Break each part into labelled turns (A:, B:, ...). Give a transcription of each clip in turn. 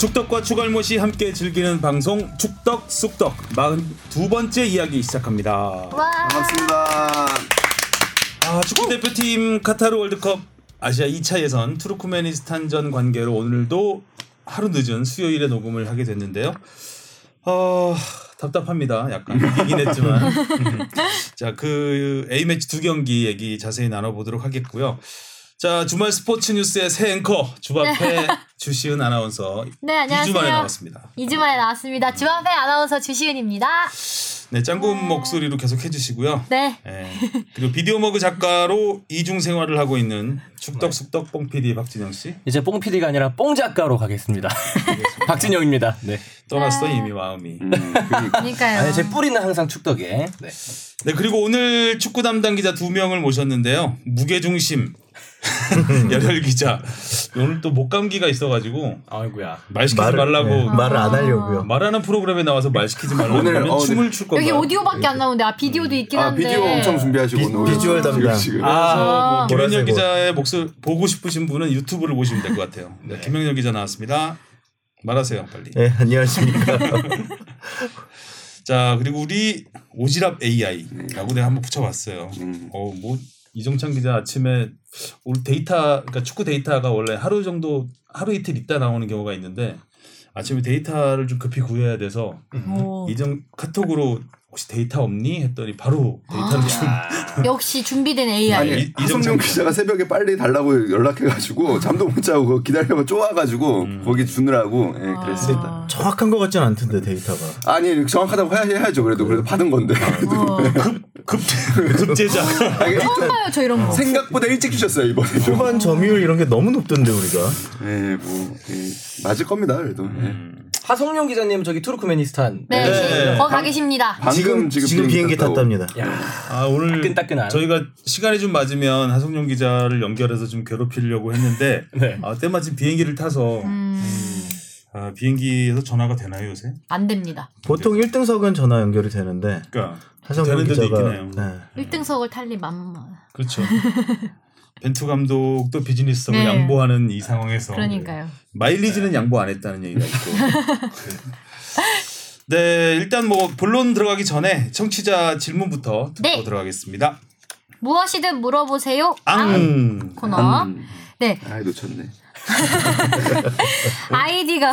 A: 축덕과 추갈못이 함께 즐기는 방송 축덕 쑥덕 42번째 이야기 시작합니다.
B: 와.
C: 반갑습니다.
A: 아, 축구 대표팀 카타르 월드컵 아시아 2차 예선 투르크메니스탄전 관계로 오늘도 하루 늦은 수요일에 녹음을 하게 됐는데요. 어, 답답합니다. 약간 이긴 했지만. 자, 그 A매치 두 경기 얘기 자세히 나눠보도록 하겠고요. 자, 주말 스포츠 뉴스의 새 앵커 주바페 주시은 아나운서
B: 네,
A: 2주
B: 안녕하세요.
A: 만에 나왔습니다.
B: 2주 만에 나왔습니다. 주한배 아나운서 주시은입니다.
A: 네, 짱구 목소리로 계속 해주시고요.
B: 네.
A: 예. 그리고 비디오 머그 작가로 이중 생활을 하고 있는 축덕 숙덕 뽕 PD 박진영 씨
D: 이제 뽕 PD가 아니라 뽕 작가로 가겠습니다. 박진영입니다. 네.
A: 떠났어 이미 마음이.
C: 음, 그러니까.
B: 그러니까요.
D: 아니 제 뿌리는 항상 축덕에. 네.
A: 네 그리고 오늘 축구 담당 기자 두 명을 모셨는데요. 무게 중심 열혈 기자 오늘 또 목감기가 있어가지고
D: 아이고야.
A: 말 시키지
E: 말을-
A: 말라고
E: 네, 말을 안 하려고요.
A: 말하는 프로그램에 나와서 말 시키지 말라고
C: 오늘, 어,
A: 춤을 출 건가.
B: 여기 오디오밖에 안 나오는데 아 비디오도 있긴
C: 아
B: 한데.
C: 비디오 엄청 준비하시고
E: 비- 비주얼 담당.
C: 지금.
A: 그래서 뭐
E: 옷.
A: 기자의 목소리 보고 싶으신 분은 유튜브를 보시면 될 것 같아요. 네, 김현열 기자 나왔습니다. 말하세요 빨리.
E: 네, 안녕하십니까.
A: 자 그리고 우리 오지랖 AI라고 내가 한번 붙여봤어요.
C: 음.
A: 어뭐 이정찬 기자 아침에 오늘 데이터 그러니까 축구 데이터가 원래 하루 정도 하루 이틀 있다 나오는 경우가 있는데 아침에 데이터를 좀 급히 구해야 돼서
B: 오.
A: 이정 카톡으로 혹시 데이터 없니 했더니 바로 데이터를 좀
B: 역시 준비된 AI.
C: 아니
A: 이-
C: 하성룡
A: 이정찬
C: 기자가 새벽에 빨리 달라고 연락해가지고 잠도 못 자고 기다려고 쪼아가지고
A: 음.
C: 거기 주느라고 예,
B: 아.
C: 그랬습니다.
E: 정확한 것 같지는 않던데 데이터가.
C: 아니 정확하다고 해야, 해야죠 그래도 그래도 받은 건데
B: 어.
A: 급 급제자
C: 아니,
B: 처음 봐요 저 이런 거.
C: 생각보다 일찍 주셨어요 이번에 좀.
E: 후반 점유율 이런 게 너무 높던데 우리가.
C: 예, 뭐 예, 맞을 겁니다 그래도. 예.
D: 하성룡 기자님 저기 투르크메니스탄.
B: 네.
A: 네.
B: 거 가 계십니다.
C: 방금
E: 지금 지금 비행기. 탔답니다.
D: 야.
A: 아 오늘
D: 따끈따끈한.
A: 저희가 시간이 좀 맞으면 하성룡 기자를 연결해서 좀 괴롭히려고 했는데
D: 네.
A: 아, 때마침 비행기를 타서
B: 음,
A: 아, 비행기에서 전화가 되나요 요새?
B: 안 됩니다.
E: 보통 1등석은 전화 연결이 되는데
A: 그러니까
E: 하성룡
A: 데도
E: 기자가. 네.
B: 1등석을 탈리 맘.
A: 그렇죠. 벤투 감독도 비즈니스성을
B: 네.
A: 양보하는 이 상황에서
B: 그러니까요.
A: 마일리지는 양보 안 했다는 얘기가 있고. 네, 일단 뭐 본론 들어가기 전에 청취자 질문부터 듣고
B: 네.
A: 들어가겠습니다.
B: 무엇이든 물어보세요.
A: 앙.
B: 코너.
C: 음.
B: 네.
C: 아 놓쳤네.
B: 아이디가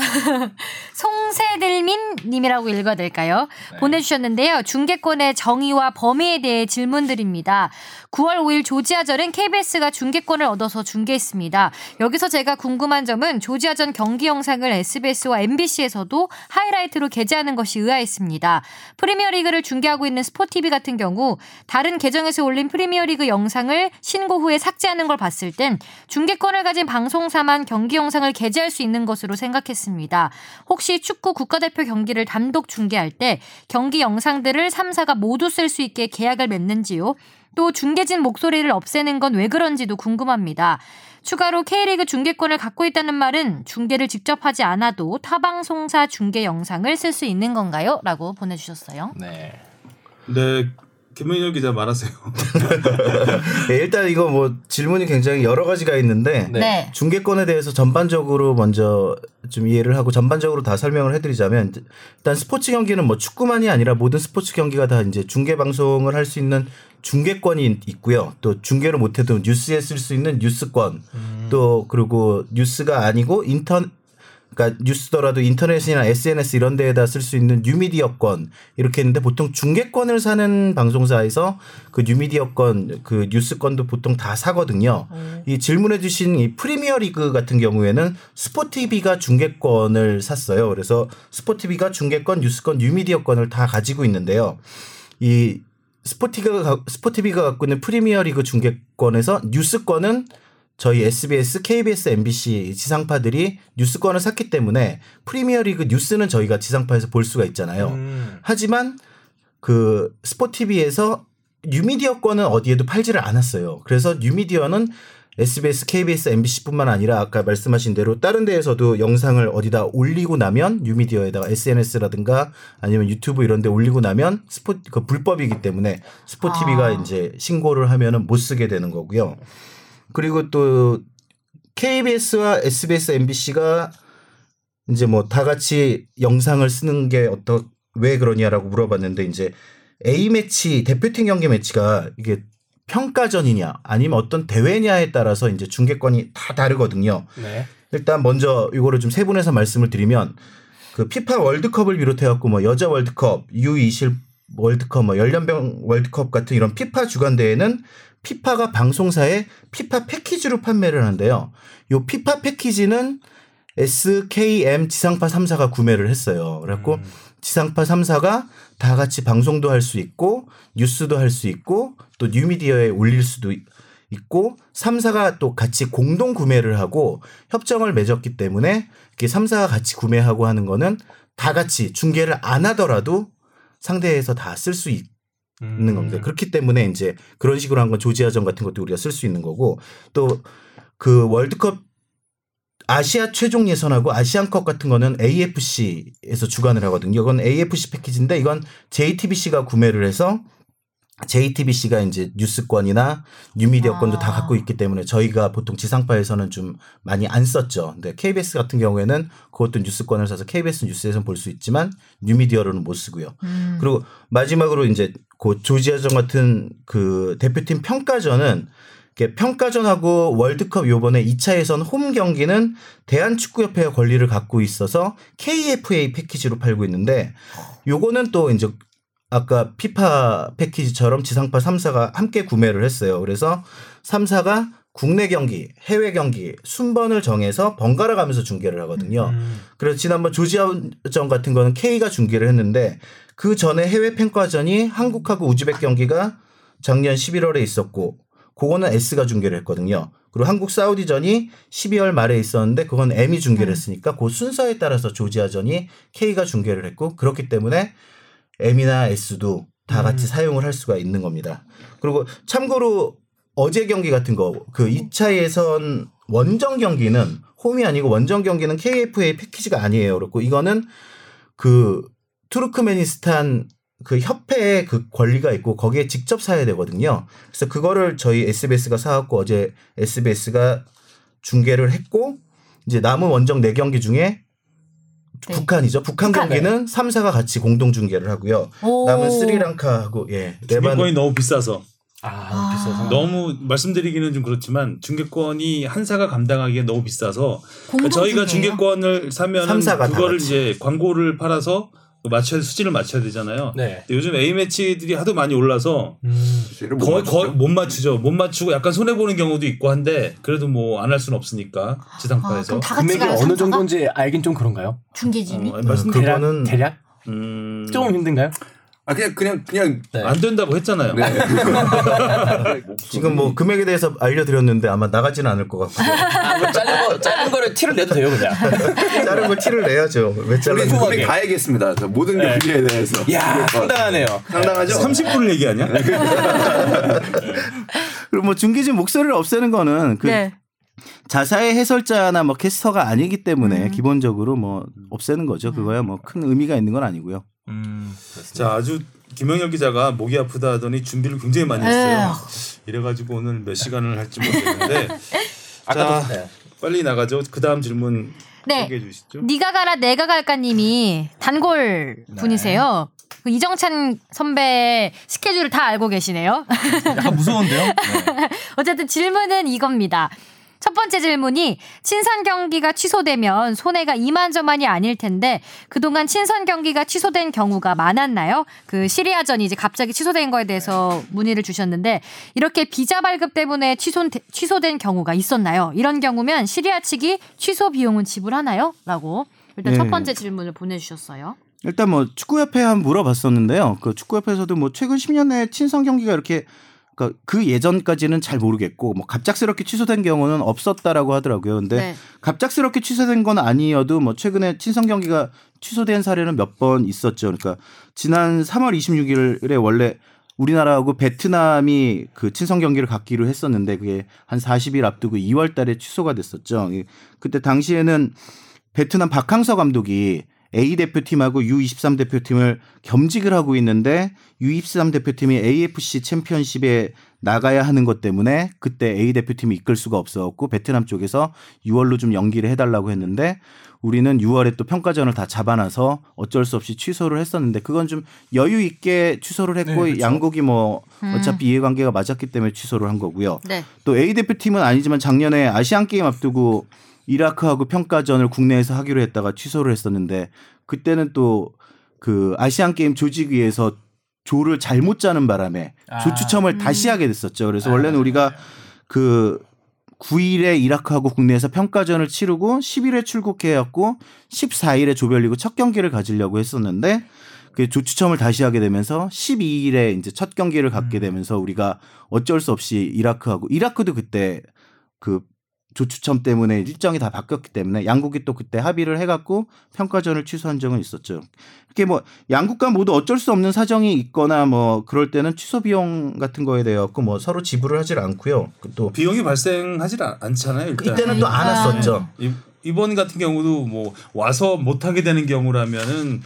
B: 송세들민 님이라고 읽어야 될까요? 보내주셨는데요. 중계권의 정의와 범위에 대해 질문드립니다. 9월 5일 조지아전은 KBS가 중계권을 얻어서 중계했습니다. 여기서 제가 궁금한 점은 조지아전 경기 영상을 SBS와 MBC에서도 하이라이트로 게재하는 것이 의아했습니다. 프리미어리그를 중계하고 있는 스포티비 같은 경우 다른 계정에서 올린 프리미어리그 영상을 신고 후에 삭제하는 걸 봤을 땐 중계권을 가진 방송사만 경기 영상을 게재할 수 있는 것으로 생각했습니다. 혹시 축구 국가대표 경기를 단독 중계할 때 경기 영상들을 3사가 모두 쓸 수 있게 계약을 맺는지요? 또 중계진 목소리를 없애는 건 왜 그런지도 궁금합니다. 추가로 K리그 중계권을 갖고 있다는 말은 중계를 직접 하지 않아도 타 방송사 중계 영상을 쓸 수 있는 건가요? 라고 보내주셨어요.
D: 네.
A: 네, 김현열 기자 말하세요.
E: 네, 일단 이거 뭐 질문이 굉장히 여러 가지가 있는데
D: 네.
B: 네.
E: 중계권에 대해서 전반적으로 먼저 좀 이해를 하고 전반적으로 다 설명을 해드리자면 일단 스포츠 경기는 뭐 축구만이 아니라 모든 스포츠 경기가 다 이제 중계 방송을 할 수 있는 중계권이 있고요. 또 중계를 못해도 뉴스에 쓸 수 있는 뉴스권 또 그리고 뉴스가 아니고 인터 그러니까 뉴스더라도 인터넷이나 SNS 이런 데에다 쓸 수 있는 뉴미디어권 이렇게 있는데 보통 중계권을 사는 방송사에서 그 뉴미디어권 그 뉴스권도 보통 다 사거든요. 이 질문해 주신 이 프리미어 리그 같은 경우에는 스포티비가 중계권을 샀어요. 그래서 스포티비가 중계권, 뉴스권, 뉴미디어권을 다 가지고 있는데요. 이 스포티가 가- 스포티비가 갖고 있는 프리미어 리그 중계권에서 뉴스권은 저희 SBS, KBS, MBC 지상파들이 뉴스권을 샀기 때문에 프리미어리그 뉴스는 저희가 지상파에서 볼 수가 있잖아요.
D: 음.
E: 하지만 그 스포티비에서 뉴미디어권은 어디에도 팔지를 않았어요. 그래서 뉴미디어는 SBS, KBS, MBC뿐만 아니라 아까 말씀하신 대로 다른 데에서도 영상을 어디다 올리고 나면 뉴미디어에다가 SNS라든가 아니면 유튜브 이런 데 올리고 나면 스포 그 불법이기 때문에 스포티비가
B: 아.
E: 이제 신고를 하면은 못 쓰게 되는 거고요. 그리고 또 KBS와 SBS, MBC가 이제 뭐 다 같이 영상을 쓰는 게 어떠 왜 그러냐라고 물어봤는데 이제 A 매치 대표팀 경기 매치가 이게 평가전이냐 아니면 어떤 대회냐에 따라서 이제 중계권이 다 다르거든요.
D: 네.
E: 일단 먼저 이거를 좀 세분해서 말씀을 드리면 그 피파 월드컵을 비롯해 갖고 뭐 여자 월드컵, U20 월드컵, 뭐 열연병 월드컵 같은 이런 피파 주간 대회는 피파가 방송사에 피파 패키지로 판매를 하는데요. 요 피파 패키지는 SKM 지상파 3사가 구매를 했어요. 그래갖고 지상파 3사가 다 같이 방송도 할 수 있고 뉴스도 할 수 있고 또 뉴미디어에 올릴 수도 있- 있고 3사가 또 같이 공동 구매를 하고 협정을 맺었기 때문에 이렇게 3사가 같이 구매하고 하는 거는 다 같이 중계를 안 하더라도 상대에서 다 쓸 수 있,
D: 음.
E: 있는 겁니다. 그렇기 때문에 이제 그런 식으로 한 건 조지아전 같은 것도 우리가 쓸 수 있는 거고 또 그 월드컵 아시아 최종 예선하고 아시안컵 같은 거는 AFC에서 주관을 하거든요. 이건 AFC 패키지인데 이건 JTBC가 구매를 해서 JTBC가 이제 뉴스권이나 뉴미디어권도 다
B: 아.
E: 갖고 있기 때문에 저희가 보통 지상파에서는 좀 많이 안 썼죠. 근데 KBS 같은 경우에는 그것도 뉴스권을 사서 KBS 뉴스에서는 볼수 있지만 뉴미디어로는 못 쓰고요.
B: 음.
E: 그리고 마지막으로 이제 그 조지아전 같은 그 대표팀 평가전은 평가전하고 월드컵 요번에 2차 예선 홈 경기는 대한축구협회가 권리를 갖고 있어서 KFA 패키지로 팔고 있는데 요거는 또 이제 아까 피파 패키지처럼 지상파 3사가 함께 구매를 했어요. 그래서 3사가 국내 경기, 해외 경기 순번을 정해서 번갈아 가면서 중계를 하거든요.
D: 음.
E: 그래서 지난번 조지아전 같은 거는 K가 중계를 했는데 그 전에 해외 평가전이 한국하고 우즈벡 경기가 작년 11월에 있었고 그거는 S가 중계를 했거든요. 그리고 한국 사우디전이 12월 말에 있었는데 그건 M이 중계를 했으니까 그 순서에 따라서 조지아전이 K가 중계를 했고 그렇기 때문에 M이나 S도 다 같이 사용을 할 수가 있는 겁니다. 그리고 참고로 어제 경기 같은 거 그 2차 예선 원정 경기는 홈이 아니고 원정 경기는 KFA 패키지가 아니에요. 그렇고 이거는 그 투르크메니스탄 그 협회에 그 권리가 있고 거기에 직접 사야 되거든요. 그래서 그거를 저희 SBS가 사갖고 어제 SBS가 중계를 했고 이제 남은 원정 4경기 중에
B: 네.
E: 북한이죠. 북한,
B: 북한.
E: 경기는 3사가 같이 공동 중계를 하고요.
B: 오.
E: 남은 스리랑카하고 예 레바논
A: 중계권이 너무 비싸서
D: 아, 비싸서.
A: 너무 말씀드리기는 좀 그렇지만 중계권이 한 사가 감당하기에 너무 비싸서 저희가? 중계권을 사면 그거를. 이제 광고를 팔아서 맞춰야 수치를 맞춰야 되잖아요.
D: 네.
A: 요즘 A 매치들이 하도 많이 올라서
D: 음.
A: 거의
C: 맞추죠.
A: 거의 못 맞추죠. 못 맞추고 약간 손해 보는 경우도 있고 한데 그래도 뭐 안 할 수는 없으니까
B: 아,
A: 지상파에서.
B: 같이
D: 금액이
B: 가요,
D: 어느? 정도인지 알긴 좀 그런가요?
B: 중계진이?
A: 어, 말씀
E: 그-
D: 대략
E: 그거는-
D: 대략
A: 음,
D: 조금 힘든가요?
C: 아 그냥 그냥 그냥
D: 네.
A: 안 된다고 했잖아요.
C: 네.
E: 지금 뭐 금액에 대해서 알려드렸는데 아마 나가지는 않을 것 같고
D: 아, 뭐 짧은 거 짧은 거를 티를 내도 돼요, 그냥.
E: 다른 걸 티를 내야죠. 왜
C: 우리
E: 잘랐는지.
D: 소소하게.
C: 금액 다 얘기했습니다. 저 모든
D: 네.
C: 경기에 대해서.
D: 야, 상당하네요.
C: 상당하죠.
A: 30분을 얘기하냐?
E: 그리고 뭐 중계진 목소리를 없애는 거는 그
B: 네.
E: 자사의 해설자나 뭐 캐스터가 아니기 때문에
B: 음.
E: 기본적으로 뭐 없애는 거죠. 그거야 뭐 큰 의미가 있는 건 아니고요.
D: 음.
A: 자 아주 김영혁 기자가 목이 아프다 하더니 준비를 굉장히 많이 했어요. 이래가지고 오늘 몇 시간을 할지 모르겠는데 자
D: 아까도 네.
A: 빨리 나가죠. 그 다음 질문
B: 네.
A: 소개해 주시죠.
B: 니가 가라 내가 갈까님이 단골 분이세요. 그 이정찬 선배 스케줄을 다 알고 계시네요.
D: 약간 무서운데요?
B: 어쨌든 질문은 이겁니다. 첫 번째 질문이 친선 경기가 취소되면 손해가 이만저만이 아닐 텐데 그동안 친선 경기가 취소된 경우가 많았나요? 그 시리아전이 이제 갑자기 취소된 거에 대해서 문의를 주셨는데 이렇게 비자 발급 때문에 취소 취소된 경우가 있었나요? 이런 경우면 시리아 측이 취소 비용은 지불하나요? 라고 일단
E: 네.
B: 첫 번째 질문을 보내주셨어요.
E: 일단 뭐 축구협회에 한번 물어봤었는데요. 그 축구협회에서도 뭐 최근 10년 내에 친선 경기가 이렇게 그러니까 그 예전까지는 잘 모르겠고 뭐 갑작스럽게 취소된 경우는 없었다라고 하더라고요. 근데
B: 네.
E: 갑작스럽게 취소된 건 아니어도 뭐 최근에 친선 경기가 취소된 사례는 몇 번 있었죠. 그러니까 지난 3월 26일에 원래 우리나라하고 베트남이 그 친선 경기를 갖기로 했었는데 그게 한 40일 앞두고 2월 달에 취소가 됐었죠. 이- 그때 당시에는 베트남 박항서 감독이 A 대표팀하고 U23 대표팀을 겸직을 하고 있는데 U23 대표팀이 AFC 챔피언십에 나가야 하는 것 때문에 그때 A 대표팀이 이끌 수가 없었고 베트남 쪽에서 6월로 좀 연기를 해달라고 했는데 우리는 6월에 또 평가전을 다 잡아놔서 어쩔 수 없이 취소를 했었는데 그건 좀 여유 있게 취소를 했고
D: 네, 그렇죠.
E: 양국이 뭐 어차피 이해관계가 맞았기 때문에 취소를 한 거고요.
B: 네.
E: 또 A 대표팀은 아니지만 작년에 아시안 게임 앞두고 이라크하고 평가전을 국내에서 하기로 했다가 취소를 했었는데 그때는 또 그 아시안 게임 조직위에서 조를 잘못 짜는 바람에
D: 아.
E: 조 추첨을 다시 하게 됐었죠. 그래서 원래는 우리가 그 9일에 이라크하고 국내에서 평가전을 치르고 10일에 출국해왔고 14일에 조별리그 첫 경기를 가지려고 했었는데 그 조추첨을 다시 하게 되면서 12일에 이제 첫 경기를 갖게 되면서 우리가 어쩔 수 없이 이라크하고 이라크도 그때 그 조추첨 때문에 일정이 다 바뀌었기 때문에 양국이 또 그때 합의를 해갖고 평가전을 취소한 적은 있었죠. 이렇게 뭐 양국 간 모두 어쩔 수 없는 사정이 있거나 뭐 그럴 때는 취소 비용 같은 거에 대해갖고 뭐 서로 지불을 하질 않고요. 그또
A: 비용이 발생하지 않- 않잖아요. 일단.
E: 이때는 또 안 왔었죠.
A: 이- 이번 같은 경우도 뭐 와서 못 하게 되는 경우라면은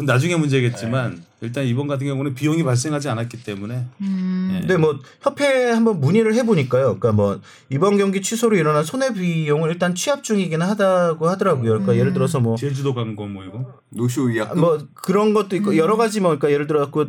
A: 그건 나중에 문제겠지만 일단 이번 같은 경우는 비용이 발생하지 않았기 때문에
B: 음.
A: 예.
E: 근데 뭐 협회에 한번 문의를 해보니까요. 그러니까 뭐 이번 경기 취소로 일어난 손해 비용을 일단 취합 중이긴 하다고 하더라고요. 그러니까 예를 들어서 뭐
A: 제주도 간거뭐 이거
C: 노쇼 의학
E: 뭐 그런 것도 있고 여러 가지 뭐 그러니까 예를 들어 갖고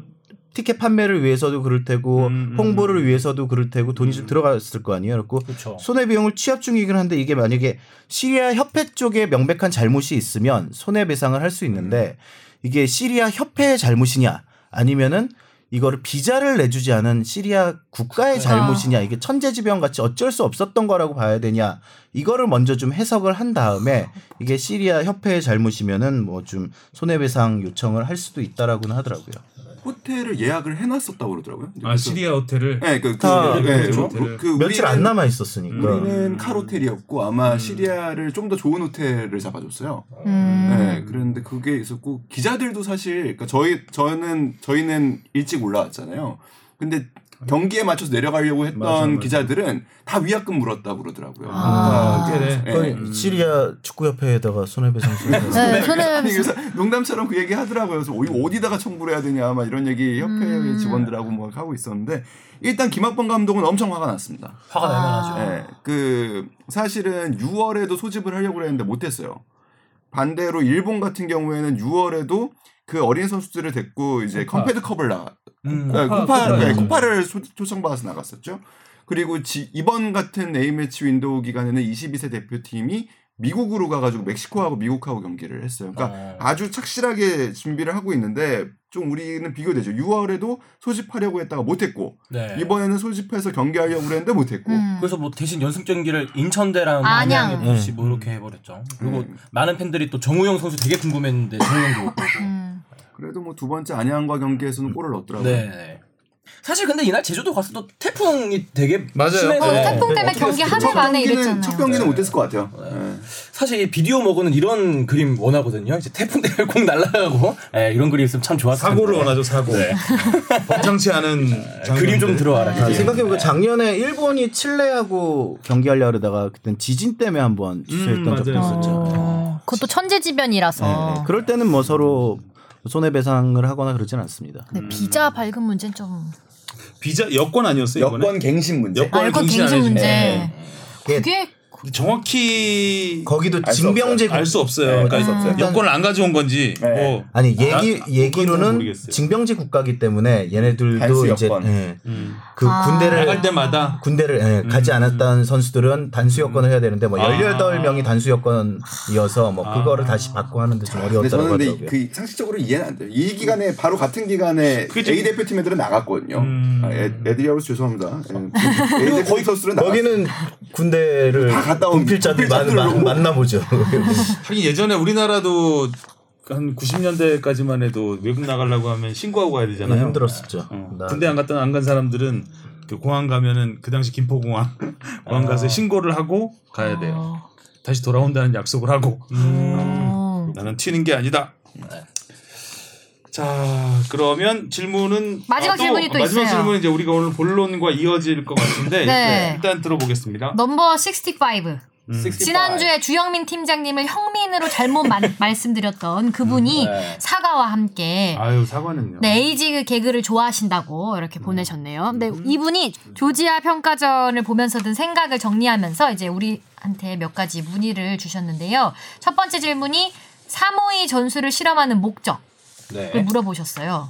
E: 티켓 판매를 위해서도 그럴 테고
A: 음, 음.
E: 홍보를 위해서도 그럴 테고 돈이 좀 들어갔을 거 아니에요. 그렇고. 손해 비용을 취합 중이긴 한데 이게 만약에 시리아 협회 쪽에 명백한 잘못이 있으면 손해 배상을 할 수 있는데 이게 시리아 협회의 잘못이냐? 아니면은 이거를 비자를 내주지 않은 시리아 국가의 잘못이냐? 이게 천재지변 같이 어쩔 수 없었던 거라고 봐야 되냐? 이거를 먼저 좀 해석을 한 다음에 이게 시리아 협회의 잘못이면은 뭐 좀 손해배상 요청을 할 수도 있다라고는 하더라고요.
C: 호텔을 예약을 해놨었다고 그러더라고요.
A: 아 시리아 호텔을
C: 네, 그, 그,
E: 다
C: 네,
A: 그렇죠.
C: 그, 그
E: 며칠
C: 우리는-
E: 안 남아 있었으니까.
C: 우리는 칼 호텔이었고 아마 시리아를 좀 더 좋은 호텔을 잡아줬어요.
B: 음.
C: 네, 그런데 그게 있었고 기자들도 사실 그러니까 저희 저는 저희는 일찍 올라왔잖아요. 근데 경기에 맞춰서 내려가려고 했던
A: 맞아, 맞아.
C: 기자들은 다 위약금 물었다 고 그러더라고요.
B: 아.
A: 호텔에
C: 예.
E: 거의 시리아 축구협회에다가 손해배상 소송.
B: 네, 손해
C: 아니 그래서 농담처럼 그 얘기 하더라고요. 그래서 어, 어디다가 청구를 해야 되냐 막 이런 얘기 협회
B: 음.
C: 직원들하고 뭐 하고 있었는데 일단 김학범 감독은 엄청 화가 났습니다.
D: 화가 날 만하죠.
C: 예, 그 사실은 6월에도 소집을 하려고 했는데 못했어요. 반대로 일본 같은 경우에는 6월에도 그 어린 선수들을 데리고 이제 컨페드컵을 나
A: 음,
C: 네,
A: 코파.
C: 네, 코파를 소- 초청받아서 나갔었죠. 그리고 지, 이번 같은 A매치 윈도우 기간에는 22세 대표팀이 미국으로 가가지고 멕시코하고 미국하고 경기를 했어요. 그러니까
D: 어.
C: 아주 착실하게 준비를 하고 있는데 좀 우리는 비교되죠. 6월에도 소집하려고 했다가 못했고
D: 네.
C: 이번에는 소집해서 경기하려고 그랬는데 못했고
B: 음.
D: 그래서 뭐 대신 연습 경기를 인천대랑
B: 안양.
D: 안양에 없이 뭐 이렇게 해버렸죠. 그리고
C: 음.
D: 많은 팬들이 또 정우영 선수 되게 궁금했는데 정우영도.
B: 음.
C: 그래도 뭐 두 번째 안양과 경기에서는 골을 넣었더라고요.
D: 네. 사실 근데 이날 제주도 갔어도 태풍이 되게
A: 맞아요.
D: 심해서
B: 어, 태풍 때문에 경기? 하루
C: 첫
B: 만에 이랬잖아요.
C: 첫 경기는
D: 네.
C: 못했을 것 같아요. 네.
D: 사실 비디오 먹어는 이런 그림 원하거든요. 이제 태풍 때문에 공 날아가고 예, 이런 그림 있으면 참 좋았을 텐데.
A: 사고를 원하죠 사고. 범상치 않은
D: 그림 좀. 들어와라.
E: 아. 생각해보니까 작년에 일본이 칠레하고 경기하려 그러다가 그땐 지진 때문에 한번 취소했던
A: 음,
E: 적도. 있었죠.
B: 어, 그것도 천재지변이라서.
E: 네, 네. 그럴 때는 뭐 서로 손해배상을 하거나 그러진 않습니다.
B: 근데 비자 발급 문제는 좀.
A: 비자 여권 아니었어요 이번에?
C: 여권 갱신 문제.
A: 여권
B: 아,
A: 갱신
B: 갱신
A: 안
B: 문제.
A: 해주네.
B: 그게
A: 정확히
E: 거기도
C: 알수
E: 징병제
A: 알 수 없어요.
C: 네,
A: 그러니까
C: 알수 없어요.
A: 여권을 안 가져온 건지
C: 네.
A: 뭐
E: 아니 얘기
A: 잘
E: 얘기로는. 징병제 국가기 때문에 얘네들도 이제. 예,
A: 음.
E: 그
B: 아.
E: 군대를
A: 나갈 때마다
E: 군대를 예, 가지 않았던 선수들은 단수 여권을 해야 되는데 뭐
A: 아.
E: 18명이 단수 여권이어서 뭐 그거를
A: 아.
E: 다시 받고 하는데 좀 어려웠다고
C: 저는 근데. 그 상식적으로 이해는 안 돼요. 이 기간에 바로 같은 기간에 A 대표팀 애들은 나갔거든요.
A: 음.
C: 아, 애, 애들이라고 해서 죄송합니다. 예. A 대표팀 선수들은 나갔
E: 거기는 군대를
C: 다 갔다 온
E: 만. 만, 만나보죠.
A: 하긴 예전에 우리나라도 한 90년대까지만 해도 외국 나가려고 하면 신고하고 가야 되잖아요.
E: 힘들었었죠.
A: 어.
E: 나-
A: 군대 안 갔던 안간 사람들은 그 공항 가면은 그 당시 김포공항 공항 가서 신고를 하고 가야 돼요.
B: 어.
A: 다시 돌아온다는 약속을 하고
B: 어.
A: 나는 튀는 게 아니다. 자 그러면 질문은
B: 마지막 질문이 또
A: 마지막
B: 있어요.
A: 질문은 이제 우리가 오늘 본론과 이어질 것 같은데
B: 네.
A: 일단 들어보겠습니다.
B: 넘버 65.
D: 65.
B: 지난주에 주영민 팀장님을 형민으로 잘못 마- 말씀드렸던 그분이
D: 네.
B: 사과와 함께
A: 아유 사과는요.
B: 네, 에이지 개그를 좋아하신다고 이렇게 보내셨네요. 근데 이분이 조지아 평가전을 보면서 든 생각을 정리하면서 이제 우리한테 몇 가지 문의를 주셨는데요. 첫 번째 질문이 352 전술을 실험하는 목적을
D: 네.
B: 물어보셨어요.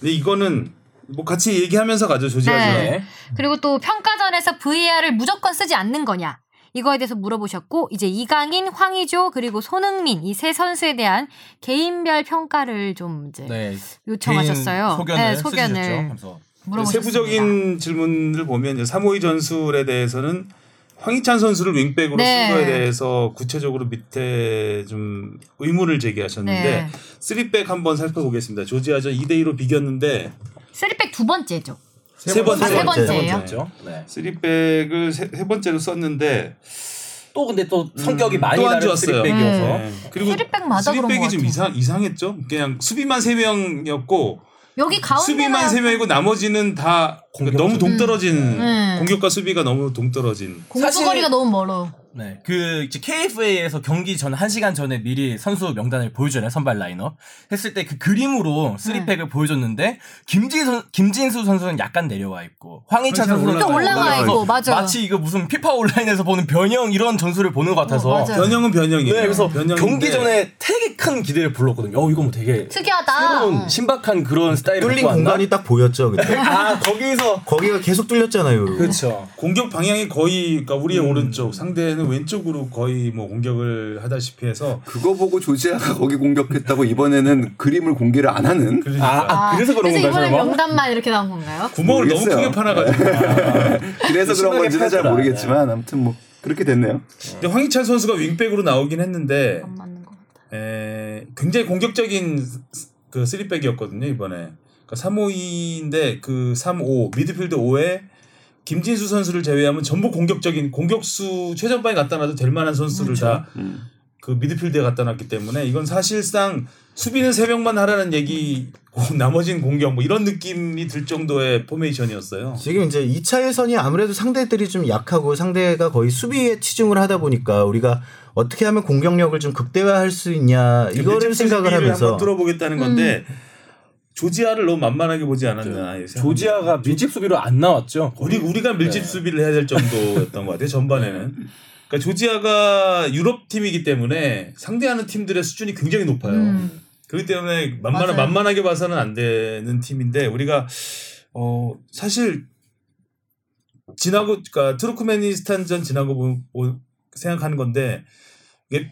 A: 근데 이거는 뭐 같이 얘기하면서 가죠 조지아죠.
B: 네.
D: 네.
B: 그리고 또 평가전에서 VAR을 무조건 쓰지 않는 거냐. 이거에 대해서 물어보셨고 이제 이강인, 황의조 그리고 손흥민 이 세 선수에 대한 개인별 평가를 좀 이제
F: 네.
B: 요청하셨어요.
F: 소견을
B: 네. 소견을
F: 그래서
B: 물어보셨습니다.
A: 세부적인 질문을 보면 352 전술에 대해서는 황희찬 선수를 윙백으로
B: 네.
A: 쓴 거에 대해서 구체적으로 밑에 좀 의문을 제기하셨는데
B: 네.
A: 쓰리백 한번 살펴보겠습니다. 조지아전 2대 2로 비겼는데
B: 쓰리백 두 번째죠.
A: 세 번째
B: 아, 세 번째예요?
D: 번째죠. 네.
A: 쓰리백을 세, 세 번째로 썼는데
D: 또 근데 또 성격이
A: 음,
D: 많이
A: 또안 좋았어요.
D: 쓰리백이어서
A: 네. 그리고
B: 쓰리백마다 그런
A: 쓰리백이 것좀
B: 같아요.
A: 이상 이상했죠. 그냥 수비만 세 명이었고
B: 여기 가운데만
A: 수비만 세 명이고 나머지는 다
D: 공격적.
A: 너무 동떨어진
B: 음.
A: 공격과 수비가 너무 동떨어진.
B: 공수거리가
F: 사실-
B: 너무 멀어.
F: 네. 그 이제 KFA에서 경기 전 1시간 전에 미리 선수 명단을 보여주잖아요. 선발 라인업. 했을 때 그 그림으로
B: 네.
F: 3팩을 보여줬는데 김진 선, 김진수 선수는 약간 내려와 있고 황희찬
A: 황희찬
F: 선수는
B: 또 올라가
F: 올라가
B: 있고 맞아.
F: 마치 이거 무슨 피파 온라인에서 보는 변형 이런 전술을 보는 것 같아서
B: 어.
A: 변형은 변형이에요.
D: 네, 그래서
A: 변형인데
D: 경기 전에 되게 큰 기대를 불렀거든요. 어, 이거 뭐 되게
B: 특이하다.
D: 새로운
B: 어.
D: 신박한 그런 스타일을
E: 뚫린? 공간이 딱 보였죠 그때.
D: 아 거기서
E: 거기가 계속 뚫렸잖아요.
D: 그렇죠.
A: 공격 방향이 거의 그러니까 우리의 오른쪽 상대는 왼쪽으로 거의 뭐 공격을 하다시피 해서
C: 그거 보고 조지아가 거기 공격했다고 이번에는 그림을 공개를 안 하는
A: 그러니까
D: 아, 아, 그래서 그런
B: 그래서
D: 건가요,
B: 이번에
D: 설마?
B: 명단만 이렇게 나온 건가요?
A: 구멍을 너무
C: 모르겠어요.
A: 크게 파놔가지고. 아.
C: 그래서 그런 건지는 잘. 모르겠지만 아무튼 뭐 그렇게 됐네요.
A: 근데 황희찬 선수가 윙백으로 나오긴 했는데
B: 안 맞는 것 같아.
A: 에, 굉장히 공격적인 스- 그 쓰리백이었거든요 이번에. 그러니까 352인데 그 35 미드필드 5에 김진수 선수를 제외하면 전부 공격적인 공격수 최전방에 갖다 놔도 될 만한 선수를 다그
C: 음.
A: 미드필드에 갖다 놨기 때문에 이건 사실상 수비는 세 명만 하라는 얘기 나머지는 공격 뭐 이런 느낌이 들 정도의 포메이션이었어요.
E: 지금 이제 2차 예선이 아무래도 상대들이 좀 약하고 상대가 거의 수비에 치중을 하다 보니까 우리가 어떻게 하면 공격력을 좀 극대화할 수 있냐 이거를 생각을 하면서
A: 한번 뚫어보겠다는 건데 조지아를 너무 만만하게 보지 않았나. 이 생각이.
D: 조지아가 밀집 수비로 안 나왔죠.
A: 우리 우리가 밀집 수비를 해야 될 정도였던 것 같아요 전반에는. 그러니까 조지아가 유럽 팀이기 때문에 상대하는 팀들의 수준이 굉장히 높아요.
B: 음.
A: 그렇기 때문에 만만
B: 맞아요.
A: 만만하게 봐서는 안 되는 팀인데 우리가 어 사실 지나고 그러니까 투르크메니스탄전 지나고 보, 보- 생각하는 건데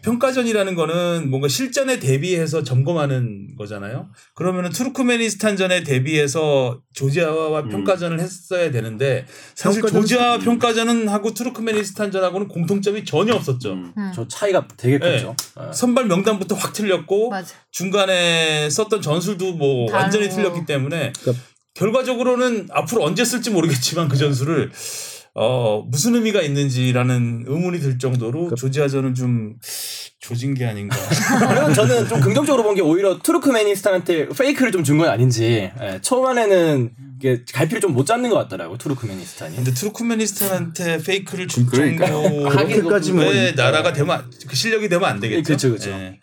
A: 평가전이라는 거는 뭔가 실전에 대비해서 점검하는 거잖아요. 그러면은 투르크메니스탄전에 대비해서 조지아와
C: 음.
A: 평가전을 했어야 되는데 사실 조지아 평가전은 하고 투르크메니스탄전하고는 공통점이 전혀 없었죠.
C: 음.
B: 음.
D: 저 차이가 되게
A: 네.
D: 컸죠. 아.
A: 선발 명단부터 확 틀렸고
B: 맞아.
A: 중간에 썼던 전술도 뭐
B: 다르고.
A: 완전히 틀렸기 때문에
E: 그러니까-
A: 결과적으로는 앞으로 언제 쓸지 모르겠지만 그 전술을 어 무슨 의미가 있는지라는 의문이 들 정도로 조지아전은 좀 조진 게 아닌가.
D: 그리고 저는 좀 긍정적으로 본 게 오히려 투르크메니스탄한테 페이크를 좀 준 건 아닌지 예, 초반에는 이게 갈피를 좀 못 잡는 것 같더라고 투르크메니스탄이.
A: 근데 투르크메니스탄한테 페이크를 줄
C: 그러니까.
A: 정도의
E: 뭐
A: 나라가 되면 안- 그 실력이 되면 안 되겠죠.
D: 그쵸, 그쵸.
A: 예.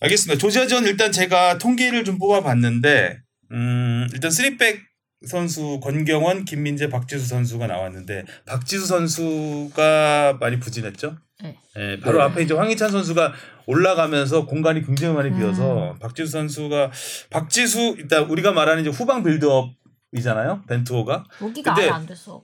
A: 알겠습니다. 조지아전 일단 제가 통계를 좀 뽑아봤는데 음, 일단 쓰리백 선수 권경원, 김민재, 박지수 선수가 나왔는데 박지수 선수가 많이 부진했죠.
B: 네.
A: 예, 바로
C: 네.
A: 앞에 이제 황희찬 선수가 올라가면서 공간이 굉장히 많이 비어서
B: 음.
A: 박지수 선수가 박지수 일단 우리가 말하는 이제 후방 빌드업이잖아요. 벤투호가
B: 여기가
A: 근데
B: 안 됐어.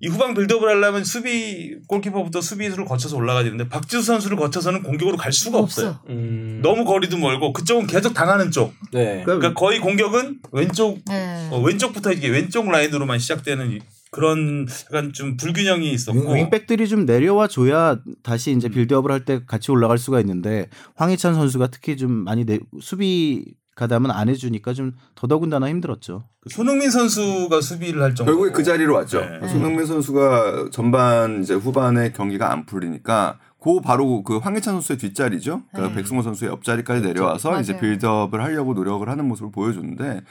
A: 이 후방 빌드업을 하려면 수비 골키퍼부터 수비수를 거쳐서 올라가야 되는데 박지수 선수를 거쳐서는 공격으로 갈 수가 없어요.
B: 없어.
D: 음,
A: 너무 거리도 멀고 그쪽은 계속 당하는 쪽.
D: 네.
A: 그러니까 거의 공격은 왼쪽
B: 네.
A: 어, 왼쪽부터 이게 왼쪽 라인으로만 시작되는 이- 그런 약간 좀 불균형이 있었고
E: 윙, 백들이 좀 내려와 줘야 다시 이제 빌드업을 할 때 같이 올라갈 수가 있는데 황희찬 선수가 특히 좀 많이 내, 수비 가담은 안 해주니까 좀 더더군다나 힘들었죠.
A: 그 손흥민 선수가 수비를 할 정도.
C: 결국에 그 자리로 왔죠.
A: 네.
C: 손흥민 선수가 전반 이제 후반에 경기가 안 풀리니까 그 바로 그 황희찬 선수의 뒷자리죠. 그러니까
B: 네.
C: 백승호 선수의 옆자리까지 내려와서
B: 맞아요.
C: 이제 빌드업을 하려고 노력을 하는 모습을 보여줬는데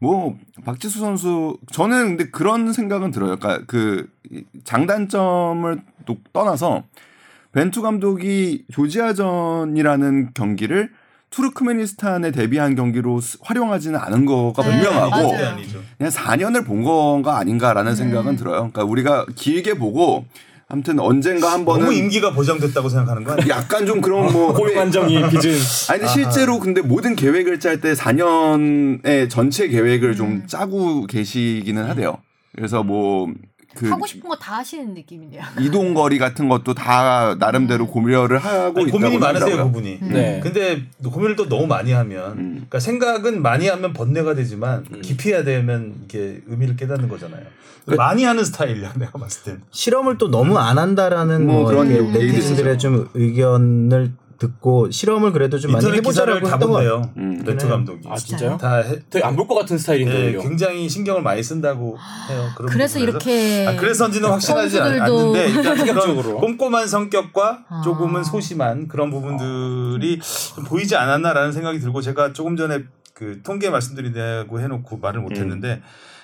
C: 뭐 박지수 선수 저는 근데 그런 생각은 들어요. 그러니까 그 이- 장단점을 또 떠나서 벤투 감독이 조지아전이라는 경기를 투르크메니스탄에 대비한 경기로 스- 활용하지는 않은 거가
B: 네,
C: 분명하고
A: 아니죠.
C: 그냥 4년을 본 건가 아닌가라는 생각은 들어요. 그러니까 우리가 길게 보고 아무튼 언젠가 한 번은
A: 너무 임기가 보장됐다고 생각하는 거 아니에요?
C: 약간 좀 그런 뭐
D: 고용안정이 빚은
C: 아니 근데 실제로 근데 모든 계획을 짤 때 4년의 전체 계획을 좀 짜고 계시기는 하대요. 그래서 뭐 그
B: 하고 싶은 거 다 하시는 느낌이네요.
C: 이동 거리 같은 것도 다 나름대로 고려를 하고
A: 아니,
C: 있다고
A: 고민이 많으세요
C: 하더라고요.
A: 그분이.
D: 네.
A: 근데 고민을 또 너무 많이 하면,
C: 음.
A: 그러니까 생각은 많이 하면 번뇌가 되지만
D: 음.
A: 깊이 해야 되면 이게 의미를 깨닫는 거잖아요.
C: 그
A: 많이 하는 스타일이야 내가 봤을 땐.
E: 실험을 또 너무 안 한다라는
C: 뭐
E: 뭐
C: 그런
E: 네티즌들의 좀 의견을 듣고 실험을 그래도 좀 많이 해보자라고
A: 다
E: 했던.
A: 본대요.
C: 음.
E: 그래요?
A: 감독이.
D: 아 진짜요?
A: 다 해,
D: 되게 안 볼 것 같은 스타일인데
A: 네. 굉장히 신경을 많이 쓴다고 해요. 그런
B: 그래서
A: 부분에서.
B: 이렇게
A: 아, 그래서인지는 확실하지 않- 않는데 일단. 그런 꼼꼼한 성격과
B: 아.
A: 조금은 소심한 그런 부분들이 좀 보이지 않았나라는 생각이 들고 제가 조금 전에 그 통계 말씀드리려고 해놓고 말을 못했는데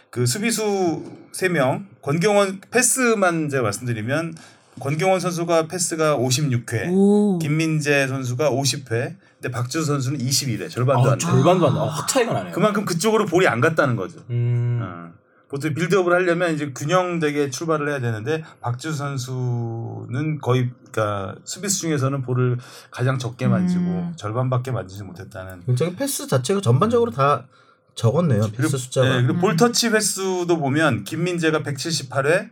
A: 그 수비수 3명 권경원 패스만 제가 말씀드리면 권경원 선수가 패스가 56회
B: 오.
A: 김민재 선수가 50회 근데 박주수 선수는 21회 절반도
D: 아,
A: 안 돼요
D: 절반도 안 나. 확 차이가 나네요.
A: 그만큼 그쪽으로 볼이 안 갔다는 거죠
D: 음.
A: 어. 보통 빌드업을 하려면 이제 균형되게 출발을 해야 되는데 박주 선수는 거의 그러니까 수비수 중에서는 볼을 가장 적게 만지고
B: 음.
A: 절반밖에 만지지 못했다는.
E: 굉장히 패스 자체가 전반적으로 다 적었네요. 패스 숫자가.
A: 네, 그리고
B: 음.
A: 볼 터치 횟수도 보면 김민재가 178회,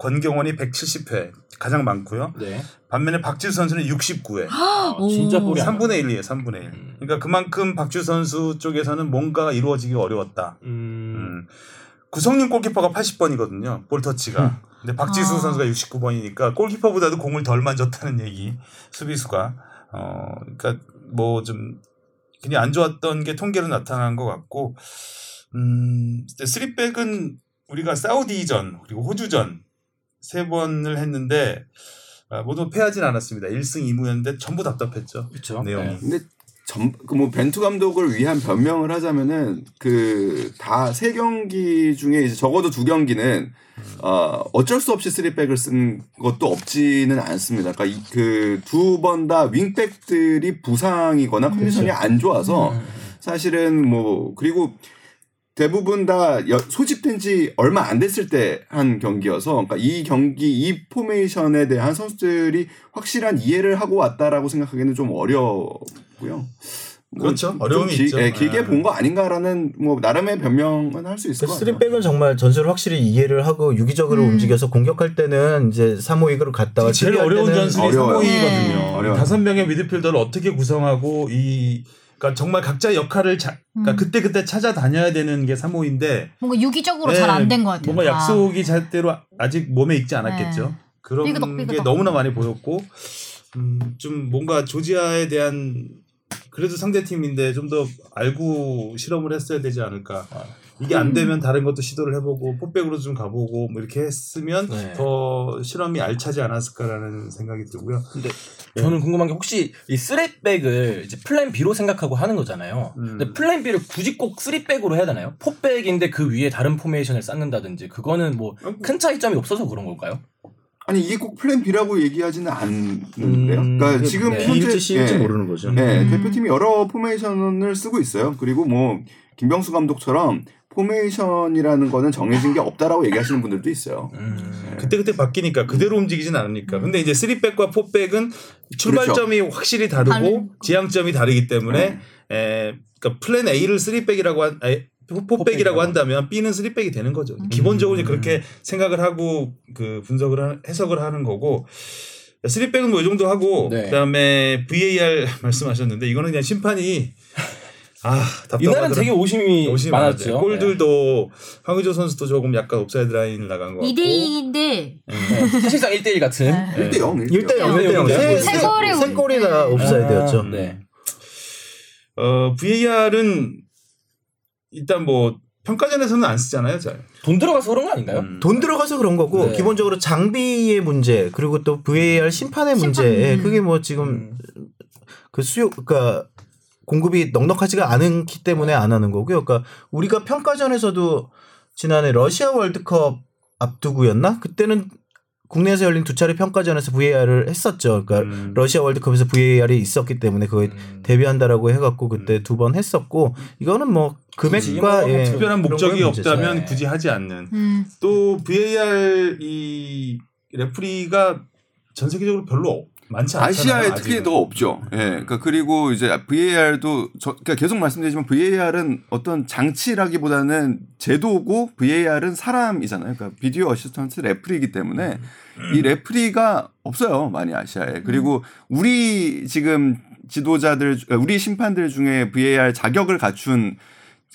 A: 권경원이 170회 가장 많고요.
D: 네.
A: 반면에 박지수 선수는 69회.
D: 아,
B: 오.
D: 진짜 볼이 안
A: 3분의 1이에요, 3분의 1.
D: 음.
A: 그러니까 그만큼 박지수 선수 쪽에서는 뭔가가 이루어지기 어려웠다.
D: 음.
A: 음. 구성윤 골키퍼가 80번이거든요. 볼 터치가. 근데 박지수
B: 아.
A: 선수가 69번이니까 골키퍼보다도 공을 덜 만졌다는 얘기. 수비수가. 어, 그러니까 뭐 좀 그냥 안 좋았던 게 통계로 나타난 것 같고, 음, 쓰리백은 우리가 사우디전 그리고 호주전 세 번을 했는데 아, 모두 패하진 않았습니다. 1승 2무였는데 전부 답답했죠.
D: 그렇죠.
A: 내용이.
C: 근데 전뭐 벤투 감독을 위한 변명을 하자면은 그 다 세 경기 중에 이제 적어도 두 경기는 어 어쩔 수 없이 쓰리백을 쓴 것도 없지는 않습니다. 그러니까 그 두 번 다 윙백들이 부상이거나 컨디션이 안 좋아서 사실은 뭐 그리고 대부분 다 여- 소집된 지 얼마 안 됐을 때 한 경기여서 그러니까 이 경기 이 포메이션에 대한 선수들이 확실한 이해를 하고 왔다라고 생각하기는 좀 어렵고요. 뭐
A: 그렇죠.
C: 좀
A: 어려움이
C: 길-
A: 있죠.
C: 예, 길게
A: 네.
C: 본거 아닌가라는 뭐 나름의 변명은 할 수 있을 것 같아요.
E: 쓰리백은 정말 전술을 확실히 이해를 하고 유기적으로
B: 음.
E: 움직여서 공격할 때는 이제 3호익으로 갔다가
A: 제일 어려운 전술이
C: 어려워요.
A: 상호이거든요.
B: 네.
C: 어려워요.
A: 다섯 명의 미드필더를 어떻게 구성하고 이 그러니까 정말 각자 역할을 자, 그러니까
B: 음.
A: 그때 그때 찾아다녀야 되는 게 3호인데
B: 뭔가 유기적으로 잘안 된 것 같아요.
A: 뭔가
B: 다.
A: 약속이 잘대로 아직 몸에 익지 않았겠죠.
B: 네.
A: 그런
B: 삐그덕,
A: 게
B: 삐그덕.
A: 너무나 많이 보였고 음, 좀 뭔가 조지아에 대한 그래도 상대 팀인데 좀 더 알고 실험을 했어야 되지 않을까. 이게 안 되면 다른 것도 시도를 해보고 포백으로 좀 가보고 뭐 이렇게 했으면
D: 네.
A: 더 실험이 알차지 않았을까라는 생각이 들고요.
D: 근데 저는 궁금한 게 혹시 이 쓰리백을 이제 plan B로 생각하고 하는 거잖아요.
A: 음.
D: 근데 plan B를 굳이 꼭 쓰리백으로 해야 되나요? 포백인데 그 위에 다른 포메이션을 쌓는다든지 그거는 뭐 큰 차이점이 없어서 그런 걸까요?
C: 아니 이게 꼭 plan B라고 얘기하지는 않는데요.
D: 음,
C: 그러니까 지금
D: 네.
C: 현재
E: C일지
C: 예.
E: 모르는 거죠.
C: 네,
A: 음.
C: 대표팀이 여러 포메이션을 쓰고 있어요. 그리고 뭐 김병수 감독처럼 포메이션이라는 거는 정해진 게 없다라고 얘기하시는 분들도 있어요.
D: 음.
A: 그때 그때 바뀌니까 그대로 움직이진 않으니까. 근데 이제 3백과 4백은 출발점이 확실히 다르고
B: 다른-
A: 지향점이 다르기 때문에
C: 네.
A: 에, 그러니까 플랜 A를 3백이라고 한 아니, 4백이라고 한다면 B는 3백이 되는 거죠. 기본적으로 이제 그렇게 생각을 하고 그 분석을 하- 해석을 하는 거고 3백은 뭐 이 정도 하고
D: 네.
A: 그다음에 VAR 말씀하셨는데 이거는 그냥 심판이 아 답답하더라.
D: 이날은 되게 오심이,
A: 오심이
D: 많았죠.
A: 많았죠. 골들도 황의조 선수도 조금 약간 옵사이드 라인을 나간 것 같고
B: 2대2인데
D: 네. 사실상 1대1 같은.
B: 네.
C: 1대 0.
E: 1대 0, 1대 0.
D: 세-
B: 세 골이
E: 세 골이 다 옵사이드였죠.
D: 네.
A: 어, VAR은 일단 뭐 평가전에서는 안 쓰잖아요, 잘.
D: 돈 들어가서 그런 거 아닌가요?
A: 음.
E: 돈 들어가서 그런 거고
D: 네.
E: 기본적으로 장비의 문제 그리고 또 VAR 심판의 문제
B: 심판,
E: 예,
B: 음.
E: 그게 뭐 지금 그 수요 그러니까 공급이 넉넉하지가 않기 때문에 안 하는 거고요. 그러니까 우리가 평가전에서도 지난해 러시아 월드컵 앞두고였나? 그때는 국내에서 열린 두 차례 평가전에서 VAR을 했었죠. 그러니까
A: 음.
E: 러시아 월드컵에서 VAR이 있었기 때문에 그거에 대비한다라고 해갖고 그때 두 번 했었고 이거는 뭐 금액과 예,
A: 특별한 목적이. 없다면
D: 네.
A: 굳이 하지 않는.
B: 음.
A: 또 VAR 이 레프리가 전 세계적으로 별로 많지 않잖아요.
C: 아시아에 특히
A: 아직은.
C: 더 없죠. 예. 그러니까 그리고 이제 VAR도 저 그러니까 계속 말씀드리지만 VAR은 어떤 장치라기보다는 제도고 VAR은 사람이잖아요. 그러니까 video assistant referee이기 때문에 이 referee가 없어요. 많이 아시아에. 그리고 우리 지금 지도자들 우리 심판들 중에 VAR 자격을 갖춘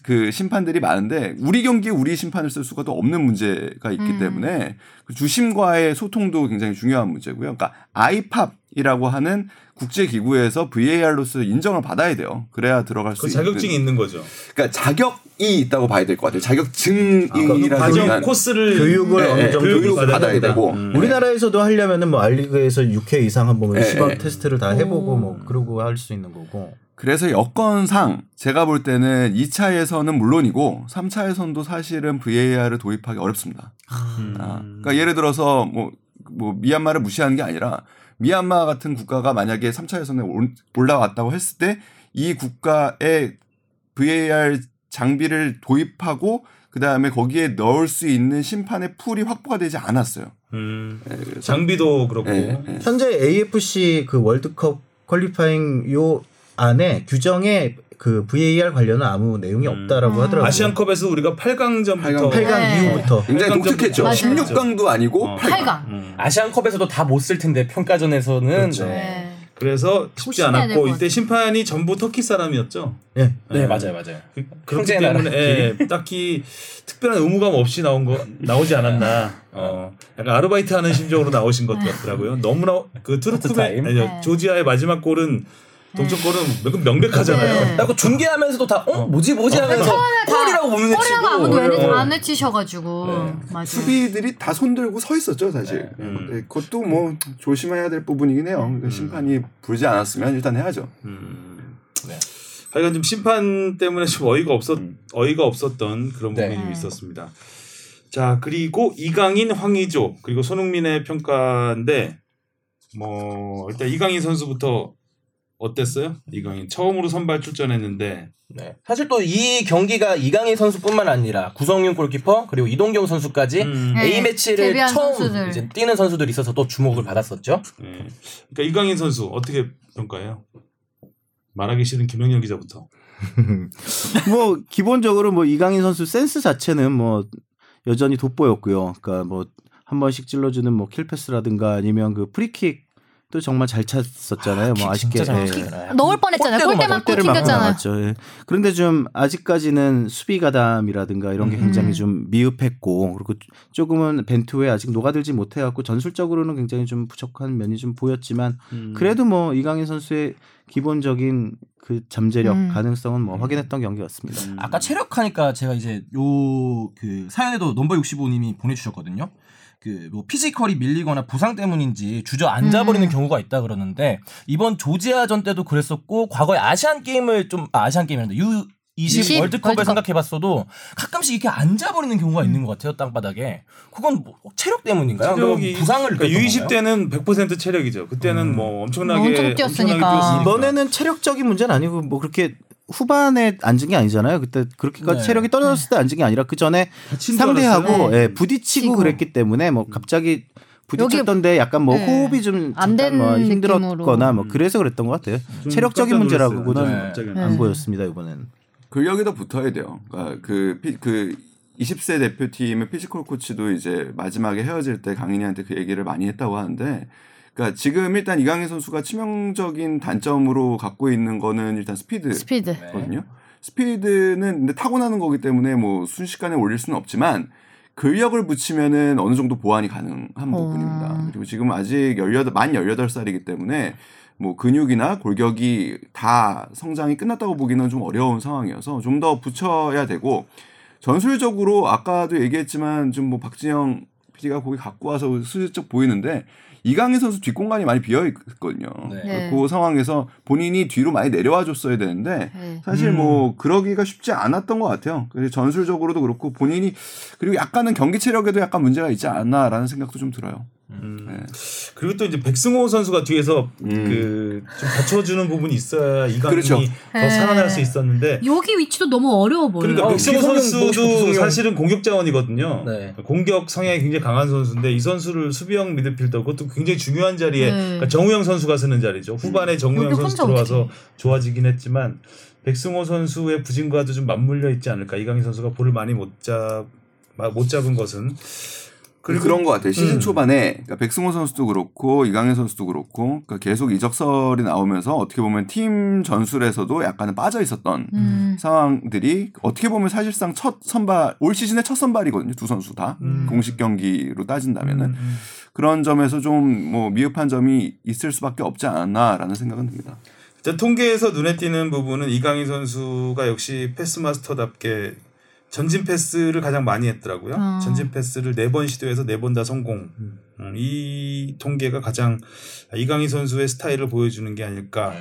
C: 그 심판들이 많은데 우리 경기에 우리 심판을 쓸 수가 또 없는 문제가 있기
B: 음.
C: 때문에 그 주심과의 소통도 굉장히 중요한 문제고요. 그러니까 아이팝 이라고 하는 국제 기구에서 VAR로서 인정을 받아야 돼요. 그래야 들어갈
A: 수그
C: 있는.
A: 자격증이 있는 거죠.
C: 그러니까 자격이 있다고 봐야 될 것 같아요. 자격증이라기보다는
A: 그 과정 코스를
E: 교육을
C: 네,
E: 어느
C: 네,
E: 정도
C: 교육을
E: 받아야
C: 받아야. 되고.
A: 음.
E: 우리나라에서도 하려면은 뭐 알리그에서 6회 이상 한번 뭐
C: 네,
E: 시범
C: 네.
E: 테스트를 다 해보고
B: 오.
E: 뭐 그러고 할 수 있는 거고.
C: 그래서 여건상 제가 볼 때는 2차에서는 물론이고 3차에서도 사실은 VAR을 도입하기 어렵습니다.
A: 음.
C: 아, 그러니까 예를 들어서 뭐, 뭐 미얀마를 무시하는 게 아니라 미얀마 같은 국가가 만약에 3차 예선에 올- 올라왔다고 했을 때 이 국가의 VAR 장비를 도입하고 그 다음에 거기에 넣을 수 있는 심판의 풀이 확보가 되지 않았어요.
A: 음.
C: 네, 그래서-
A: 장비도 그렇고
C: 네, 네.
E: 현재 AFC 그 월드컵 퀄리파잉 요 안에 규정에 그 VAR 관련은 아무 내용이 없다라고 하더라고요.
A: 음. 아시안컵에서 우리가 8강전부터
E: 8강
B: 네.
E: 이후부터
C: 굉장히
A: 팔강
C: 독특했죠.
B: 맞아요.
C: 16강도 아니고
A: 어.
C: 8강.
B: 8강.
A: 음.
D: 아시안컵에서도 다 못 쓸 텐데 평가전에서는
A: 그렇죠.
D: 네.
B: 네.
A: 그래서 쉽지 않았고. 이때 심판이 전부 터키 사람이었죠.
E: 예.
D: 네, 맞아요, 맞아요.
A: 그,
D: 나라.
A: 때문에 예, 딱히 특별한 의무감 없이 나온 거 나오지 않았나. 어, 약간 아르바이트 하는 심정으로 나오신 것 같더라고요. 너무나 그 트루크맨
B: 네.
A: 조지아의 마지막 골은 동점골은 매우 명백하잖아요.
B: 네.
D: 그리고 중계하면서도 다 어? 뭐지 뭐지 하면서
B: 처음에 다
D: 골이라고 못 외치고
B: 꼬리라고 아무도
A: 네.
B: 외- 안 외치셔가지고 맞아요.
C: 수비들이 다 손들고 서 있었죠, 사실.
A: 음.
C: 네, 그것도 뭐 조심해야 될 부분이긴 해요. 그러니까 심판이 부르지 않았으면 일단 해야죠.
A: 음.
D: 네.
A: 하여간 좀 심판 때문에 좀 어이가 없었
C: 음.
A: 어이가 없었던 그런
D: 네.
A: 부분이 좀 있었습니다. 자 그리고 이강인, 황의조 그리고 손흥민의 평가인데 뭐 일단 이강인 선수부터 어땠어요? 이강인 처음으로 선발 출전했는데
D: 네. 사실 또 이 경기가 이강인 선수뿐만 아니라 구성윤 골키퍼 그리고 이동경 선수까지
A: 음,
B: 네.
D: A 매치를
B: 데뷔한
D: 처음
B: 선수들.
D: 이제 뛰는 선수들이 있어서 또 주목을 받았었죠.
A: 예. 그러니까 이강인 선수 어떻게 평가해요? 말하기 싫은 김영렬 기자부터.
G: 뭐 기본적으로 뭐 이강인 선수 센스 자체는 뭐 여전히 돋보였고요. 그러니까 뭐 한 번씩 찔러주는 뭐 킬패스라든가 아니면 그 프리킥 도 정말 잘 찼었잖아요. 뭐 아쉽게 예.
B: 넣을 뻔했잖아요.
D: 골대도
B: 골대
D: 맞아,
B: 맞고
G: 골대를 맞고
B: 튕겼잖아요.
G: 예. 그런데 좀 아직까지는 수비 가담이라든가 이런 게 굉장히
B: 음.
G: 좀 미흡했고 그리고 조금은 벤투에 아직 녹아들지 못해갖고 전술적으로는 굉장히 좀 부족한 면이 좀 보였지만
A: 음.
G: 그래도 뭐 이강인 선수의 기본적인 그 잠재력
B: 음.
G: 가능성은 뭐 확인했던 경기였습니다.
F: 아까 체력하니까 제가 이제 요 그 사연에도 number 65님이 보내주셨거든요. 그 뭐 피지컬이 밀리거나 부상 때문인지 주저앉아 버리는
B: 음.
F: 경우가 있다 그러는데 이번 조지아전 때도 그랬었고 과거에 아시안 게임을 좀 아, 아시안 게임이란다 U 20
B: 20
F: 월드컵을
B: 월드컵.
F: 생각해봤어도 가끔씩 이렇게 앉아버리는 경우가 있는 것 같아요 땅바닥에 그건 뭐 체력 때문인가요?
A: 체력이
F: 부상을
A: 그러니까
F: 느꼈던
A: U20
F: 건가요?
A: 때는 100% 체력이죠. 그때는 뭐 엄청나게
B: 엄청 뛰었으니까.
A: 엄청나게 뛰었으니까.
G: 이번에는 체력적인 문제는 아니고 뭐 그렇게 후반에 앉은 게 아니잖아요. 그때 그렇게까지
F: 네.
G: 체력이 떨어졌을 때 앉은 게 아니라 그 전에 상대하고
A: 알았어요.
G: 예, 부딪히고
B: 치고.
G: 그랬기 때문에 뭐 갑자기 부딪혔던데 약간 뭐
B: 네.
G: 호흡이
B: 좀안
G: 잠깐
B: 뭐된
G: 힘들었거나. 뭐 그래서 그랬던 것 같아요.
A: 좀
G: 체력적인 문제라고는.
F: 네.
B: 네.
G: 안 보였습니다 이번에는.
C: 근력이 더 붙어야 돼요. 그러니까 그, 피- 그 20세 대표팀의 피지컬 코치도 이제 마지막에 헤어질 때 강인이한테 그 얘기를 많이 했다고 하는데 그러니까 지금 일단 이강인 선수가 치명적인 단점으로 갖고 있는 거는 일단 스피드.
B: 스피드.
C: 거든요. 스피드는 근데 타고나는 거기 때문에 뭐 순식간에 올릴 수는 없지만 근력을 붙이면은 어느 정도 보완이 가능한 부분입니다. 그리고 지금 아직 18, 만 18살이기 때문에 뭐 근육이나 골격이 다 성장이 끝났다고 보기는 좀 어려운 상황이어서 좀 더 붙여야 되고 전술적으로 아까도 얘기했지만 좀 뭐 박진영 PD가 거기 갖고 와서 슬쩍 보이는데 이강인 선수 뒷공간이 많이 비어 있거든요.
F: 네.
B: 네.
C: 그 상황에서 본인이 뒤로 많이 내려와 줬어야 되는데
B: 네.
C: 사실 뭐 그러기가 쉽지 않았던 것 같아요. 그래서 전술적으로도 그렇고 본인이 그리고 약간은 경기 체력에도 약간 문제가 있지 않나라는 생각도 좀 들어요.
A: 음. 그리고 또 이제 백승호 선수가 뒤에서 그좀 받쳐주는 부분이 있어야 이강인이
C: 그렇죠.
A: 더
B: 네.
A: 살아날 수 있었는데
B: 여기 위치도 너무 어려워 보여요.
A: 그러니까
D: 어,
A: 백승호 선수도
D: 비성형.
A: 사실은 공격 자원이거든요.
D: 네.
A: 공격 성향이 굉장히 강한 선수인데 이 선수를 수비형 미드필더 그것도 굉장히 중요한 자리에
B: 네.
A: 그러니까 정우영 선수가 쓰는 자리죠. 후반에 정우영
B: 여기
A: 선수 들어와서
B: 어떻게
A: 좋아지긴 했지만 백승호 선수의 부진과도 좀 맞물려 있지 않을까. 이강인 선수가 볼을 많이 못 잡 못 잡은 것은
C: 그리고 그런 것 같아요. 시즌
A: 음.
C: 초반에 그러니까 백승호 선수도 그렇고 이강인 선수도 그렇고 그러니까 계속 이적설이 나오면서 어떻게 보면 팀 전술에서도 약간은 빠져 있었던
B: 음.
C: 상황들이 어떻게 보면 사실상 첫 선발 올 시즌의 첫 선발이거든요. 두 선수 다
A: 음.
C: 공식 경기로 따진다면은
A: 음.
C: 그런 점에서 좀 뭐 미흡한 점이 있을 수밖에 없지 않았나라는 생각은 듭니다.
A: 통계에서 눈에 띄는 부분은 이강인 선수가 역시 패스 마스터답게 전진 패스를 가장 많이 했더라고요.
B: 어.
A: 전진 패스를 네 번 시도해서 네 번 다 성공. 음, 이 통계가 가장 이강인 선수의 스타일을 보여주는 게 아닐까.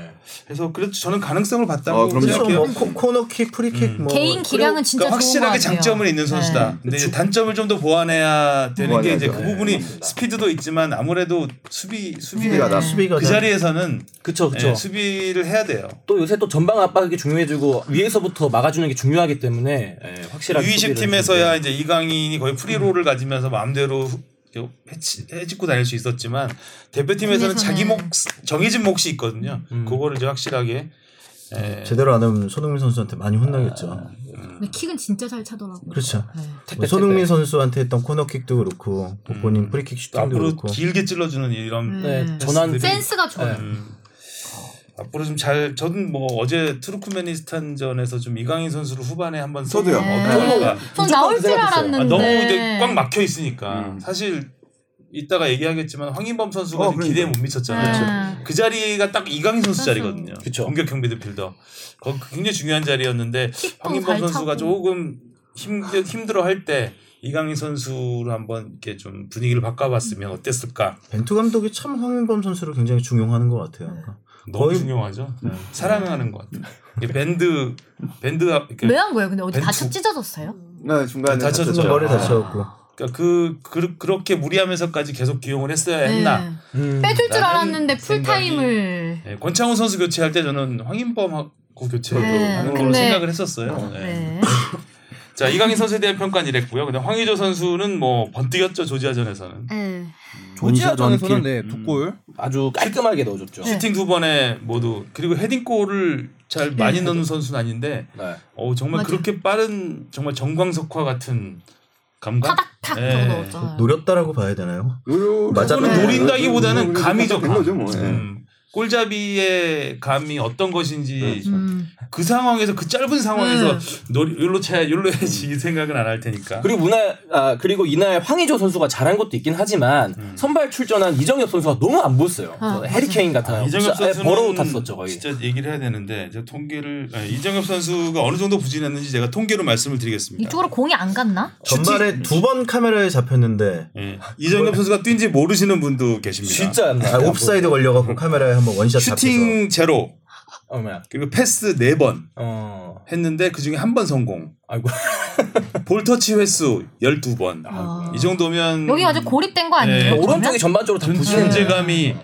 A: 해서 그래도 저는 가능성을 봤다고
C: 어.
A: 생각해요.
E: 뭐 코, 코너킥, 프리킥 뭐
B: 개인 기량은 진짜
A: 그러니까
B: 좋은
A: 확실하게
B: 것 같아요.
A: 장점은 있는 선수다.
B: 네.
A: 근데 이제 단점을 좀 더 보완해야 되는 게 이제 그
C: 보완해야죠.
A: 부분이
C: 네.
A: 스피드도 있지만 아무래도 수비 수비가
C: 수비가 나-
E: 수비가
A: 그
E: 다-
A: 자리에서는
D: 그쵸 그쵸.
A: 예, 수비를 해야 돼요.
D: 또 요새 또 전방 압박이 중요해지고 위에서부터 막아주는 게 중요하기 때문에 예, 확실하게
A: U20
D: 수비를
A: 팀에서야. 이제 이강인이 거의 free role을 가지면서 마음대로 후- 해치, 헤집고 다닐 수 있었지만 대표팀에서는
B: 팀에서는-
A: 자기 몫 정해진 몫이 있거든요.
D: 음.
A: 그거를 이제 확실하게 예,
E: 제대로 안 하면 손흥민 선수한테 많이 혼나겠죠.
B: 근데 킥은 진짜 잘 차더라고요.
E: 그렇죠.
B: 네.
E: 뭐 손흥민 선수한테 했던 코너킥도 그렇고 뭐 본인 프리킥
A: 또
E: 슈팅도 그렇고
A: 길게 찔러주는 이런
D: 네,
B: 음.
D: 전환
B: 센스가 좋아요.
A: 음. 앞으로 좀 잘 저는 뭐 어제 투르크메니스탄전에서 좀 이강인 선수를 후반에 한번
C: 저도요.
A: 써보면
B: 네. 전 나올 그줄
D: 생각했어요.
B: 알았는데.
A: 아, 너무 이제 꽉 막혀 있으니까
C: 음.
A: 사실 이따가 얘기하겠지만 황인범 선수가
C: 어,
A: 좀 기대에
C: 그러니까.
A: 못 미쳤잖아요.
B: 네.
A: 그 자리가 딱 이강인 선수
B: 선수.
A: 자리거든요.
D: 그쵸.
A: 공격 형 미드필더. 거 굉장히 중요한 자리였는데 황인범
B: 잘
A: 선수가
B: 차고.
A: 조금 힘들 힘들어 할 때 이강인 선수를 한번 이렇게 좀 분위기를 바꿔봤으면 어땠을까?
E: 벤투 감독이 참 황인범 선수를 굉장히 중용하는 것 같아요. 그러니까
A: 너무
E: 거의-
A: 중요하죠. 네. 사랑하는 것 같아요. 밴드 밴드 이렇게
B: 왜한 거예요? 근데 어디. 다쳐 찢어졌어요?
C: 네, 중간에
A: 다쳤죠.
C: 다쳤죠.
E: 머리
A: 아.
E: 다쳐갖고
A: 그러니까 그, 그 그렇게 무리하면서까지 계속 기용을 했어야 했나?
B: 네.
D: 음.
B: 빼줄 줄 알았는데 풀
A: 생각이-
B: 타임을.
A: 네, 권창훈 선수 교체할 때 저는 황인범 하고 교체를
B: 네,
A: 하는 걸로
B: 근데-
A: 생각을 했었어요. 네.
B: 네.
A: 자 이강인 선수에 대한 평가는 이랬고요. 근데 황의조 선수는 뭐 번뜩였죠 조지아전에서는
B: 네.
F: 조지아전에서는 네, 두 골.
D: 아주 깔끔하게 넣어줬죠.
B: 네.
A: 슈팅 두 번에 모두 그리고 헤딩골을 잘 많이 넣는 선수는 아닌데
D: 네.
A: 어, 정말
B: 맞아.
A: 그렇게 빠른 정말 정광석화 같은 감각.
B: 타닥탁
A: 네.
B: 넣었잖아요.
E: 노렸다라고 봐야 되나요?
C: 요요-
E: 맞아.
A: 그거는
B: 네.
A: 노린다기보다는
C: 그래도
A: 감이
C: 된
A: 좋고
C: 거죠, 뭐. 예.
A: 음, 골잡이의 감이 어떤 것인지
B: 음.
A: 그 상황에서 그 짧은 상황에서
B: 음.
A: 노 욜로 차야 욜로 해야지 이 생각은 안 할 테니까.
D: 그리고 문화 아 그리고 이날 황의조 선수가 잘한 것도 있긴 하지만 선발 출전한 이정협 선수가 너무 안 보였어요.
B: 아,
D: 저 해리케인 같아요.
A: 이정협
D: 진짜
A: 선수는
D: burrow 탔었죠 거의.
A: 진짜 얘기를 해야 되는데 제가 통계를 아니, 이정협 선수가 어느 정도 부진했는지 제가 통계로 말씀을 드리겠습니다.
B: 이쪽으로 공이 안 갔나?
E: 전날에 두 번 카메라에 잡혔는데
A: 예. 이정협 선수가 뛴지 모르시는 분도 계십니다.
D: 진짜 안
E: 아,
D: 나.
E: 옵사이드 걸려갖고 카메라에 한번 원샷 잡혀서
A: 슈팅 제로
D: 어머야.
A: 그리고 패스 네번
D: 어.
A: 했는데 그 중에 한 번 성공.
D: 아이고.
A: 볼 터치 횟수 12번.
B: 아.
A: 이 정도면
B: 여기 아주 고립된 거 아니에요?
A: 네.
D: 오른쪽이 전반적으로 다
A: 존-
D: 부진해.
A: 존재감이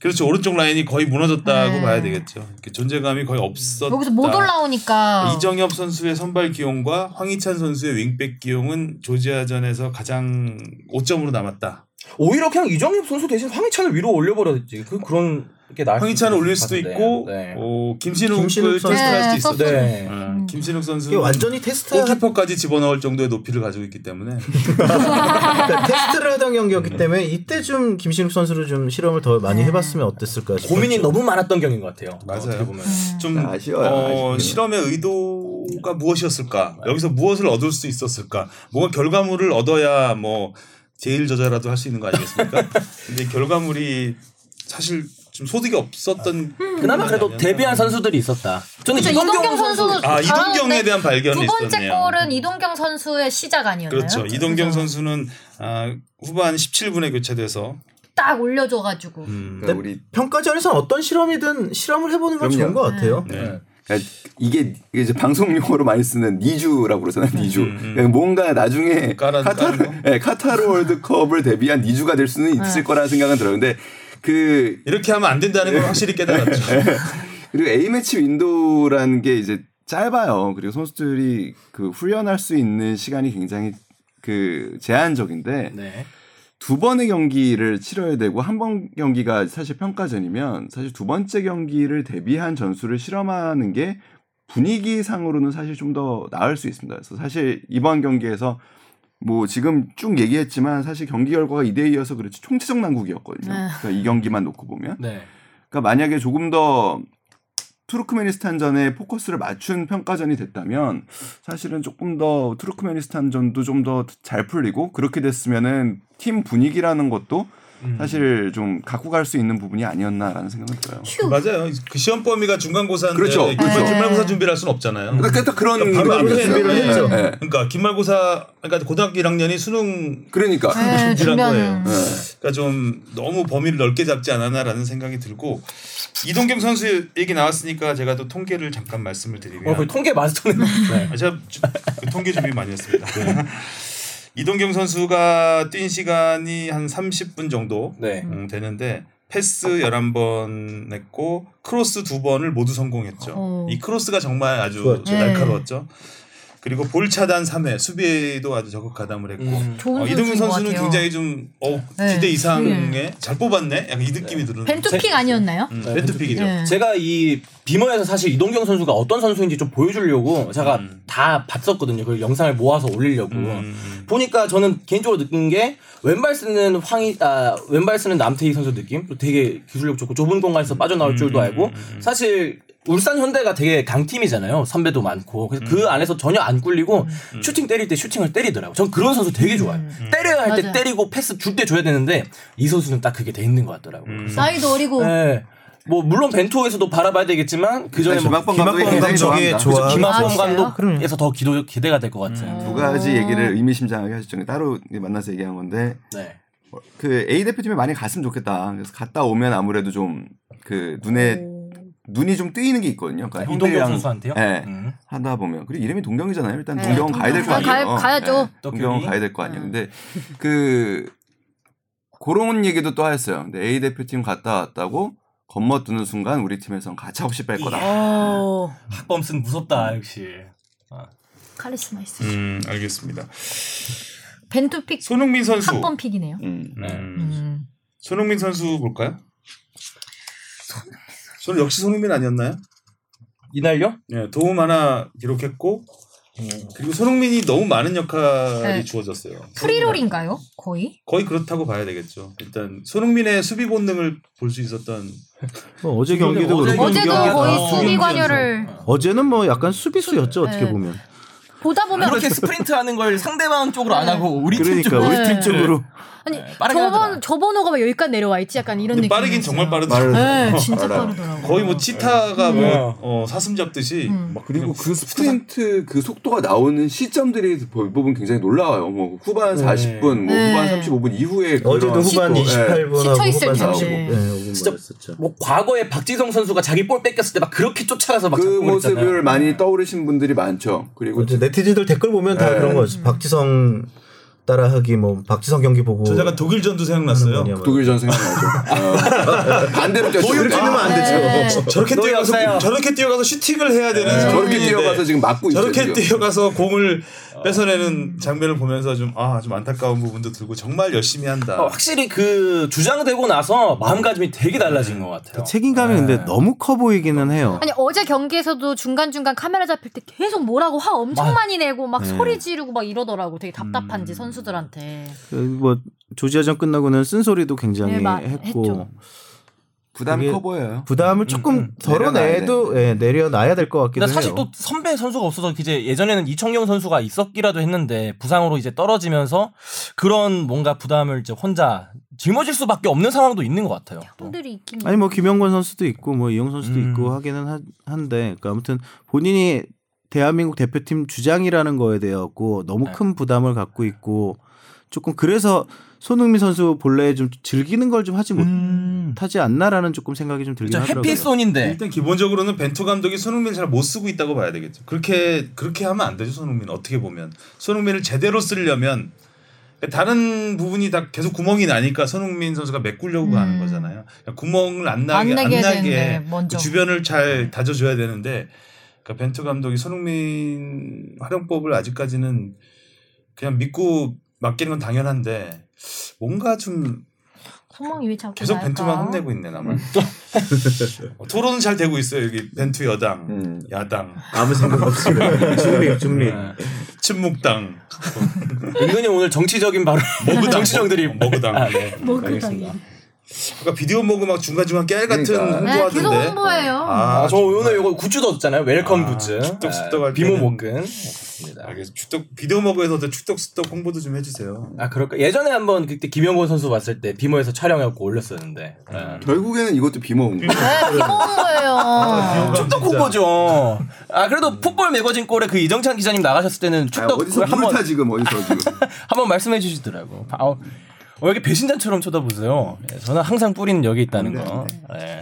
A: 그렇죠 오른쪽 라인이 거의 무너졌다고
B: 네.
A: 봐야 되겠죠. 존재감이 거의 없었다.
B: 여기서 못 올라오니까
A: 이정협 선수의 선발 기용과 황희찬 선수의 윙백 기용은 조지아전에서 가장 오점으로 남았다.
D: 오히려 그냥 이정협 선수 대신 황희찬을 위로 올려버렸지. 그 그런 게 나을
A: 황희찬을 올릴 수도
D: 같은데.
A: 있고
D: 네.
A: 어, 김신욱을
E: 김신욱 선수.
A: 테스트할 수도
B: 네,
A: 있어.
B: 썼어요.
D: 네.
A: 어, 김신욱 선수
E: 이게 완전히 테스트
A: 골키퍼까지 집어넣을 정도의 높이를 가지고 있기 때문에
E: 그러니까 테스트를 하던 경기였기 때문에 이때 좀 김신욱 선수를 좀 실험을 더 많이 해봤으면 어땠을까 싶어요.
D: 고민이 너무 많았던 경기인 것 같아요.
A: 맞아요.
D: 어떻게 보면.
A: 좀
C: 아쉬워요,
A: 어. 실험의 의도가 무엇이었을까? 여기서 무엇을 얻을 수 있었을까? 뭔가 결과물을 얻어야 뭐 제일 저자라도 할 수 있는 거 아니겠습니까? 근데 결과물이 사실 좀 소득이 없었던
D: 그나마 그래도
A: 아니었나?
D: 데뷔한 선수들이 있었다. 저는
B: 그쵸,
D: 이동경,
B: 이동경
D: 선수
A: 아 이동경에 대한 발견이
B: 두 번째
A: 있었네요.
B: 골은 이동경 선수의 시작 아니었나요?
A: 그렇죠. 이동경
B: 그래서
A: 선수는 아, 후반 17분에 교체돼서
B: 딱 올려줘가지고
A: 음,
C: 그러니까 우리
E: 평가전에서 어떤 실험이든 실험을 해보는 건
C: 그럼요.
E: 좋은 것 같아요.
A: 네.
C: 그러니까 이게 이게 이제 방송 용어로 많이 쓰는 니주라고 그러잖아요. 니주.
A: 음, 음.
C: 그러니까 뭔가 나중에
A: 깔아-
C: 카타르,
A: 까는 거?
C: 네, 카타르 월드컵을 대비한 니주가 될 수는 있을 거라는 생각은 들어요. 근데 그
A: 이렇게 하면 안 된다는 걸 확실히 깨달았죠.
C: 그리고 A 매치 윈도우라는 게 이제 짧아요. 그리고 선수들이 그 훈련할 수 있는 시간이 굉장히 그 제한적인데
D: 네.
C: 두 번의 경기를 치러야 되고 한 번 경기가 사실 평가전이면 사실 두 번째 경기를 대비한 전술을 실험하는 게 분위기상으로는 사실 좀 더 나을 수 있습니다. 그래서 사실 이번 경기에서 뭐 지금 쭉 얘기했지만 사실 경기 결과가 2대 2여서 그렇지 총체적 난국이었거든요.
B: 네.
C: 그러니까 이 경기만 놓고 보면
D: 네.
C: 그러니까 만약에 조금 더 투르크메니스탄전에 포커스를 맞춘 평가전이 됐다면 사실은 조금 더 투르크메니스탄전도 좀 더 잘 풀리고 그렇게 됐으면은 팀 분위기라는 것도
D: 음.
C: 사실 좀 갖고 갈 수 있는 부분이 아니었나라는 생각이 들어요.
B: 휴.
A: 맞아요. 그 시험 범위가 중간고사인데
C: 그렇죠, 그렇죠.
A: 기말고사 준비를 할 수는 없잖아요.
C: 그러니까 딱 그런
A: 그러니까 바로
C: 느낌이었어요.
A: 앞에 준비를
C: 예,
A: 했죠.
C: 예.
A: 그러니까 기말고사 그러니까 고등학교 1학년이 수능
C: 그러니까
B: 네,
A: 준비를 한 거예요.
C: 예.
A: 그러니까 좀 너무 범위를 넓게 잡지 않았나라는 생각이 들고 이동경 선수 얘기 나왔으니까 제가 또 통계를 잠깐 말씀을 드리면
D: 어, 통계 마스터네. 네.
A: 아, 제가 주- 그 통계 준비 많이 했습니다. 이동경 선수가 뛴 시간이 한 30분 정도
D: 네.
A: 음, 되는데 패스 11번 냈고 크로스 두 번을 모두 성공했죠.
B: 어.
A: 이 크로스가 정말 아주
E: 좋았죠.
A: 날카로웠죠. 그리고 볼 차단 3회 수비에도 아주 적극 가담을 했고
D: 음.
B: 좋은
A: 어, 이동경
B: 것
A: 선수는. 굉장히 좀 어,
B: 네.
A: 기대 이상의 잘 뽑았네. 약간 이 느낌이 드는.
B: 벤투픽 아니었나요?
A: 음,
D: 네,
A: 벤투픽이죠.
B: 네.
D: 제가 이 비머에서 사실 이동경 선수가 어떤 선수인지 좀 보여주려고 제가
A: 음.
D: 다 봤었거든요. 그 영상을 모아서 올리려고.
A: 음.
D: 보니까 저는 개인적으로 느낀 게 왼발 쓰는 황희 아 왼발 쓰는 남태희 선수 느낌 또 되게 기술력 좋고 좁은 공간에서 빠져나올 줄도
A: 음,
D: 알고
A: 음, 음.
D: 사실 울산 현대가 되게 강팀이잖아요 선배도 많고 그래서
A: 음.
D: 그 안에서 전혀 안 꿀리고 슈팅 때릴 때 슈팅을 때리더라고 전 그런 선수 되게 좋아요
A: 음.
D: 때려야 할 때. 때리고 패스 줄 때 줘야 되는데 이 선수는 딱 그게 돼 있는 것 같더라고
A: 음.
D: 요
B: 나이도 어리고
D: 네. 뭐 물론 벤투에서도 바라봐야 되겠지만 그 전에 뭐
C: 김학범 감독이
E: 김학범
C: 굉장히
E: 감독이
C: 좋아합니다.
E: 좋아.
D: 그래서 김학범
B: 아?
D: 감독에서 더 기도 기대가 될 것 같아요.
C: 두 가지 얘기를 의미심장하게 하셨죠. 따로 만나서 얘기한 건데
D: 네.
C: 그 A 대표팀에 많이 갔으면 좋겠다. 그래서 갔다 오면 아무래도 좀 그 눈에 눈이 좀 뜨이는 게 있거든요. 그러니까
D: 아, 이동경 선수한테요?
C: 네.
D: 음.
C: 하다 보면 그리고 이름이 동경이잖아요. 일단
B: 네,
C: 동경 가야 될 거. 아니에요.
B: 가- 가야죠.
C: 네, 동경
D: 떡볶이.
C: 가야 될 거 아니에요. 근데 그 그런 얘기도 또 하였어요. 근데 A 대표팀 갔다 왔다고 겉멋드는 순간 우리 팀에선 가차없이 뺄 거다.
B: 어
D: 학범슨 무섭다 역시.
B: 카리스마 있어.
A: 음, 알겠습니다.
B: 벤투픽
A: 손흥민 선수.
B: 합번 픽이네요.
C: 음.
A: 음,
B: 음.
A: 손흥민 선수 볼까요? 손 역시 손흥민 아니었나요?
D: 이날요?
A: 네, 도움 하나 기록했고 그리고 손흥민이 너무 많은 역할이
B: 네.
A: 주어졌어요.
B: free role인가요? 거의?
A: 거의 그렇다고 봐야 되겠죠. 일단 손흥민의 수비 본능을 볼 수 있었던
E: 뭐 어제 경기도
D: 어제
E: 그렇고
B: 어제도 거의
D: 다
B: 수비 관여를
E: 어제는 뭐 약간 수비수였죠 어떻게
B: 네.
E: 보면.
B: 보다 보면
F: 그렇게 스프린트 하는 걸 상대방 쪽으로 안 하고 우리 팀
E: 그러니까
F: 쪽으로
E: 우리
B: 네.
E: 팀 쪽으로
B: 아니
F: 하더라.
B: 저번 저 번호가 막 여기까지 내려와 있지 약간 이런 느낌.
A: 빠르긴 정말 빠르더라고요.
B: 네, 진짜
C: 알아요.
B: 빠르더라고.
A: 거의 뭐 치타가
D: 음.
A: 뭐 어, 사슴 잡듯이
B: 음.
A: 막
C: 그리고
A: 그
C: 스프린트 그 속도가 나오는 시점들이 대부분 굉장히 놀라워요. 뭐 후반
D: 네.
C: 40분, 뭐
B: 네.
C: 후반 35분 이후에
E: 어제도 후반
C: 시도- 예.
E: 28분하고
B: 시초 있을
E: 후반
B: 텐데.
E: 45분. 네,
D: 진짜
E: 5분 말했었죠.
D: 뭐 과거에 박지성 선수가 자기 볼 뺏겼을 때 막 그렇게 쫓아가서 막
C: 그 모습을. 많이 떠오르신 분들이 많죠. 그리고
E: 이제 네티즌들 댓글 보면 다
C: 네.
E: 그런 거지. 박지성 따라하기 뭐 박지성 경기 보고
A: 저 잠깐 독일전도 생각났어요.
E: 뭐.
C: 독일전 생각나죠. 어. 반대로.
E: 그렇게 되면 안 되죠.
B: 네.
A: 저렇게
D: 너
A: 뛰어가서
D: 역사요.
A: 저렇게 뛰어가서 슈팅을 해야 되는
C: 네. 저렇게 뛰어가서 지금 막고 있죠.
A: 저렇게
C: 지금.
A: 뛰어가서 공을 뺏어내는 장면을 보면서 좀아 좀 안타까운 부분도 들고 정말 열심히 한다.
D: 어, 확실히 그 주장되고 나서 마음가짐이 되게 달라진 것 같아요.
E: 책임감이 근데 너무 커 보이기는 해요.
B: 아니 어제 경기에서도 중간 중간 카메라 잡힐 때 계속 뭐라고 화 엄청
D: 맞-
B: 많이 내고 막
E: 네.
B: 소리 지르고 막 이러더라고. 되게 답답한지 선 수들한테.
E: 그뭐 조지아전 끝나고는 쓴소리도 굉장히
B: 네, 마-
E: 했고
B: 했죠.
C: 부담이 커 보여요.
E: 부담을 조금 덜어내도 예, 내려놔야 될 것 같기도
D: 근데
E: 해요.
D: 사실 또 선배 선수가 없어서 이제 예전에는 이청용 선수가 있었기라도 했는데 부상으로 이제 떨어지면서 그런 뭔가 부담을 이제 혼자 짊어질 수밖에 없는 상황도 있는 것 같아요. 또.
B: 형들이 있긴
E: 아니 뭐 김영권 선수도 있고 뭐 이영 선수도
D: 음.
E: 있고 하기는 하, 한데 그러니까 아무튼 본인이 대한민국 대표팀 주장이라는 거에 대하고 너무
D: 네.
E: 큰 부담을 갖고 있고
G: 조금 그래서 손흥민 선수 본래 좀 즐기는 걸 좀 하지
D: 음.
G: 못하지 않나라는 조금 생각이 좀 들긴
D: 저
G: 하더라고요.
D: 해피손인데
A: 일단 기본적으로는 벤투 감독이 손흥민을 잘못 쓰고 있다고 봐야 되겠죠. 그렇게 그렇게 하면 안 되죠. 손흥민 어떻게 보면 손흥민을 제대로 쓰려면 다른 부분이 다 계속 구멍이 나니까 손흥민 선수가 메꾸려고 하는 거잖아요. 그러니까 구멍을 안 나게
B: 안
A: 안, 나게
B: 되는데, 먼저.
A: 그 주변을 잘 다져줘야 되는데 그러니까 벤투 감독이 손흥민 활용법을 아직까지는 그냥 믿고 맡기는 건 당연한데 뭔가 좀
B: 소망이 왜 자꾸
A: 계속
B: 날까?
A: 벤투만 혼내고 있네 나만. 어, 토론은 잘 되고 있어요 여기 벤투 여당,
C: 음.
A: 야당,
G: 아무 생각 없이 중립 중립.
A: 친묵당,
D: 은근히 오늘 정치적인 발언
A: 머그당,
D: 정치정들이
A: 머그당.
D: 아, 네.
A: 그 러니까 비디오 모그 막 중간 중간 깨알 같은
C: 그러니까.
B: 네,
A: 홍보하던데.
B: 계속 홍보해요.
A: 아,
D: 아, 저 오늘 이거 굿즈도 얻었잖아요. 웰컴
A: 아,
D: 굿즈.
A: 축덕숙덕 할
D: 아, 비모
A: 때는-
D: 목근. 그렇습니다.
A: 알겠습니다. 축덕 비디오 모그에서도 축덕숙덕 홍보도 좀 해주세요.
D: 아 그럴까? 예전에 한번 그때 김영곤 선수 봤을 때 비모에서 촬영해갖고 올렸었는데. 아.
C: 결국에는 이것도 비모음.
B: 네, 비먹은 거예요.
D: 축덕 홍보죠. 아 그래도 풋볼 매거진 골에 그 이정찬 기자님 나가셨을 때는
C: 아,
D: 축덕
C: 어디서
D: 그걸 한번
C: 물타 지금 어디서 지금.
D: 한번 말씀해 주시더라고. 아, 어, 왜 이렇게 배신자처럼 쳐다보세요? 예, 저는 항상 뿌리는 여기 있다는 거. 예.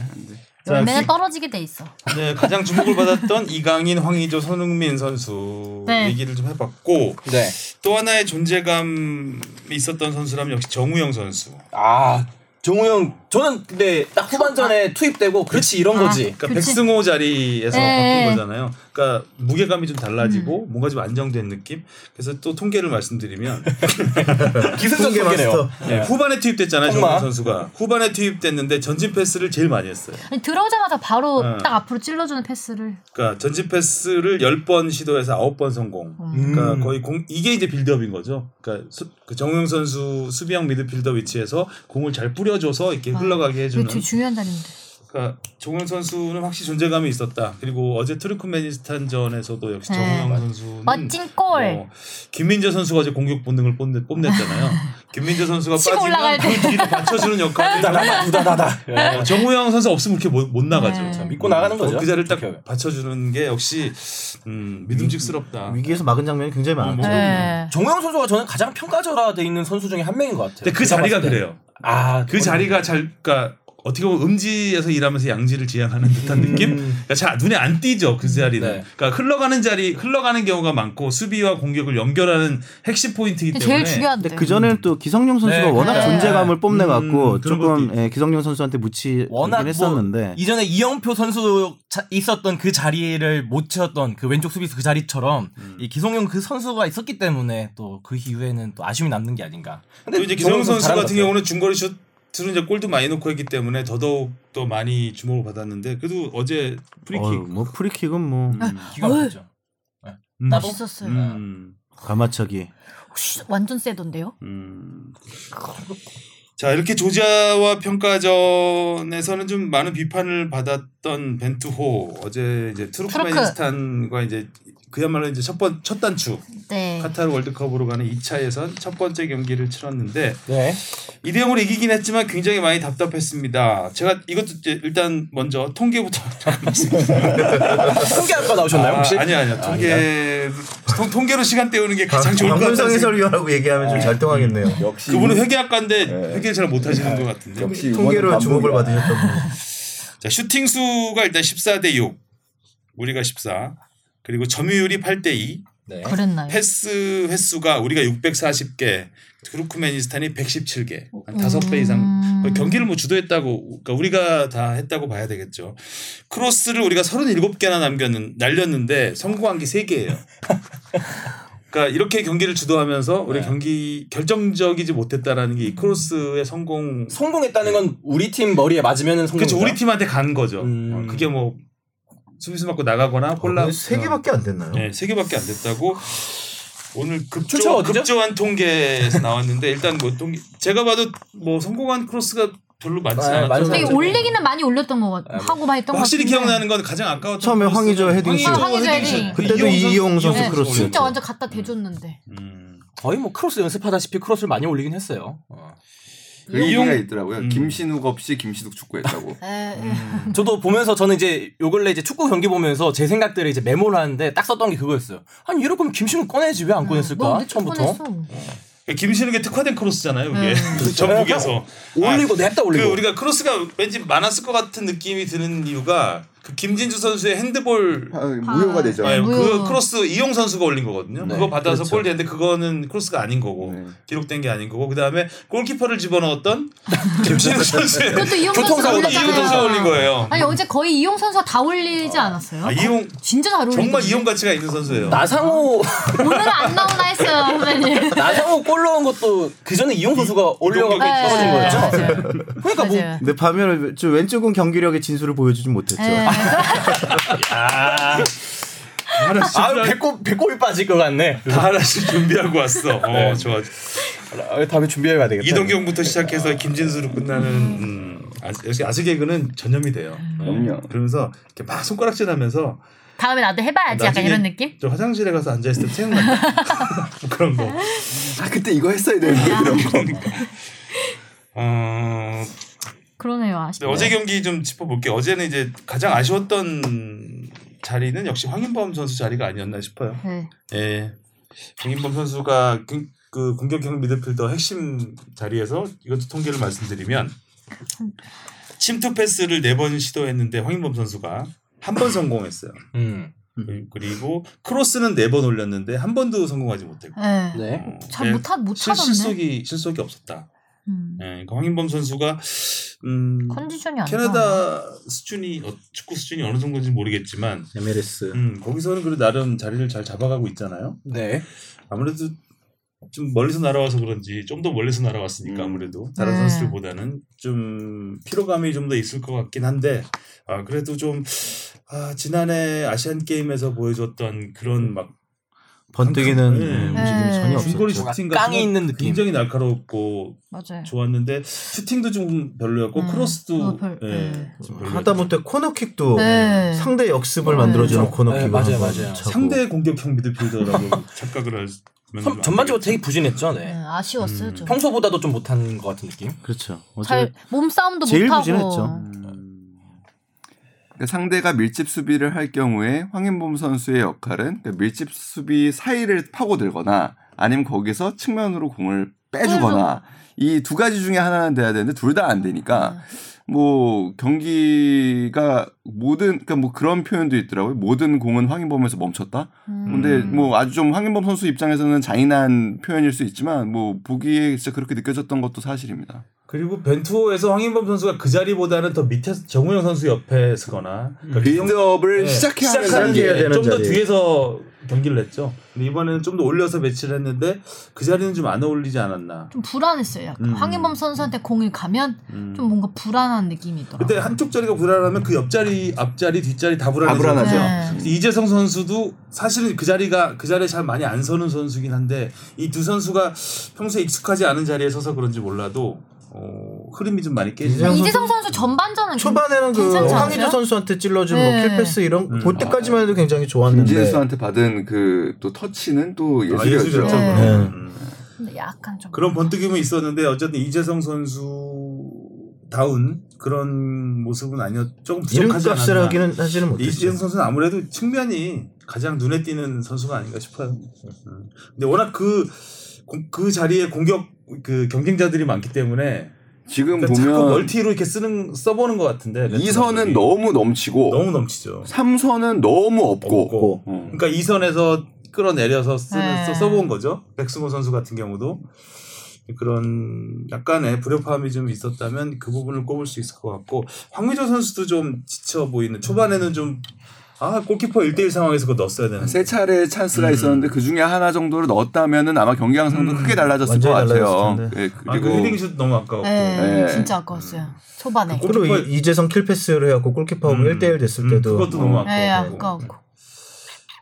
B: 열매는 떨어지게 돼 있어.
A: 네, 가장 주목을 받았던 이강인, 황의조, 손흥민 선수
B: 네.
A: 얘기를 좀 해봤고
D: 네.
A: 또 하나의 존재감이 있었던 선수라면 역시 정우영 선수.
D: 아 정우영 저는 근데 딱 후반전에 투입되고 그렇지 이런
B: 아.
D: 거지.
A: 그러니까
B: 그치.
A: 백승호 자리에서
B: 네.
A: 바꾼 거잖아요. 그러니까 무게감이 좀 달라지고
B: 음.
A: 뭔가 좀 안정된 느낌. 그래서 또 통계를 말씀드리면
D: 기승전
G: 통계
D: 통계네요.
G: 마스터.
A: 네, 후반에 투입됐잖아요. 정우영 선수가 후반에 투입됐는데 전진 패스를 제일 많이 했어요.
B: 아니, 들어오자마자 바로
A: 네.
B: 딱 앞으로 찔러주는 패스를.
A: 그러니까 전진 패스를 10번 시도해서 9번 성공.
B: 음.
A: 그러니까 거의 공 이게 이제 빌드업인 거죠. 그러니까 수, 그 정우영 선수 수비형 미드필더 위치에서 공을 잘 뿌려줘서 이렇게 흘러가게
B: 이게
A: 해주는.
B: 되게 중요한 자리인데.
A: 그러니까 정우영 선수는 확실히 존재감이 있었다. 그리고 어제 트르크메니스탄전에서도 역시
B: 네.
A: 정우영 선수는
B: 멋진 골.
A: 뭐 김민재 선수가 어제 공격 본능을 뽐내, 뽐냈잖아요. 김민재 선수가 빠지면 그 뒤로 받쳐주는 역할을
D: 부다다다 부다다다.
A: 어, 정우영 선수 없으면 이렇게 못, 못 나가죠.
B: 네.
A: 참.
D: 믿고 나가는 거죠.
A: 그 자리를 딱. 받쳐주는 게 역시 음, 믿음직스럽다.
G: 위기에서 막은 장면이 굉장히 많았죠.
A: 뭐,
B: 네.
D: 정우영 선수가 저는 가장 평가절하돼 있는 선수 중에 한 명인 것 같아요.
A: 근데 그 자리가. 그래요.
D: 아,
A: 그 자리가 잘, 그러니까 어떻게 보면 음지에서 일하면서 양지를 지향하는 듯한 느낌? 그러니까 잘 눈에 안 띄죠 그 자리는.
D: 네.
A: 그러니까 흘러가는 자리, 흘러가는 경우가 많고 수비와 공격을 연결하는 핵심 포인트이기 때문에.
B: 제일 중요한데.
G: 근데 그 전에는 또 기성용 선수가
D: 네,
G: 워낙
B: 네.
G: 존재감을 뽐내 갖고
A: 음,
G: 조금 예, 기성용 선수한테 묻히긴
D: 워낙
G: 했었는데
D: 뭐 이전에 이영표 선수 자- 있었던 그 자리를 못 채웠던 그 왼쪽 수비수 그 자리처럼
A: 음.
D: 이 기성용 그 선수가 있었기 때문에 또 그 이후에는 또 아쉬움이 남는 게 아닌가.
A: 또 이제 기성용 선수 같은 경우는 중거리 슛 으로 이제 골도 많이 넣고 했기 때문에 더더욱 더 많이 주목을 받았는데 그래도 어제 프리킥
G: 어휴, 뭐 프리킥은 뭐
D: 기가
B: 어이.
D: 막히죠.
A: 음.
B: 멋있었어요.
A: 음.
G: 감아차기.
B: 혹시 완전 세던데요?
A: 음. 자 이렇게 조지아와 평가전에서는 좀 많은 비판을 받았던 벤투호 어제 이제 투르크메니스탄과 이제 그야말로 이제 첫번 첫 단추
B: 네.
A: 카타르 월드컵으로 가는 2차 예선 첫 번째 경기를 치렀는데
D: 네.
A: 2대 0으로 이기긴 했지만 굉장히 많이 답답했습니다. 제가 이것도 이제 일단 먼저 통계부터
D: 통계학과 나오셨나요 혹시?
A: 아, 아니요 아니요 통계 통, 통계로 시간 때우는 게 가장 좋을 것 같아요.
G: 해설위원하고 얘기하면 좀잘 통하겠네요.
C: 역시
A: 그분은 회계학과인데
C: 네.
A: 회계를 잘 못하시는 것 같은데.
C: 역시
G: 통계로 주목을. 받으셨던 분.
A: 자 슈팅 수가 일단 14대 6, 우리가 14. 그리고 점유율이 8대 2,
D: 네.
B: 그랬나요?
A: 패스 횟수가 우리가 640개, 투르크메니스탄이 117개, 한 5배 이상 거의 경기를 뭐 주도했다고, 그러니까 우리가 다 했다고 봐야 되겠죠. 크로스를 우리가 37개나 남겼는 날렸는데 성공한 게 3개예요. 그러니까 이렇게 경기를 주도하면서 우리
D: 네.
A: 경기 결정적이지 못했다라는 게 이 크로스의 성공.
D: 성공했다는 건 우리 팀 머리에 맞으면은 성공.
A: 그렇죠. 우리 팀한테 간 거죠.
D: 음.
A: 어, 그게 뭐 수비수 맞고 나가거나 콜라
G: 어, 세 개밖에 안 됐나요?
A: 네, 세 개밖에 안 됐다고 오늘
D: 출처가
A: 급조? 급조한 통계에서 나왔는데 일단 뭐 통계 제가 봐도 뭐 성공한 크로스가 별로 많지
D: 아,
A: 않았죠.
D: 많지
B: 되게. 올리기는 많이 올렸던 것 같, 하고 많이 했던 것
A: 확실히
B: 같은데.
A: 기억나는 건 가장 아까웠던
G: 처음에 황의조 헤딩
B: 슛. 황의조 헤딩.
A: 그
G: 그때도 이용 선수
B: 네,
G: 크로스.
B: 진짜 완전 갖다 대줬는데.
A: 음.
D: 거의 뭐 크로스 연습하다시피 크로스를 많이 올리긴 했어요. 어.
C: 그 얘기가
A: 이용-
C: 있더라고요.
A: 음.
C: 김신욱 없이 김신욱 축구했다고.
B: 에,
D: 저도 보면서 저는 이제 요 근래 이제 축구 경기 보면서 제 생각들을 이제 메모를 하는데 딱 썼던 게 그거였어요. 아니 이럴 거면 김신욱 꺼내지 왜 안 꺼냈을까?
B: 늦게
D: 처음부터.
B: 꺼냈어.
A: 김신욱의 특화된 크로스잖아요. 그게
B: 음.
A: 전북에서
D: 올리고 냅다 올리고.
A: 그 우리가 크로스가 왠지 많았을 것 같은 느낌이 드는 이유가 그 김진수 선수의 핸드볼
C: 아, 무효가 되죠.
A: 아니,
B: 무효.
A: 그 크로스 이용 선수가 올린 거거든요.
D: 네,
A: 그거 받아서
E: 그렇죠.
A: 골 되는데 그거는 크로스가 아닌 거고
C: 네.
A: 기록된 게 아닌 거고 그다음에 골키퍼를 집어넣었던 김신욱 선수의
B: 그것도 이용
A: 교통사고
B: 선수가
A: 이용 선수가
B: 올렸잖아요.
A: 올린 거예요.
B: 아니 어제 거의 이용 선수가 다 올리지 않았어요?
A: 아, 이용
B: 진짜 잘 올리고
A: 정말 이용 가치가 있는 선수예요.
D: 나상호
B: 오늘은 안 나오나 했어요 선배님.
D: 나상호 골 넣은 것도 그 전에 이용 선수가 올려가지고
A: 네,
D: 떨어진 거였죠.
B: 맞아요.
D: 그러니까 뭐.
G: 근데 반면에 저 왼쪽은 경기력의 진수를 보여주지 못했죠.
B: 네.
A: 하나씩
D: 아 배꼽 배꼽이 빠질 것 같네.
A: 다 하나씩 준비하고 왔어. 어
D: 네.
A: 좋아.
D: 아, 다음에 준비해야 되겠다.
A: 이동경부터 시작해서 김진수로 끝나는 음, 아, 역시 아스 개그는 전염이 돼요.
C: 그럼요.
A: 그러면서 이렇게 막 손가락질하면서
B: 다음에 나도 해봐야지 약간 이런 느낌?
A: 저 화장실에 가서 앉아 있을 때 생각난다. 그런 거.
C: 아 그때 이거 했어야 되는데 이런 거.
A: 어,
B: 그러네요
A: 근데
B: 아쉽네.
A: 어제 경기 좀 짚어볼게요. 어제는 이제 가장 아쉬웠던 자리는 역시 황인범 선수 자리가 아니었나 싶어요.
B: 네.
A: 예. 황인범 선수가 그, 그 공격형 미드필더 핵심 자리에서 이것도 통계를 말씀드리면 침투 패스를 네 번 시도했는데 황인범 선수가 한 번 성공했어요.
D: 음.
A: 그리고 크로스는 네 번 올렸는데 한 번도 성공하지 못했고.
B: 네.
D: 네.
A: 어,
B: 잘
A: 예,
B: 못하 못
A: 실-
B: 하던데.
A: 실속이 실속이 없었다.
B: 음.
A: 예, 그러니까 황인범 선수가 음,
B: 컨디션이 안 좋아.
A: 캐나다 수준이 어, 축구 수준이 어느 정도인지 모르겠지만
E: MLS.
A: 음, 거기서는 그래도 나름 자리를 잘 잡아가고 있잖아요.
D: 네.
A: 아무래도 좀 멀리서 날아와서 그런지 좀 더 멀리서 날아왔으니까
C: 음.
A: 아무래도 다른
B: 네.
A: 선수들보다는 좀 피로감이 좀 더 있을 것 같긴 한데 아 그래도 좀 아, 지난해 아시안 게임에서 보여줬던 그런 막
E: 번뜩이는
A: 네.
E: 음, 움직임이 전혀 없었죠.
A: 중거리 슈팅
D: 깡이
A: 같은 거
D: 있는 느낌.
A: 굉장히 날카롭고
B: 맞아요.
A: 좋았는데 슈팅도 좀 별로였고
B: 음.
A: 크로스도
B: 어, 별-
A: 예,
B: 네.
A: 좀 별로였죠.
E: 하다못해 코너킥도
B: 네.
E: 상대 역습을
B: 네.
E: 만들어주는. 코너킥을
D: 네, 맞아요, 맞아요.
E: 차고.
A: 상대 공격형 미드필더라고 착각을 할
D: 선- 전반적으로. 되게 부진했죠.
B: 네,
D: 네.
B: 아쉬웠어요 좀.
D: 평소보다도 좀 못한 것 같은 느낌.
E: 그렇죠. 어제
B: 잘 몸싸움도
E: 제일
B: 못하고.
E: 부진했죠.
C: 그러니까 상대가 밀집 수비를 할 경우에 황인범 선수의 역할은 그러니까 밀집 수비 사이를 파고들거나 아니면 거기서 측면으로 공을 빼주거나 이 두 가지 중에 하나는 돼야 되는데 둘 다 안 되니까 뭐 경기가 모든 그러니까 뭐 그런 표현도 있더라고요. 모든 공은 황인범에서 멈췄다.
B: 음.
C: 근데 뭐 아주 좀 황인범 선수 입장에서는 잔인한 표현일 수 있지만 뭐 보기에 진짜 그렇게 느껴졌던 것도 사실입니다.
A: 그리고 벤투호에서 황인범 선수가 그 자리보다는 더 밑에 정우영 선수 옆에 서거나 그러니까
C: 빌드업을
A: 네,
C: 시작해야 하는
A: 시작하는
C: 단계.
E: 해야 되는
A: 게좀 더. 뒤에서 경기를 했죠. 근데 이번에는 좀 더 올려서 매치를 했는데 그 자리는 좀 안 어울리지 않았나.
B: 좀 불안했어요. 약간.
A: 음.
B: 황인범 선수한테 공이 가면 좀 뭔가 불안한 느낌이 있더라고요.
A: 그때 한쪽 자리가 불안하면 그 옆자리, 앞자리, 뒷자리 다.
C: 불안하죠.
B: 네.
A: 이재성 선수도 사실은 그 자리가 그 자리에 잘 많이 안 서는 선수긴 한데 이 두 선수가 평소에 익숙하지 않은 자리에 서서 그런지 몰라도 어, 흐름이 좀 많이 깨지죠.
E: 이재성
B: 이재성 선수 전반전은
E: 초반에는 그? 황희조 선수한테 찔러준
B: 네.
E: 뭐 킬패스 이런
A: 음.
E: 그때까지만 해도 굉장히 좋았는데
C: 김진수한테 받은 그 또 터치는 또
A: 아,
C: 예술이었죠.
A: 예술이었죠.
B: 네.
A: 음.
B: 근데 약간 좀
A: 그런 번뜩임은 있었는데 어쨌든 이재성 선수 다운 그런 모습은 아니었 조금 부족하지
E: 이름값을
A: 않았나.
E: 하기는 사실은 못했죠.
A: 이재성 선수는 아무래도 측면이 가장 눈에 띄는 선수가 아닌가 싶어요. 음. 근데 워낙 그, 공- 그 자리에 공격 그 경쟁자들이 많기 때문에
C: 지금
A: 그러니까 자꾸
C: 보면
A: 멀티로 이렇게 쓰는 써보는 것 같은데
C: 2선은 너무 넘치고
A: 너무 넘치죠.
C: 3선은 너무 없고,
A: 없고.
C: 어.
A: 그러니까 2선에서 끌어내려서 쓰는
B: 네.
A: 써- 써본 거죠. 백승호 선수 같은 경우도 그런 약간의 불협화음이 좀 있었다면 그 부분을 꼽을 수 있을 것 같고 황미조 선수도 좀 지쳐 보이는 초반에는 좀 아 골키퍼 1대1 상황에서 그거 넣었어야 되는데
C: 세 차례 찬스가
A: 음.
C: 있었는데 그 중에 하나 정도를 넣었다면은 아마 경기 양상도
A: 음.
C: 크게 달라졌을 것 같아요.
E: 텐데.
C: 예,
A: 아, 그
C: 그리고
A: 헤딩슛 너무 아까웠고
B: 네,
C: 네.
B: 진짜 아까웠어요. 초반에.
A: 그
E: 그리고
A: 골키퍼-
E: 이- 이재성 킬패스를 해갖고 골키퍼하고
A: 음.
E: 1대1 됐을
A: 음,
E: 때도
A: 그것도 너무
E: 어,
A: 아까웠고
B: 네, 아까웠고.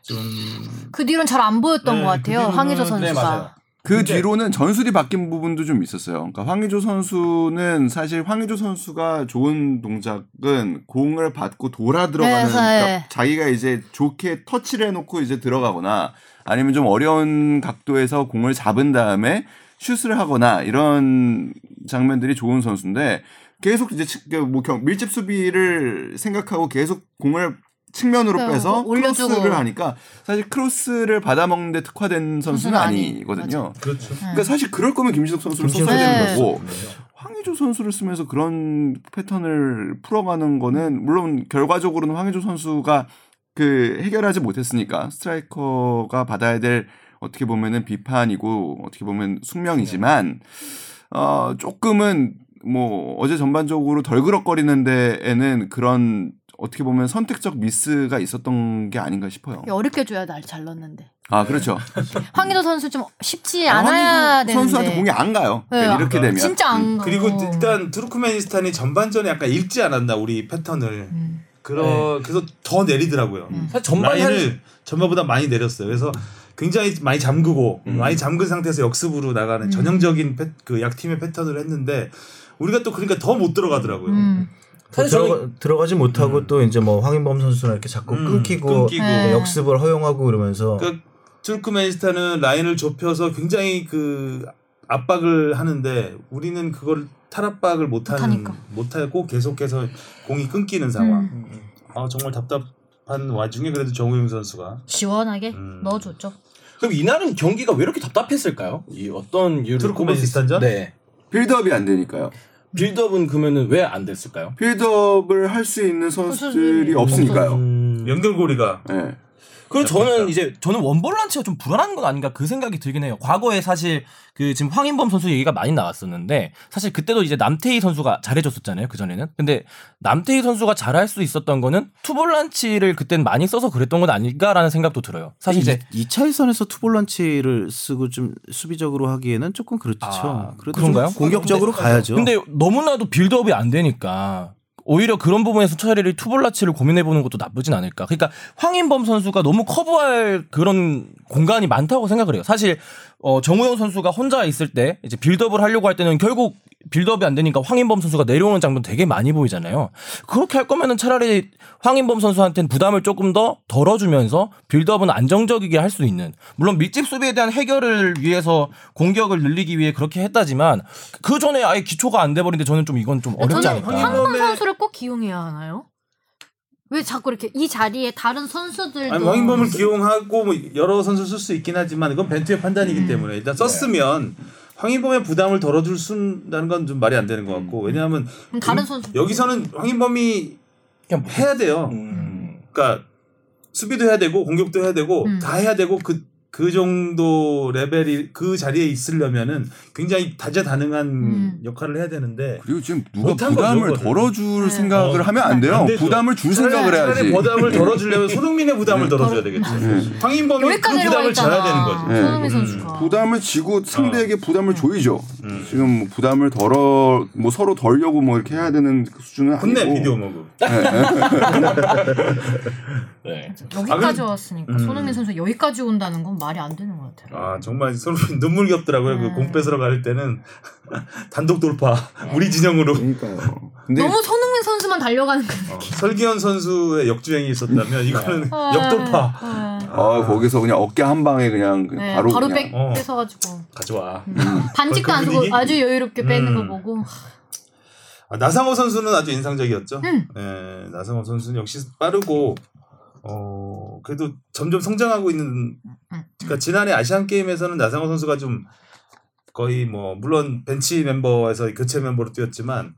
B: 좀그 뒤로는 잘 안 보였던
A: 네,
B: 것 같아요.
A: 그 뒤로는-
B: 황희조
A: 네,
B: 선수가.
C: 그 뒤로는 전술이 바뀐 부분도 좀 있었어요. 그러니까 황의조 선수는 사실 황의조 선수가 좋은 동작은 공을 받고 돌아 들어가는
B: 네,
C: 그러니까
B: 네.
C: 자기가 이제 좋게 터치를 해놓고 이제 들어가거나 아니면 좀 어려운 각도에서 공을 잡은 다음에 슛을 하거나 이런 장면들이 좋은 선수인데 계속 이제 치- 그뭐 경- 밀집 수비를 생각하고 계속 공을 측면으로
B: 그래요.
C: 빼서
B: 올려주고.
C: 크로스를 하니까 사실 크로스를 받아먹는데 특화된 선수는
B: 선수는 아니-
C: 아니거든요.
A: 그렇죠.
C: 그러니까 사실 그럴 거면 김신욱 선수를 썼어야 되는. 거고 황의조 선수를 쓰면서 그런 패턴을 풀어가는 거는 물론 결과적으로는 황의조 선수가 그 해결하지 못했으니까 스트라이커가 받아야 될 어떻게 보면은 비판이고 어떻게 보면 숙명이지만 어 조금은 뭐 어제 전반적으로 덜 그럭거리는 데에는 그런 어떻게 보면 선택적 미스가 있었던 게 아닌가 싶어요.
B: 어렵게 줘야 날 잘 넣는데.
C: 아 그렇죠.
B: 황희도 선수 좀 쉽지 않아야
C: 황의조
B: 되는데.
C: 선수한테 공이 안 가요.
B: 네,
C: 이렇게 되면
B: 진짜 안 가.
A: 그리고 일단 투르크메니스탄이 전반전에 약간 읽지 않았나 우리 패턴을.
B: 음.
A: 그러 그래서 더 내리더라고요.
D: 사실 전반 한
A: 라인을 전반보다 많이 내렸어요. 그래서 굉장히 많이 잠그고
D: 음.
A: 많이 잠근 상태에서 역습으로 나가는
B: 음.
A: 전형적인 패, 그 약 팀의 패턴을 했는데 우리가 또 그러니까 더 못 들어가더라고요.
B: 음.
D: 사실
E: 들어가, 들어가지 못하고 또 이제 뭐 황인범 선수나 이렇게 자꾸
A: 음,
E: 끊기고
A: 끊기고.
B: 네.
E: 역습을 허용하고 그러면서
A: 그러니까 투르크메니스탄은 라인을 좁혀서 굉장히 그 압박을 하는데 우리는 그걸 탈압박을 못하는. 못하고 계속해서 공이 끊기는 상황.
B: 음.
A: 아 정말 답답한 와중에 그래도 정우영 선수가
B: 시원하게
A: 음.
B: 넣어줬죠.
D: 그럼 이날은 경기가 왜 이렇게 답답했을까요? 이 어떤 이유로
A: 투르크메니스탄전?
D: 네.
C: 빌드업이 안 되니까요.
D: 빌드업은 그러면은 왜 안 됐을까요?
C: 빌드업을 할 수 있는 선수들이 없으니까요.
D: 음.
A: 연결고리가
C: 예.
D: 그리고
A: 약간
D: 저는 이제 저는 원볼란치가 좀 불안한 건 아닌가 그 생각이 들긴 해요. 과거에 사실 그 지금 황인범 선수 얘기가 많이 나왔었는데 사실 그때도 이제 남태희 선수가 잘해줬었잖아요. 그 전에는. 근데 남태희 선수가 잘할 수 있었던 거는 투볼란치를 그때는 많이 써서 그랬던 건 아닐까라는 생각도 들어요. 사실 이제
G: 2차 예선에서 투볼란치를 쓰고 좀 수비적으로 하기에는 조금 그렇죠.
D: 아, 그런가요?
G: 좀 공격적으로 가야죠.
D: 근데 너무나도 빌드업이 안 되니까 오히려 그런 부분에서 차라리 투볼란치를 고민해보는 것도 나쁘진 않을까. 그러니까 황인범 선수가 너무 커버할 그런 공간이 많다고 생각을 해요. 사실 어, 정우영 선수가 혼자 있을 때 이제 빌드업을 하려고 할 때는 결국 빌드업이 안 되니까 황인범 선수가 내려오는 장면 되게 많이 보이잖아요. 그렇게 할 거면은 차라리 황인범 선수한테는 부담을 조금 더 덜어주면서 빌드업은 안정적이게 할 수 있는 물론 밀집 수비에 대한 해결을 위해서 공격을 늘리기 위해 그렇게 했다지만 그 전에 아예 기초가 안 돼버린데 저는 좀 이건 좀 어렵지 않을까.
B: 황인범 선수를 꼭 기용해야 하나요? 왜 자꾸 이렇게 이 자리에 다른 선수들도
A: 아니 황인범을 기용하고 뭐 여러 선수 쓸 수 있긴 하지만 이건 벤투의 판단이기 때문에 일단 썼으면 황인범의 부담을 덜어줄 수는 건 좀 말이 안 되는 것 같고 왜냐하면
B: 그럼 다른 선수
A: 여기서는 황인범이
D: 그냥 뭐-
A: 해야 돼요.
D: 음.
A: 그러니까 수비도 해야 되고 공격도 해야 되고
B: 음.
A: 다 해야 되고 그 그 정도 레벨이 그 자리에 있으려면은 굉장히 다재다능한
B: 음.
A: 역할을 해야 되는데
C: 그리고 지금 누가 부담을
A: 거죠,
C: 덜어줄
B: 네.
C: 생각을
A: 어,
C: 하면 안 돼요.
A: 안.
C: 부담을 줄
A: 차라리-
C: 생각을 해야지.
A: 부담을 덜어주려면 손흥민의 부담을 덜어줘야 되겠지. 황인범이 그 부담을 져야 되는. 거지.
C: 네.
B: 손흥민
A: 음.
B: 선수가.
C: 부담을 지고 상대에게
A: 어.
C: 부담을 조이죠.
A: 음.
C: 지금 뭐 부담을 덜어 뭐 서로 덜려고 뭐 이렇게 해야 되는 수준은
A: 혼내
C: 아니고.
A: 비디오 먹고.
D: 네.
B: 여기까지
A: 아,
B: 왔으니까
A: 음.
B: 손흥민 선수 여기까지 온다는 건 말이 안 되는 것 같아요.
A: 아 정말 손흥민 눈물겹더라고요.
B: 네.
A: 그공 뺏으러 갈 때는 단독 돌파 우리 진영으로
C: 그러니까요. 근데
B: 너무 손흥민 선수만 달려가는 거.
A: 어, 설기현 선수의 역주행이 있었다면 이거는 역돌파
C: 아 거기서 그냥 어깨 한 방에 그냥
B: 네,
C: 바로,
B: 바로,
C: 그냥
B: 뺏,
A: 어.
B: 뺏어가지고
A: 가져와.
B: 반칙도
A: 안그
B: 쓰고? 아주 여유롭게 빼는
A: 음.
B: 거 보고
A: 아, 나상호 선수는 아주 인상적이었죠.
B: 음.
A: 예, 나상호 선수는 역시 빠르고 어 그래도 점점 성장하고 있는. 그러니까 지난해 아시안 게임에서는 나상호 선수가 좀 거의 뭐 물론 벤치 멤버에서 교체 멤버로 뛰었지만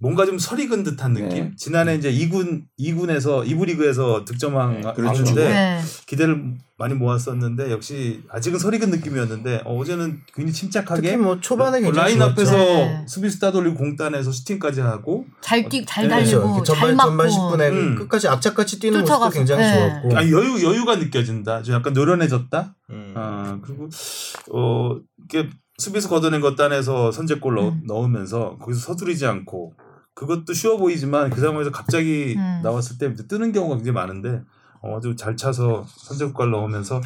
A: 뭔가 좀 설익은 듯한 느낌.
C: 네.
A: 지난해 이제 2군 2군에서 2부 리그에서 득점왕
C: 네, 그렇죠.
A: 했는데
B: 네.
A: 기대를 많이 모았었는데 역시 아직은 설익은 느낌이었는데 어, 제는 굉장히 침착하게
E: 특히 뭐 초반에
A: 어,
E: 굉장히
A: 라인 앞에서
B: 네.
A: 수비수 따돌리고 공 따내서 슈팅까지 하고
B: 잘 뛰, 잘
A: 네.
B: 달리고. 잘
E: 전반
B: 맞고
E: 전반 10분에
A: 음.
E: 끝까지 악착같이 뛰는 모습도
B: 쫓아가서.
E: 굉장히
B: 네.
E: 좋았고
A: 아 여유 여유가 느껴진다. 좀 약간 노련해졌다.
D: 음.
A: 어, 그리고 어 이게 수비수 걷어낸 것 따내서 선제골 넣,
B: 음.
A: 넣으면서 거기서 서두르지 않고 그것도 쉬워 보이지만 그 상황에서 갑자기
B: 음.
A: 나왔을 때 뜨는 경우가 굉장히 많은데 어, 아주 잘 차서 선제골 넣으면서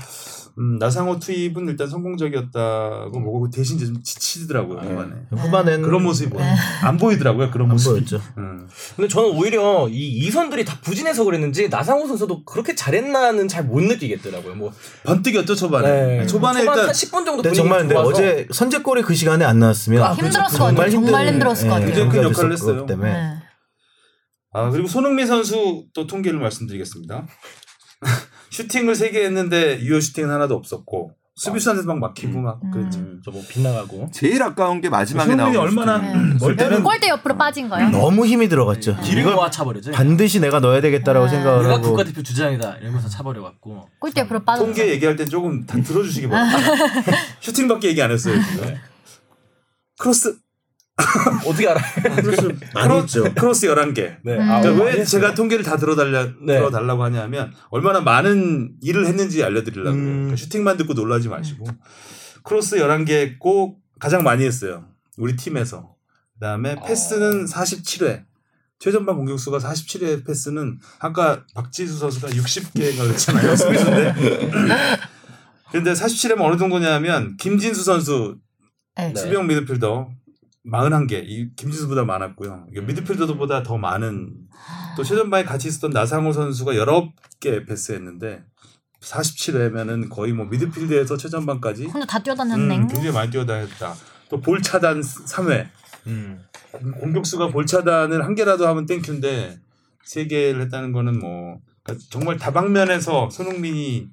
A: 음, 나상호 투입은 일단 성공적이었다고 보고 대신 이제 좀 지치더라고요 후반에
E: 후반에는
A: 그런 모습이 보여
B: 네.
A: 안 보이더라고요 그런
E: 안
A: 모습이
E: 보였죠.
A: 음.
D: 근데 저는 오히려 이 이선들이 다 부진해서 그랬는지 나상호 선수도 그렇게 잘했나는 잘 못 느끼겠더라고요. 뭐
A: 번뜩였죠 초반에
D: 네.
A: 초반에
D: 초반
A: 일단
D: 한 10분 정도
E: 정말 근데 어제 선제골이 그 시간에 안 나왔으면
D: 아,
B: 힘들었을 것 같아요. 정말 힘들었을 것 같아요.
A: 굉장히 큰
E: 경기가
A: 역할을 했어요.
E: 때문에
B: 네.
A: 아 그리고 손흥민 선수 또 통계를 말씀드리겠습니다. 슈팅을 3개 했는데 유효 슈팅은 하나도 없었고 수비수한테 막 막히고 막 그랬죠.
D: 저뭐 빗나가고.
C: 제일 아까운 게 마지막에 나온
A: 손흥민이 얼마나
B: 네.
A: 멀 때는
B: 골대 옆으로 빠진 거예요.
E: 너무 힘이 들어갔죠.
D: 길을
E: 이걸
D: 모아 차버리죠.
E: 반드시 내가 넣어야 되겠다라고
B: 네.
E: 생각을
D: 내가
E: 하고
D: 국가대표 주장이다 이러면서 차버려갖고.
B: 골대 옆으로 빠졌어.
A: 통계 얘기할 땐 조금 다 들어주시기 바랍니다. 슈팅밖에 얘기 안 했어요 지금. 크로스
D: 어떻게 알아?
E: 크로스 많이 했죠.
A: 크로스 11개.
D: 네.
B: 음.
D: 아,
A: 그러니까
D: 어,
A: 왜 제가 통계를 다 들어달라
D: 네.
A: 들어달라고 하냐면 얼마나 많은 일을 했는지 알려드리려고
D: 음.
A: 그러니까 슈팅만 듣고 놀라지 마시고 크로스 11개 했고 가장 많이 했어요. 우리 팀에서. 그다음에 패스는 47회. 최전방 공격수가 47회 패스는 아까 박지수 선수가 60개가 그랬잖아요. 수비수인데. 근데 47회면 어느 정도냐면 김진수 선수
B: 네.
A: 수비형 미드필더 41개. 이 김진수보다 많았고요. 이게 미드필더보다 더 많은 또 최전방에 같이 있었던 나상호 선수가 19개 패스했는데 47회면은 거의 뭐 미드필드에서 최전방까지
B: 혼자 다 뛰어다녔네.
A: 음, 굉장히 많이 뛰어다녔다. 또 볼 차단 3회.
D: 음.
A: 공격수가 볼 차단을 한 개라도 하면 thank you인데 세 개를 했다는 거는 뭐 그러니까 정말 다방면에서 손흥민이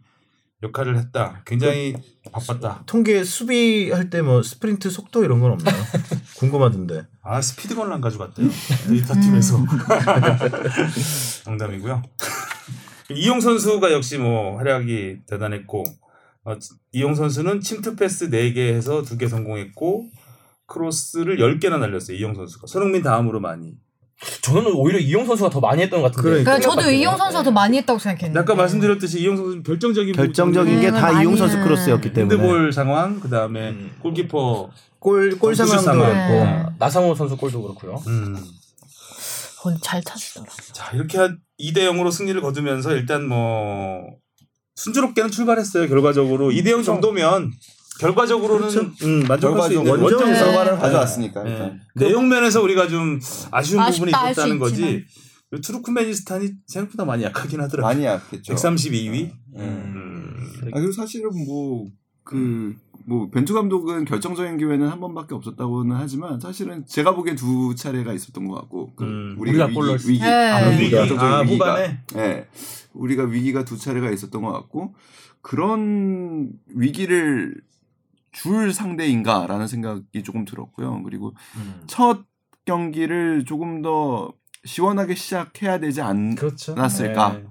A: 역할을 했다. 굉장히 바빴다.
E: 통계 수비할 때 뭐 스프린트 속도 이런 건 없나요? 궁금하던데.
A: 아 스피드건을 안 가져갔대요 데이터 팀에서 농담이고요 이용 선수가 역시 뭐 활약이 대단했고 어, 이용 선수는 침투 패스 4개 해서 2개 성공했고 크로스를 10개나 날렸어요 이용 선수가 손흥민 다음으로 많이
D: 저는 오히려 이용 선수가 더 많이 했던 것 같은데.
E: 그러니까.
B: 그러니까 저도 이용 선수가 더 많이 했다고 생각했는데.
A: 아까 말씀드렸듯이 이용 선수는 결정적인
E: 결정적인 게
B: 음,
E: 다 이용 선수 크로스였기 때문에
A: 핸드볼 상황 그다음에
D: 음.
A: 골키퍼
E: 골,
A: 골슛
E: 상황도
A: 상황.
E: 그렇고
B: 네.
D: 나상호 선수 골도 그렇고요.
A: 음.
B: 어, 잘 차시더라.
A: 자 이렇게 2대 0으로 승리를 거두면서 일단 뭐 순조롭게는 출발했어요. 결과적으로 2대 0 정도면 결과적으로는 음, 만족할 수 있는
C: 결과적으로
E: 원정에서
A: 원정에서
C: 결과를 가져왔으니까
A: 네.
C: 일단.
A: 내용 면에서 우리가 좀 아쉬운 부분이 있었다는 거지.
B: 있지만.
A: 투르크메니스탄이 생각보다 많이 약하긴 하더라고요.
C: 많이 약했죠.
A: 132위.
C: 음.
A: 음.
C: 아, 그리고 사실은 뭐, 그, 뭐, 벤투 감독은 결정적인 기회는 한 번밖에 없었다고는 하지만 사실은 제가 보기엔 두 차례가 있었던 것 같고, 그
A: 음.
D: 우리가
C: 위기, 위기,
B: 네.
C: 아,
B: 위기.
C: 결정적인
A: 아,
C: 위기가,
A: 후반에?
C: 예. 우리가 위기가 두 차례가 있었던 것 같고, 그런 위기를 줄 상대인가라는 생각이 조금 들었고요. 그리고
D: 음.
C: 첫 경기를 조금 더 시원하게 시작해야 되지 않,
A: 그렇죠.
C: 않았을까.
A: 네.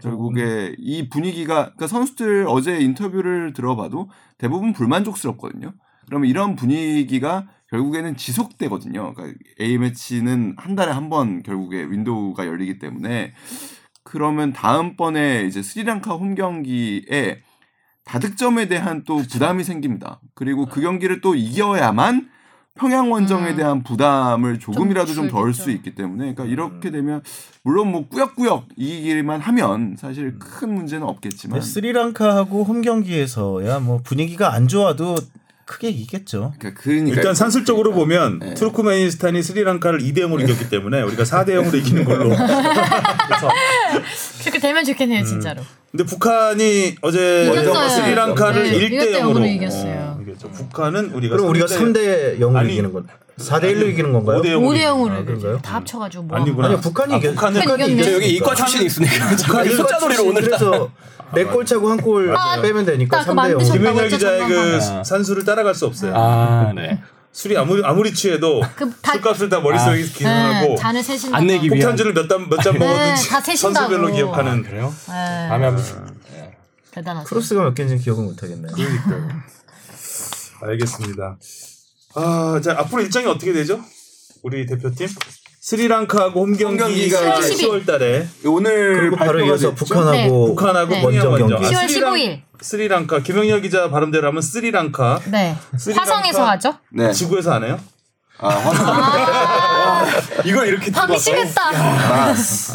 C: 결국에 이 분위기가 그러니까 선수들 어제 인터뷰를 들어봐도 대부분 불만족스럽거든요. 그러면 이런 분위기가 결국에는 지속되거든요. 그러니까 A 매치는 한 달에 한 번 결국에 윈도우가 열리기 때문에 그러면 다음번에 이제 스리랑카 홈 경기에 다득점에 대한 또 부담이 생깁니다. 그리고 그 경기를 또 이겨야만 평양 원정에
B: 음.
C: 대한 부담을 조금이라도 좀 덜. 수 있기 때문에 그러니까 이렇게 되면 물론 뭐 꾸역꾸역 이기기만 하면 사실 큰 문제는 없겠지만
E: 스리랑카하고 홈 경기에서야 뭐 분위기가 안 좋아도 크게 이겼죠.
C: 그러니까, 그러니까
A: 일단 산술적으로 보면
C: 네.
A: 투르크메니스탄이 스리랑카를 2대 0으로 이겼기 때문에 우리가 4대 0으로 이기는 걸로. 그래서
B: 그렇게 되면 좋겠네요, 진짜로.
A: 근데 북한이 어제
B: 이겼어요.
A: 스리랑카를
B: 네,
A: 1대
B: 1대
A: 0으로
B: 0으로 이겼어요.
A: 이겼죠. 북한은 우리가
E: 그럼 우리가 3대 0으로
A: 아니,
E: 이기는 건 4대 1로 이기는 건가요?
A: 5대 0으로
B: 5대 0으로
E: 아?
B: 다 합쳐 가지고 뭐.
A: 아니구나.
E: 아니요 북한이
A: 아,
E: 이겼
A: 북한은
E: 북한이.
D: 저 여기 이과 출신이 있으니까
A: 북한이
D: 숫자 놀이로 오늘
E: 그래서 네골 차고 한골
B: 아,
E: 빼면 되니까
B: 딱그
E: 3대 0.
B: 만드셨-
A: 김현열 기자의 그. 산수를 따라갈 수 없어요.
D: 아, 네.
A: 술이 아무리 아무리 취해도
B: 그 다-
A: 술값을 다 머릿속에 기억하고
B: 네, 잔을 세신다.
D: 안 내기 위한
A: 폭탄주를 몇잔몇잔
B: 네,
A: 먹었는지
B: 다.
A: 선수별로 기억하는
D: 그래요?
B: 네,
D: 다음에 한번
B: 대단하죠.
E: 크로스가 몇 개인지 기억은 못 하겠네요.
A: 알겠습니다. 아, 자 앞으로 일정이 어떻게 되죠? 우리 대표팀 스리랑카하고 홈 경기
C: 경기가
B: 10월
A: 10월 달에
C: 오늘
E: 바로 이어서? 북한하고
B: 네.
A: 북한하고
B: 네.
A: 원정.
E: 경기.
B: 10월
A: 스리랑-
B: 15일.
A: 스리랑카 김영열 기자 발음대로 하면 스리랑카
B: 네.
A: 스리랑카.
B: 화성에서 하죠?
C: 네.
A: 지구에서 안 해요?
C: 아, 화성.
A: 이걸 이렇게
B: 아, 미치겠다.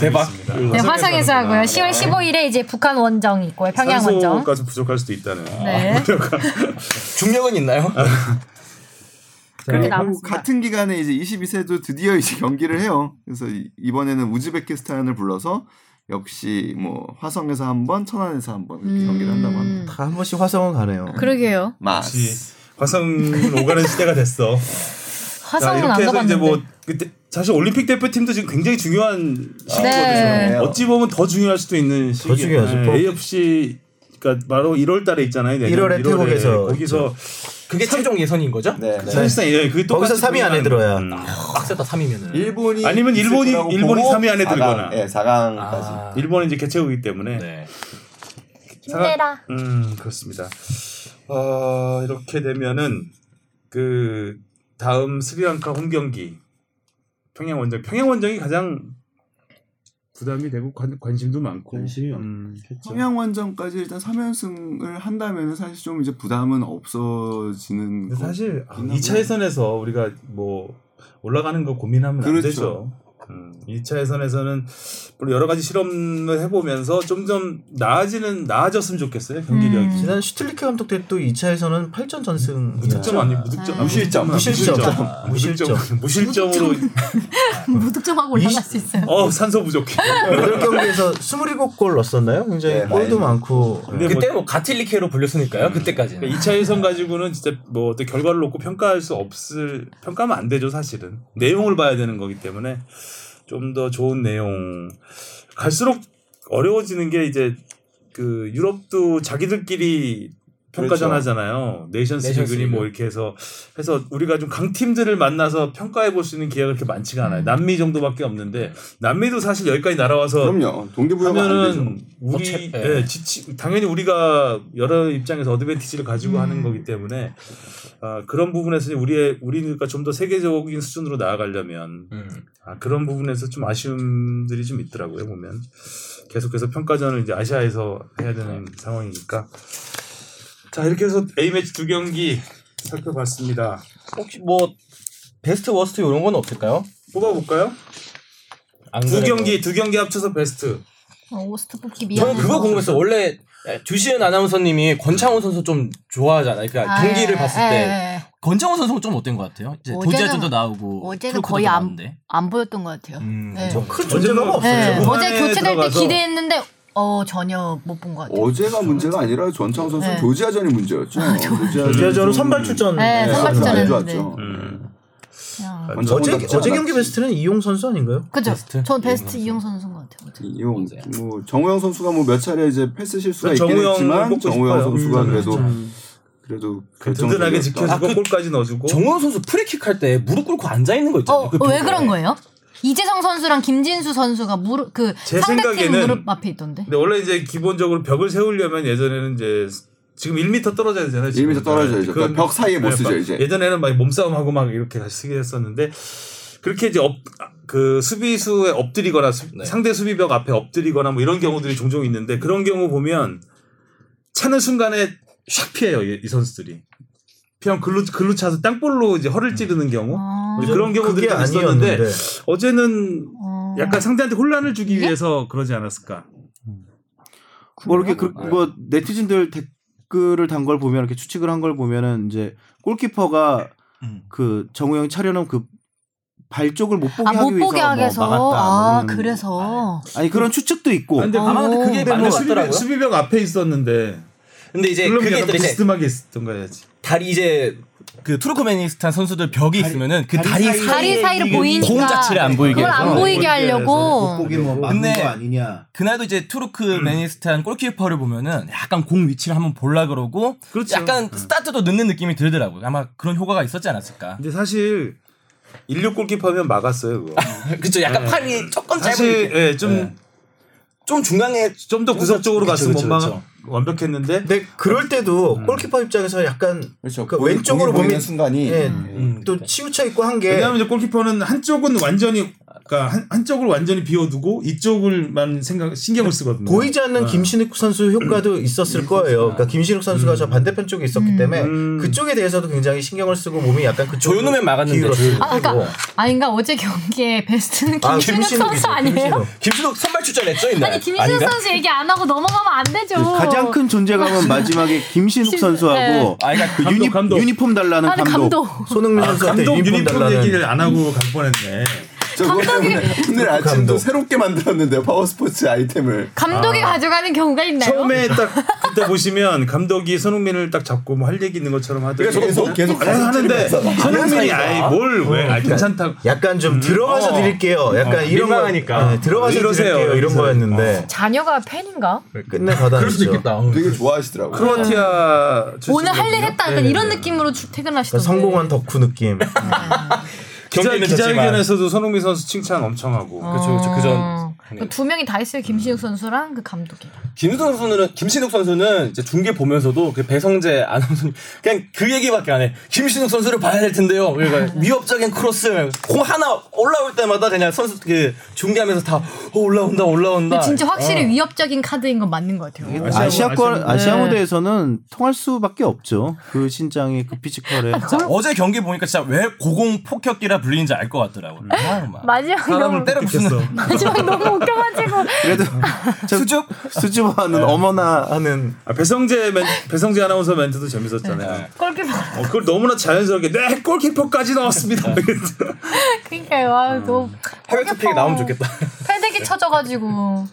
D: 대박.
B: 네, 화성에서 하고요. 10월 15일에 이제 북한 원정 있고요. 평양 원정.
A: 산소가서 부족할 수도 있다는.
B: 네.
D: 중력은 있나요?
B: 그렇게
C: 그리고. 같은 기간에 이제 22세도 드디어 이제 경기를 해요. 그래서 이- 이번에는 우즈베키스탄을 불러서 역시 뭐 화성에서 한 번, 천안에서 한번 이렇게 경기를 한다고 합니다.
E: 다 한 번씩 화성은 가네요.
B: 그러게요.
C: 마스.
A: 화성은 오가는 시대가 됐어. 자,
B: 화성은 안
A: 이렇게 해서 이제
B: 가봤는데.
A: 뭐 그때 사실 올림픽 대표팀도 지금 굉장히 중요한 시기거든요.
B: 네.
A: 어찌 보면 더 중요할 수도 있는 시기.
E: 중요하죠. 뭐-
A: AFC 그러니까 바로 1월 달에 있잖아요. 내년
E: 1월에
A: 1월에.
E: 태국에서
A: 거기서
D: 그 게 최종 예선인 거죠?
C: 네. 네.
A: 사실상 예, 그게 똑같이
E: 거기서 3위 안에 들어야.
A: 음.
D: 빡세다 3위면은.
C: 일본이
A: 아니면 일본이-
C: 거라고
A: 일본이
C: 보고
A: 3위 안에
C: 4강,
A: 들거나.
C: 예, 4강까지.
D: 아,
A: 일본은 이제 개최국이기 때문에
D: 네.
B: 힘내라.
A: 음 그렇습니다. 어, 이렇게 되면은 그 다음 스리랑카 홈 경기 평양 원정 평양 원정이 가장 부담이 되고 관, 관심도 많고
G: 관심이
A: 음,
C: 평양 원정까지 일단 3연승을 한다면 사실 좀 이제 부담은 없어지는
A: 사실
C: 하고.
A: 2차 예선에서 우리가 뭐 올라가는 거 고민하면
C: 그렇죠.
A: 안 되죠. 음, 2차 예선에서는 물론 여러 가지 실험을 해보면서 점점 나아지는 나아졌으면 좋겠어요 경기력이.
B: 음.
E: 지난 슈틸리케 감독 때또 2차 에서는 8전 전승
A: 무득점 아니 무득점 아,
C: 무실점.
E: 무실점.
A: 무실점
E: 무실점.
A: 무실점으로
B: 무득점하고 올라갈 수 있어요.
A: 어 산소 부족해.
E: 8경기에서 27골 넣었었나요? 굉장히
C: 네,
E: 골도
C: 많이
E: 많고.
D: 그때 뭐 가틸리케로 불렸으니까요. 그때까지는.
A: 그러니까 2차 예선 가지고는 진짜 뭐 어떤 결과를 놓고 평가할 수 없을 평가하면 안 되죠 사실은 내용을 봐야 되는 거기 때문에 좀 더 좋은 내용. 갈수록 어려워지는 게 이제 그 유럽도 자기들끼리 평가전
C: 그렇죠.
A: 하잖아요 네이션스
D: 네이션스
A: 리그니 뭐
D: 리그.
A: 이렇게 해서 해서 우리가 좀 강팀들을 만나서 평가해 볼 수 있는 기회가 그렇게 많지가 않아요 남미 정도밖에 없는데 남미도 사실 여기까지 날아와서
C: 그럼요. 동기부여가 안 되죠.
A: 하면은 우리
D: 어째-
A: 예,
D: 예.
A: 지치, 당연히 우리가 여러 입장에서 어드밴티지를 가지고
B: 음.
A: 하는 거기 때문에 아, 그런 부분에서 우리의 우리가 좀 더 세계적인 수준으로 나아가려면
D: 음.
A: 아, 그런 부분에서 좀 아쉬움들이 좀 있더라고요 보면 계속해서 평가전을 이제 아시아에서 해야 되는 상황이니까 자 이렇게 해서 A 매치 두 경기 살펴봤습니다.
D: 혹시 뭐 베스트 worst 이런 건 없을까요?
A: 뽑아볼까요?
D: 안
A: 두. 경기 두 경기 합쳐서 베스트.
B: 어, worst 뽑기
D: 저는
B: 미안해서.
D: 그거 궁금했어요. 원래 주시은 아나운서님이 권창훈 선수 좀 좋아하잖아요. 그러니까
B: 아,
D: 경기를
B: 예,
D: 봤을
B: 예,
D: 때
B: 예.
D: 권창훈 선수가 좀 어떤 것 같아요? 이제
B: 어제는-
D: 조지아전도 나오고
B: 어제는 거의 안. 안 보였던 것 같아요.
D: 음,
B: 네.
E: 큰 존재감이 없어요.
B: 네.
A: 후반에
B: 어제 교체될 때
A: 들어가서
B: 기대했는데 어 전혀 못 본 것 같아요.
C: 어제가 문제가 아니라 전창 선수
B: 네.
C: 는 조지아전이 문제였죠. 조지아전
E: 조지아전은 선발 출전.
B: 네,
C: 네,
B: 선발
C: 안
B: 출전했는데.
A: 음.
B: 그냥.
C: 권창훈
E: 어제 어제. 경기 베스트는 이용 선수 아닌가요?
B: 그죠?
D: 베스트?
B: 전 베스트
D: 이용
B: 이용 선수인 것 같아요. 어제.
C: 이용 뭐 정우영 선수가 뭐 몇 차례 이제 패스 실수가 있긴
A: 정우영을
C: 했지만 정우영. 선수가
A: 음,
C: 그래도
A: 음.
C: 그래도
A: 든든하게
C: 결정적이었다.
A: 지켜주고
D: 아, 그
A: 골까지 넣어주고.
D: 정우영 선수 프리킥 할 때 무릎 꿇고 앉아 있는 거 있잖아요.
B: 어,
D: 그
B: 왜. 그런 거예요? 이재성 선수랑 김진수 선수가 무릎
A: 그제
B: 상대팀
A: 생각에는
B: 무릎 앞에 있던데.
A: 근데 원래 이제 기본적으로 벽을 세우려면 예전에는 이제 지금 1m 떨어져야 되잖아요. 지금.
C: 1m 떨어져야죠.
A: 네,
C: 그러니까 벽 사이에 못
A: 네,
C: 쓰죠,
A: 막
C: 이제.
A: 예전에는 막 몸싸움하고 막 이렇게 같이 쓰게 했었는데 그렇게 이제 업, 그 수비수에 엎드리거나 수-
D: 네.
A: 상대 수비벽 앞에 엎드리거나 뭐 이런 경우들이 종종 있는데 그런 경우 보면 차는 순간에 샥 피해요 이, 이 선수들이. 그냥 글로 글로 차서 땅볼로 이제 허를 찌르는 경우
B: 아,
A: 그런 경우들이 있었는데
E: 아니었는데.
A: 어제는
B: 어.
A: 약간 상대한테 혼란을 주기 위해서 그러지 않았을까.
G: 뭐 이렇게 그, 뭐 네티즌들 댓글을 단 걸 보면 이렇게 추측을 한 걸 보면은 이제 골키퍼가
D: 음.
G: 그 정우영 차려놓은 그 발 쪽을 못 보게
B: 아,
G: 하기
B: 못
G: 위해서
B: 보게 하기
G: 뭐
B: 위해서.
G: 막았다.
B: 아,
G: 뭐
B: 그래서.
G: 아니 그런 추측도 있고.
A: 아, 근데
B: 어.
D: 아마 그게
A: 근데
D: 맞는 뭐것
A: 수비벽,
D: 같더라고요.
A: 수비벽 앞에 있었는데
D: 근데 이제 그게 또 이제
A: 비스듬하게 있었던 거야지.
D: 다리 이제 그 투르크메니스탄 선수들 벽이 있으면은 그 다리,
B: 다리 사이로
D: 이게
B: 보이니까.
D: 공 자체를 안 보이게
B: 그걸 안. 보이게 하려고.
G: 보기 뭐 막은
D: 근데
G: 거 아니냐.
D: 그날도 이제 투르크메니스탄 골키퍼를 보면은 약간 공 위치를 한번 볼라 그러고
A: 그렇죠.
D: 약간 스타트도 늦는 느낌이 들더라고요. 아마 그런 효과가 있었지 않았을까.
A: 근데 사실 16 골키퍼면 막았어요 그거.
D: 그쵸 약간 팔이 조금
A: 사실
D: 짧은
A: 예, 좀
D: 네. 좀 중앙에
A: 좀 더 구석적으로 갔으면 원망
D: 그쵸.
A: 완벽했는데
E: 근데 그럴 때도 골키퍼 입장에서 약간
C: 그렇죠.
E: 그 왼쪽으로
C: 보이는
E: 보면
C: 순간이
E: 예,
D: 음.
E: 또 치우쳐 있고 한 게
A: 왜냐하면 이제 골키퍼는 한쪽은 완전히 그러니까 한, 한쪽을 완전히 비워두고 이쪽을만 생각 신경을 쓰거든요.
E: 보이지 않는
A: 어.
E: 김신욱 선수 효과도 있었을 거예요. 그러니까 김신욱 선수가 저 반대편 쪽에 있었기 때문에
A: 음.
E: 그쪽에 대해서도 굉장히 신경을 쓰고 몸이 약간 그쪽
D: 조현우면 막았는데.
B: 아, 그러니까 아닌가 어제 경기에 베스트는
E: 아,
B: 김신욱 선수 아니에요?
E: 김신욱.
D: 선발 출전했죠 이날.
B: 아니 김신욱
D: 아닌가?
B: 선수 얘기 안 하고 넘어가면 안 되죠.
G: 그 가장 큰 존재감은 마지막에 김신욱
B: 신-
G: 선수하고
B: 네.
D: 아, 그러니까
G: 그
A: 감독,
G: 유니,
A: 감독.
G: 유니폼 달라는
B: 아니
G: 감독.
B: 감독.
E: 손흥민
A: 아,
E: 선수한테
A: 감독
E: 유니폼
A: 유니폼
E: 달라는
A: 얘기를 안 하고 갈 뻔했네.
C: 저 오늘, 오늘 아침도
E: 감독.
C: 새롭게 만들었는데요. 파워스포츠 아이템을.
B: 감독이 가져가는 경우가 있나요?
A: 처음에 딱 그때 보시면 감독이 손흥민을 딱 잡고 뭐 할 얘기 있는 것처럼 하더니
C: 계속 계속
A: 아니, 하는데 손흥민이 아이 뭘왜 아, 괜찮다고
E: 약간 좀 들어가서
A: 어.
E: 드릴게요. 약간 이런
D: 민망하니까.
E: 거 네, 들어가서. 드릴게요. 이런 거였는데
B: 자녀가 팬인가?
E: 끝내 받아냈죠.
C: 되게 좋아하시더라고요.
A: 크로아티아
B: 오늘 할 일 했다. 약간
A: 네,
B: 이런
A: 네.
B: 느낌으로 주-
E: 그러니까
B: 퇴근하시던데.
E: 성공한 덕후 느낌.
A: 기자. 기자회견에서도 손흥민 선수 칭찬 엄청 하고
D: 그렇죠, 그렇죠.
B: 어. 그두 명이 다 있어요. 김신욱 선수랑 그 감독이.
D: 김수성 선수는 김신욱 선수는 이제 중계 보면서도 그 배성재 아나운서님 그냥 그 얘기밖에 안 해. 김신욱 선수를 봐야 될 텐데요. 그러니까 위협적인 크로스 공 하나 올라올 때마다 그냥 선수 그 중계하면서 다 어, 올라온다 올라온다.
B: 진짜 확실히
D: 어.
B: 위협적인 카드인 건 맞는 것 같아요.
G: 아시아권
A: 아시아-
B: 네.
G: 무대에서는 통할 수밖에 없죠. 그 신장의 그 physical에.
D: 자, 어제 경기 보니까 진짜 왜 고공 폭격기라 불리는지 알 것 같더라고. 아, 막.
B: 마지막
D: 사람을
B: 너무
D: 때려 부수는
B: 마지막 너무 웃겨가지고
G: 그래도 참
D: 수줍.
G: 수줍어하는 어머나 하는
A: 아, 배성재 멘, 배성재 아나운서 멘트도 재밌었잖아요.
B: 골키퍼.
A: 어, 그걸 너무나 자연스럽게 네 골키퍼까지 넣었습니다.
B: 그러니까요. 아, 너무
D: 해외 토픽이 나오면 좋겠다.
B: 패대기 쳐져가지고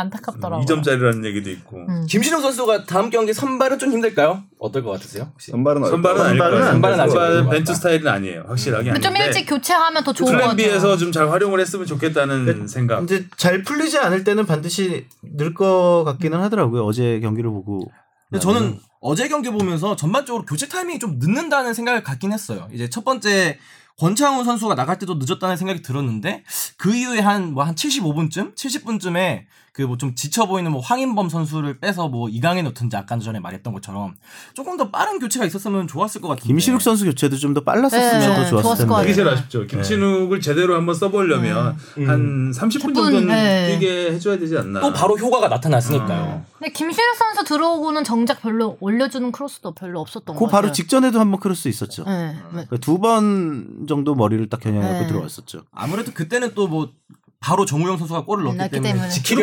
B: 안타깝더라고요.
A: 2점짜리라는 얘기도 있고.
B: 음.
D: 김신욱 선수가 다음 경기 선발은 좀 힘들까요? 어떨 것 같으세요? 혹시?
C: 선발은
A: 선발은 아닐
E: 선발은
A: 거예요.
E: 안
A: 선발은
D: 되죠.
A: 선발은. 벤투 스타일은 아니에요. 확실하게
B: 근데 좀 일찍 교체하면 더 좋은 것
A: plan B에서
B: 같아요.
A: 좀잘 활용을 했으면 좋겠다는 생각.
E: 이제 잘 풀리지 않을 때는 반드시 늘 것 같기는 하더라고요. 어제 경기를 보고.
F: 근데 저는 어제 경기 보면서 전반적으로 교체 타이밍이 좀 늦는다는 생각을 갖긴 했어요. 이제 첫 번째 권창훈 선수가 나갈 때도 늦었다는 생각이 들었는데 그 이후에 한 뭐한 75분쯤, 70분쯤에 그 뭐 좀 지쳐 보이는 뭐 황인범 선수를 빼서 뭐 이강에 넣든지 아까 전에 말했던 것처럼 조금 더 빠른 교체가 있었으면 좋았을 것 같은데.
G: 김신욱 선수 교체도 좀 더 빨랐었으면
B: 네,
G: 더 좋았을
B: 것
G: 텐데.
A: 그게 제일 아쉽죠. 김신욱을 제대로 한번 써보려면 한 30분 정도는
B: 네.
A: 뛰게 해줘야 되지 않나.
D: 또 바로 효과가 나타났으니까요.
B: 근데 김신욱 선수 들어오고는 정작 별로 올려주는 크로스도 별로 없었던
G: 것그
B: 같아요.
G: 바로 직전에도 한번 크로스 있었죠.
B: 네. 네.
G: 두번 정도 머리를 딱 겨냥하고
B: 네.
G: 들어왔었죠.
F: 아무래도 그때는 또 뭐 바로 정우영 선수가 골을 넣었기
B: 넣었기
F: 때문에,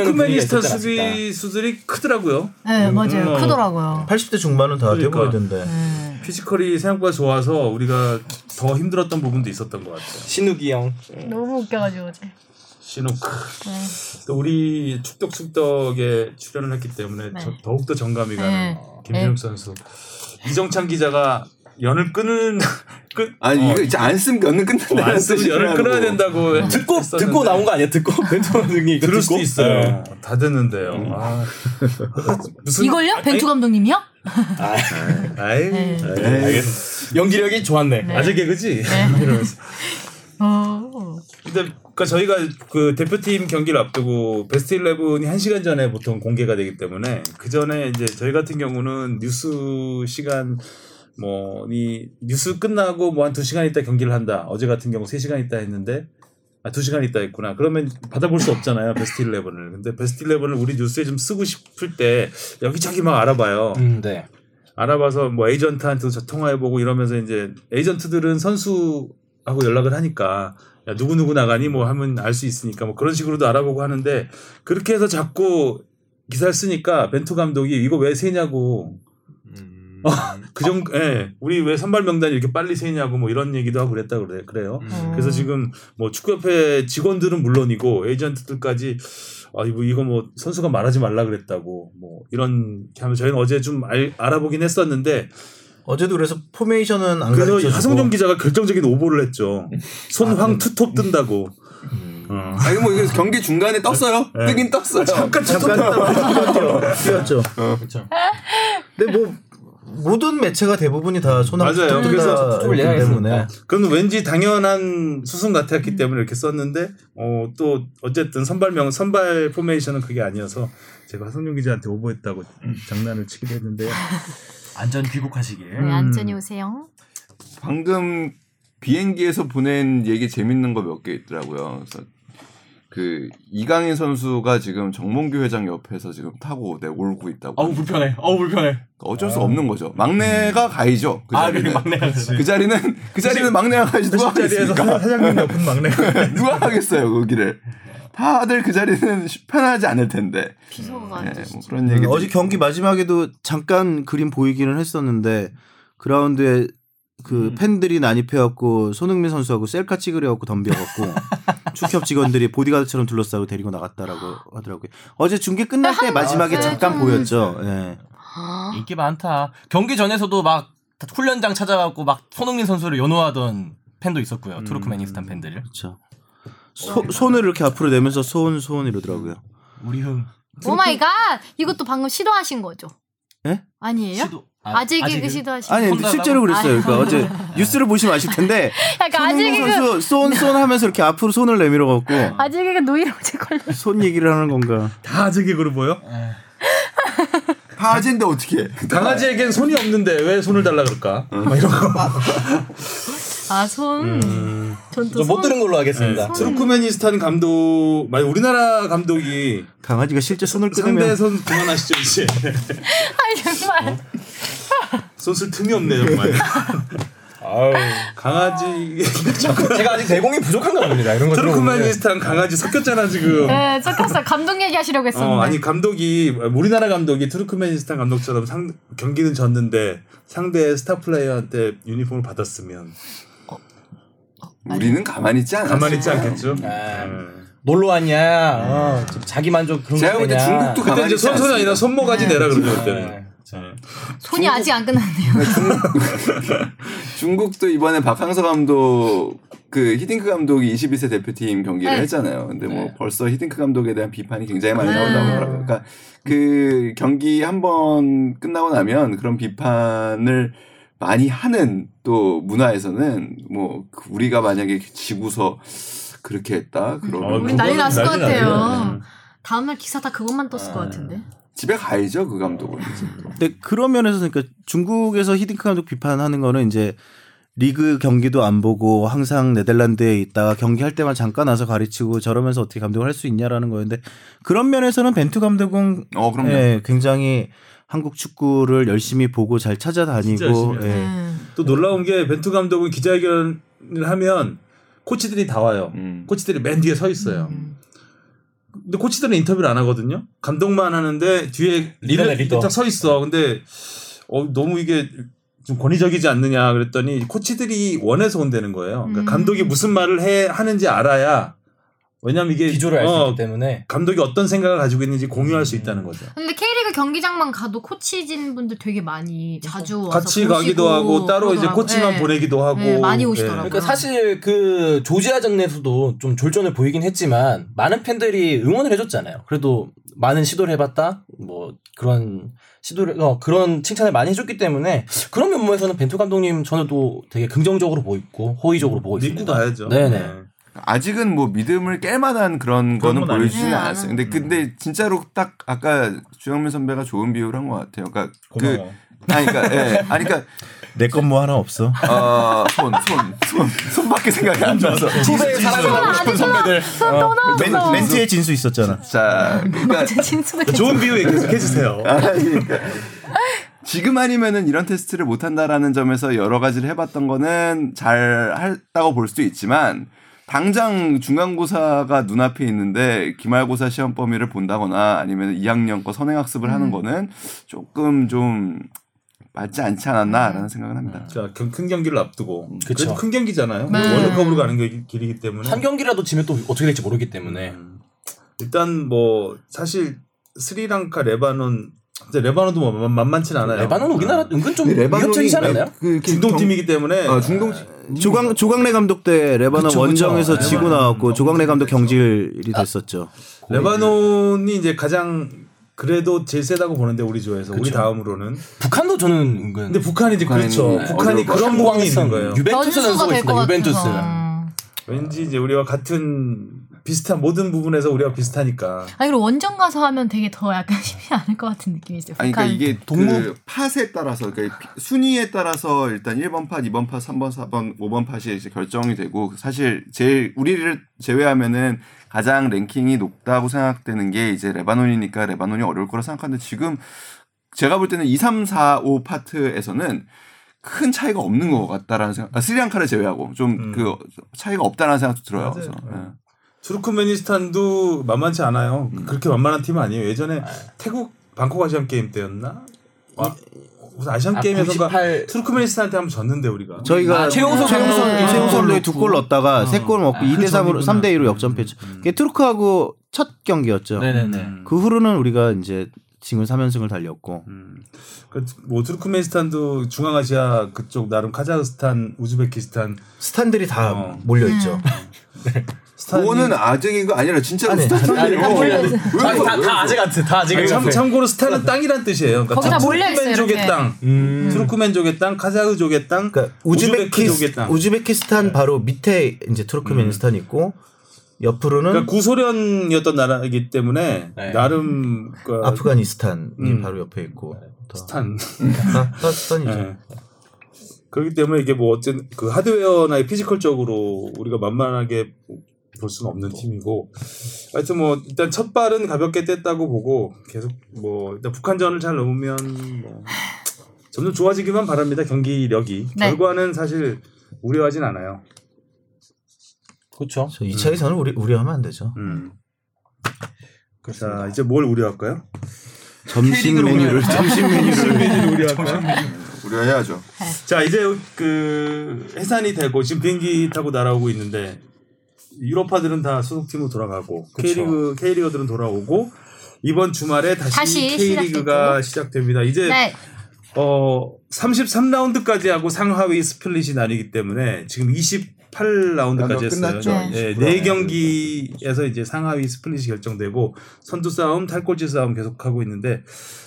B: 때문에.
D: 있었지 않았을까.
A: 수비 수들이 크더라고요.
B: 네, 맞아요.
A: 음.
B: 크더라고요.
E: 80대 중반은 다돼
A: 그러니까.
E: 보이던데.
B: 네.
A: 피지컬이 생각보다 좋아서 우리가 더 힘들었던 부분도 있었던 것 같아요.
D: 신욱이 형.
B: 너무 웃겨가지고 어제.
A: 신욱.
B: 네.
A: 또 우리 축덕축덕에 출연을 했기 때문에
B: 네.
A: 저- 더욱더 정감이 가는
B: 네.
A: 김진욱
B: 네.
A: 선수. 이정찬 기자가 연을 끄는 끄
C: 아니
A: 어,
C: 이거 이제 안 쓰면 연은 끝난다.
A: 안 쓰면 연을 끊어야 된다고
D: 듣고
A: 했었는데
D: 듣고 나온 거 아니야? 듣고 벤투 이거
A: 들을 수도
D: 듣고?
A: 있어요.
D: 네.
A: 다 듣는데요. 아, 무슨
B: 이걸요? 벤투 감독님이요?
A: 아이,
B: 네.
A: 아이,
D: 알겠어. 연기력이 좋았네.
B: 네.
A: 아재 개그지. 이러면서.
B: 어.
A: 근데 그러니까 저희가 그 대표팀 경기를 앞두고 베스트 11이 1시간 전에 보통 공개가 되기 때문에 그 전에 이제 저희 같은 경우는 뉴스 시간 뭐 이 뉴스 끝나고 뭐한 2시간 있다 경기를 한다. 어제 같은 경우 3시간 있다 했는데 아, 2시간 있다 했구나. 그러면 받아볼 수 없잖아요. 베스트 11을. 근데 베스트 11을 우리 뉴스에 좀 쓰고 싶을 때 여기저기 막 알아봐요.
D: 음, 네.
A: 알아봐서 뭐 에이전트한테도 저 통화해보고 이러면서 이제 에이전트들은 선수하고 연락을 하니까 야 누구 누구 나가니 뭐 하면 알 수 있으니까 뭐 그런 식으로도 알아보고 하는데 그렇게 해서 자꾸 기사를 쓰니까 벤투 감독이 이거 왜 세냐고 그 정도 예 우리 왜 선발 명단이 이렇게 빨리 세냐고 뭐 이런 얘기도 하고 그랬다 그래 그래요
B: 음.
A: 그래서 지금 뭐 축구협회 직원들은 물론이고 에이전트들까지 아 이거 이거 뭐 선수가 말하지 말라 그랬다고 뭐 이런 게 하면 저희는 어제 좀 알, 알아보긴 했었는데
E: 어제도 그래서 포메이션은 안
A: 그래서
E: 가르쳐
A: 하성종 기자가 결정적인 오보를 했죠 손황 투톱 뜬다고 어.
C: 아니 뭐 이거 경기 중간에 떴어요.
A: 네.
C: 뜨긴 떴어요.
A: 잠깐
E: 잠깐 뛰었죠.
F: 그렇죠.
E: 근데 뭐 모든 매체가 대부분이 다 손흥민
A: 맞아요. 그래서
E: 때문에
D: 예상했으니까.
A: 그건 왠지 당연한 수순 같았기 때문에 이렇게 썼는데 어 또 어쨌든 선발명 선발 포메이션은 그게 아니어서 제가 하성룡 기자한테 오보했다고 장난을 치기도 했는데요.
F: 안전 귀국하시길.
B: 네, 안전히 오세요.
C: 방금 비행기에서 보낸 얘기 재밌는 거 몇 개 있더라고요. 그래서 그 이강인 선수가 지금 정몽규 회장 옆에서 지금 타고 내 울고 있다고.
F: 어우 불편해. 어우 불편해.
C: 어쩔 수 없는 거죠. 막내가 가이죠. 그
F: 아,
C: 자리는.
F: 그래 막내가
C: 그 자리는 그 자리는 막내가 가야지 누가
A: 자리에서
C: 하겠습니까?
A: 사장님 옆은 막내.
C: 누가 하겠어요 거기를. 다들 그 자리는 편하지 않을 텐데.
B: 비서가
C: 네. 뭐 그런 얘기.
G: 어제 경기 마지막에도 잠깐 그림 보이기는 했었는데 그라운드에
E: 그 팬들이 난입해갖고 손흥민 선수하고 셀카 찍으려고 덤벼갖고 축협 직원들이 보디가드처럼 둘러싸고 데리고 나갔다라고 하더라고요. 어제 중계 끝날 때 마지막에 잠깐 보였죠. 예.
F: 인기 많다. 경기 전에서도 막 훈련장 찾아가고 막 손흥민 선수를 연호하던 팬도 있었고요. 투르크메니스탄 팬들.
E: 그렇죠. 소, 손을 이렇게 앞으로 내면서 손, 손 이러더라고요.
F: 우리 흥.
B: Oh my God! 이것도 방금 시도하신 거죠?
E: 예?
B: 아니에요?
F: 시도- 아, 아직은?
B: 그 시도하신
E: 아니
B: 거.
E: 근데 실제로 그랬어요. 그러니까 어제 뉴스를 보시면 아실 텐데
B: 약간 아직
E: 손흥민
B: 그
E: 선수 쏜, 쏜 하면서 이렇게 앞으로 손을 내밀어 갖고
B: 아직 그 노이로제 걸려.
E: 손 얘기를 하는 건가?
A: 다 아재 개그로 보여?
C: 파진데 어떻게? 해?
A: 강아지에겐 손이 없는데 왜 손을 달라 그럴까? 막 이런 거.
B: 아 손. 전또
F: 좀못 들은 걸로 하겠습니다.
A: 투르크메니스탄 감독, 만약 우리나라 감독이
E: 강아지가 실제 손을
A: 상대
E: 끊으면
A: 손 그만하시죠 이제.
B: 아 정말.
A: 손쓸 틈이 없네 정말. 강아지
F: 제가 아직 내공이 부족한가 봅니다. 이런 거 들어보면.
A: 투르크메니스탄 강아지 섞였잖아 지금.
B: 네, 섞였어. 감독 얘기하시려고 했었는데.
A: 어, 아니 감독이 우리나라 감독이 투르크메니스탄 감독처럼 상, 경기는 졌는데 상대 스타 플레이어한테 유니폼을 받았으면
C: 우리는 가만히 있지 않았어.
A: 가만히 있지 않겠죠.
F: 아.
A: 음.
F: 놀러 왔냐? 어, 좀 자기 만족 그런
C: 제가 거볼때
F: 되냐?
C: 중국도
A: 그때
C: 가만히
A: 이제
C: 있지 않습니다.
A: 아니라 손모가지 내라 그러죠 그때는.
F: 네.
A: 네.
B: 손이 아직 안 끝났네요.
C: 중 국도 이번에 박항서 감독 그 히딩크 감독이 21세 대표팀 경기를
B: 네.
C: 했잖아요. 근데 뭐 벌써 히딩크 감독에 대한 비판이 굉장히 많이
B: 네.
C: 나온다고 하더라고요. 그러니까 그 경기 한 번 끝나고 나면 그런 비판을 많이 하는 또 문화에서는 뭐 우리가 만약에 지고서 그렇게 했다 그러면
A: 어,
B: 우리 난리 났을 것. 같아요. 다음날 기사 다 그것만 떴을 것 같은데.
C: 집에 가야죠 그 감독은.
E: 근데 그런 면에서 그러니까 중국에서 히딩크 감독 비판하는 거는 이제 리그 경기도 안 보고 항상 네덜란드에 있다가 경기할 때만 잠깐 와서 가르치고 저러면서 어떻게 감독을 할 수 있냐라는 거였는데 그런 면에서는 벤투 감독은
C: 어 그럼요.
E: 예, 굉장히 한국 축구를 열심히 보고 잘 찾아다니고 예.
B: 음.
A: 또 놀라운 게 벤투 감독은 기자회견을 하면 코치들이 다 와요.
C: 음.
A: 코치들이 맨 뒤에 서 있어요. 근데 코치들은 인터뷰를 안 하거든요. 감독만 하는데 뒤에
F: 리더네, 리더.
A: 딱서 있어. 근데 어, 너무 이게 좀 권위적이지 않느냐 그랬더니 코치들이 원해서 온다는 거예요. 그러니까
B: 음.
A: 감독이 무슨 말을 해 하는지 알아야 왜냐면 이게
F: 비주를 알수
A: 어,
F: 있기 때문에.
A: 감독이 어떤 생각을 가지고 있는지 공유할 수 있다는 거죠.
B: 근데 K리그 경기장만 가도 코치진 분들 되게 많이 자주 와서
A: 같이
B: 보시고
A: 가기도 하고 따로 이제
B: 그러더라고요.
A: 코치만
B: 네.
A: 보내기도 하고
B: 네, 많이 오시더라고요.
F: 그러니까 사실 그 조지아전에서도 좀 졸전을 보이긴 했지만 많은 팬들이 응원을 해줬잖아요. 그래도 많은 시도를 해봤다. 뭐 그런 시도를 어, 그런 칭찬을 많이 해줬기 때문에 그런 면모에서는 벤투 감독님 저는 또 되게 긍정적으로 보고 호의적으로 보고 있습니다.
A: 믿고 가야죠.
F: 네네.
A: 네.
C: 아직은 뭐 믿음을 깰 만한 그런 거는
A: 건
C: 보여주지는
B: 아니죠.
C: 않았어요. 근데 근데 진짜로 딱 아까 주영민 선배가 좋은 비유를 한 것 같아요. 그러니까
A: 고마워.
C: 그 아니 그러니까 예. 아니 그러니까
E: 내건 뭐 하나 없어.
C: 어, 손, 손, 손, 손밖에 생각이 안 나서.
F: 후배 사랑하고 싶은 선배들.
B: 손또
E: 멘. 멘트의 진수 있었잖아.
C: 자, 그러니까
A: 좋은 비유 계속 해주세요.
C: 아니, 그러니까 지금 아니면은 이런 테스트를 못 한다라는 점에서 여러 가지를 해봤던 거는 잘 했다고 볼 수도 있지만 당장 중간고사가 눈앞에 있는데 기말고사 시험 범위를 본다거나 아니면 2학년 거 선행학습을 하는 거는 조금 좀 맞지 않지 않았나라는 생각은 합니다.
A: 자, 경- 큰 경기를 앞두고
F: 그쵸.
A: 그래도 큰 경기잖아요.
B: 네.
A: 월드컵으로 가는 게 길이기 때문에
F: 한 경기라도 지면 또 어떻게 될지 모르기 때문에
A: 음. 일단 뭐 사실 스리랑카, 레바논 근데 레바논도 뭐 만- 만만치 는 않아요.
F: 레바논 우리나라 은근 좀 위협적이지 않았나요?
C: 그
A: 중동팀이기 때문에
C: 아, 중동
E: 조광 조광래 감독 때 레바논
F: 그쵸, 그쵸.
E: 원정에서
F: 레바논.
E: 지고 나왔고 조광래 감독 경질이 됐었죠.
A: 레바논이 이제 가장 그래도 제일 세다고 보는데 우리 조에서 우리
F: 그쵸.
A: 다음으로는
F: 북한도 저는 은근
A: 근데 북한이 이제 그렇죠.
C: 네,
A: 북한이. 그런 부분이 있는 거예요.
F: 유벤투스
B: 변수가
F: 선수가
B: 될것
F: 있습니다. 유벤투스.
B: 같아서.
A: 왠지 이제 우리와 같은 비슷한 모든 부분에서 우리가 비슷하니까
B: 아니 그리고 원정 가서 하면 되게 더 약간 쉽지 않을 것 같은 느낌이 있어요.
C: 아니 그러니까. 이게 그 팟에 따라서 그러니까 피- 순위에 따라서 일단 1번 팟, 2번 팟, 3번, 4번, 5번 팟이 이제 결정이 되고 사실 제일 우리를 제외하면은 가장 랭킹이 높다고 생각되는 게 이제 레바논이니까 레바논이 어려울 거라 생각하는데 지금 제가 볼 때는 2, 3, 4, 5 파트에서는 큰 차이가 없는 것 같다라는 생각. 아, 스리랑카를 제외하고 좀그 차이가 없다라는 생각도 들어요.
A: 맞아요.
C: 그래서
A: 네.
C: 예.
A: 투르크메니스탄도 만만치 않아요.
C: 음.
A: 그렇게 만만한 팀은 아니에요. 예전에 태국 방콕 아시안 게임 때였나? 와, 무슨 아시안
D: 아,
A: 게임에서가
D: 98
A: 투르크메니스탄한테 한번 졌는데 우리가.
G: 저희가
D: 아, 최용수
G: 최용수
B: 감독.
G: 최용수 감독이 두골 넣었다가
A: 어.
G: 세골 먹고
A: 아,
G: 2대
A: 그
G: 3으로
A: 전이구나.
G: 3대 2로 역전패죠. 그게 투르크하고 첫 경기였죠.
D: 네네네.
A: 음.
G: 그 후로는 우리가 이제 지금 3연승을 달렸고
A: 음. 그뭐 투르크메니스탄도 중앙아시아 그쪽 나름 카자흐스탄, 우즈베키스탄
E: 스탄들이 다
A: 어.
E: 몰려 있죠.
A: 스탄이
C: 그거는 아직이가 아니라 진짜로
E: 아니,
C: 스타트예요.
B: 다 몰려 있어요.
C: 왜
D: 아니, 다,
C: 그래?
D: 다 아직 같아. 다
A: 참,
D: 같아.
A: 참고로 스탄은 땅이란 뜻이에요. 그러니까
B: 거기 다 몰려 있어요, 이렇게.
A: 땅,
D: 음.
A: 투르크멘족의 땅, 카자흐족의 땅,
E: 그러니까
A: 우즈베키족의
E: 우즈베키
A: 땅.
E: 우즈베키스탄 바로 밑에 이제 투르크메니스탄 있고 옆으로는
A: 그러니까 구소련이었던 나라이기 때문에
D: 네.
A: 나름 그
E: 아프가니스탄이
A: 음.
E: 바로 옆에 있고 더.
A: 스탄.
E: 스탄이죠.
A: 네. 그렇기 때문에 이게 뭐 어쨌든 그 하드웨어나 피지컬적으로 우리가 만만하게 볼 수는 없는 팀이고 하여튼 뭐 일단 첫 발은 가볍게 뗐다고 보고 계속 뭐 일단 북한전을 잘 넘으면 뭐 점점 좋아지기만 바랍니다 경기력이
B: 네.
A: 결과는 사실 우려하진 않아요.
D: 그렇죠.
E: 저 2차에서는 우리 우려하면 안 되죠.
A: 음. 자 이제 뭘 우려할까요?
G: 점심 메뉴를 점심 메뉴를
A: 우려할까요?
C: 우려해야죠.
A: 자 이제 그 해산이 되고 지금 비행기 타고 날아오고 있는데 유럽파들은 다 소속팀으로 돌아가고 K리그 K리거들은 돌아오고 이번 주말에 다시,
B: 다시
A: K리그가 시작됩니다. 이제
B: 네.
A: 어 33라운드까지 하고 상하위 스플릿이 나뉘기 때문에 지금 28라운드까지
C: 라운드
A: 했어요.
C: 끝났죠.
A: 네, 네 경기에서 이제 상하위 스플릿이 결정되고 선두 싸움, 탈꼴찌 싸움 계속하고 있는데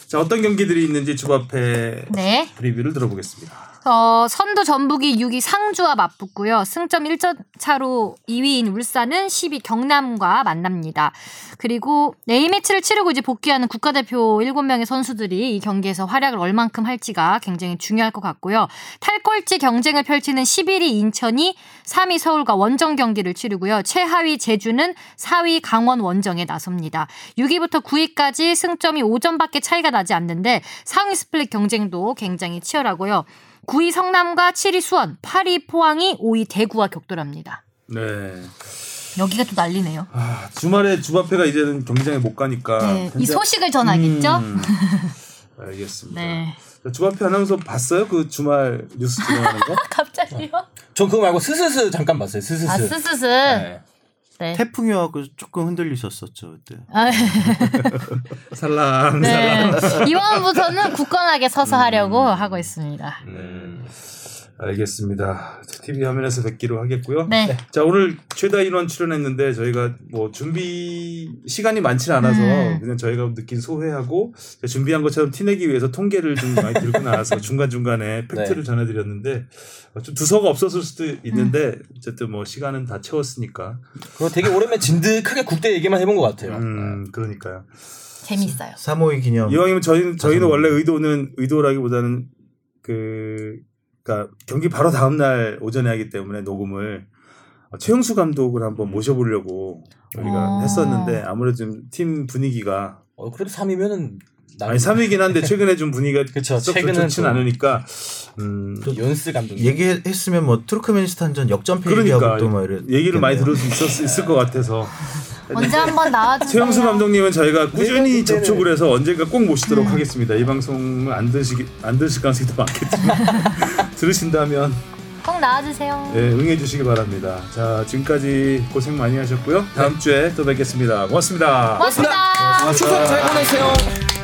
A: 자 어떤 경기들이 있는지 주바페
B: 네.
A: 프리뷰를 들어보겠습니다.
B: 어, 선두 전북이 6위 상주와 맞붙고요. 승점 1점 차로 2위인 울산은 10위 경남과 만납니다. 그리고 A매치를 치르고 이제 복귀하는 국가대표 7명의 선수들이 이 경기에서 활약을 얼만큼 할지가 굉장히 중요할 것 같고요. 탈꼴찌 경쟁을 펼치는 11위 인천이 3위 서울과 원정 경기를 치르고요. 최하위 제주는 4위 강원 원정에 나섭니다. 6위부터 9위까지 승점이 5점밖에 차이가 나지 않는데 상위 스플릿 경쟁도 굉장히 치열하고요. 9위 성남과 7위 수원, 8위 포항이 5위 대구와 격돌합니다.
A: 네.
B: 여기가 또 난리네요.
A: 아, 주말에 주바페가 이제는 경기장에 못 가니까.
B: 네, 이
A: 굉장히-
B: 소식을 전하겠죠?
A: 음, 알겠습니다.
B: 네.
A: 자, 주바페 아나운서 봤어요? 그 주말 뉴스 진행하는 거?
B: 갑자기요?
D: 전 그거 말고 스스스 잠깐 봤어요. 스스스.
B: 아, 스스스.
D: 네.
B: 네.
G: 태풍이 와갖고 조금 흔들리셨었죠 그때.
B: 아,
A: 살랑
B: 네.
A: 살랑.
B: 이번부터는 굳건하게 서서 하려고 하고 있습니다.
A: 음, 알겠습니다. TV 화면에서 뵙기로 하겠고요.
B: 네.
A: 자 오늘 최다 인원 출연했는데 저희가 뭐 준비 시간이 많지 않아서
B: 음.
A: 그냥 저희가 느낀 소회하고 준비한 것처럼 티내기 위해서 통계를 좀 많이 들고 나와서 중간 중간에 팩트를 전해드렸는데 어, 좀 두서가 없었을 수도 있는데 어쨌든 뭐 시간은 다 채웠으니까
D: 그거 되게 오랜만에 진득하게 국대 얘기만 해본 것 같아요.
A: 음 그러니까요.
B: 재밌어요.
E: 3호의 기념.
A: 이왕이면 저희는 저희는 원래 의도는 의도라기보다는 그 그러니까 경기 바로 다음 날 오전에 하기 때문에 녹음을 어, 최영수 감독을 한번 모셔보려고 우리가
B: 어.
A: 했었는데 아무래도 좀 팀 분위기가
D: 어, 그래도 3위면은
A: 아니 3위긴 한데 최근에 좀 분위기가
D: 그쵸,
A: 썩
D: 최근은
A: 좋진
D: 좀-
A: 않으니까 음
D: 연스 감독님.
E: 얘기했으면 뭐 투르크메니스탄전 역전패
A: 그러니까
E: 얘기하고 또막 이래.
A: 얘기를 많이 들을 수 있었, 있을 것 같아서
B: 언제 한번 나와주세요.
A: 최영수 감독님은 저희가 꾸준히
D: 그때는-
A: 접촉을 해서 언젠가 꼭 모시도록
B: 음.
A: 하겠습니다. 이 방송을 안 들으시기 안 들으실 가능성이 더 많겠지만 들으신다면
B: 꼭 나와주세요.
A: 예, 응해 주시기 바랍니다. 자, 지금까지 고생 많이 하셨고요. 다음 주에 또 뵙겠습니다. 고맙습니다.
B: 고맙습니다.
D: 추석 잘 보내세요.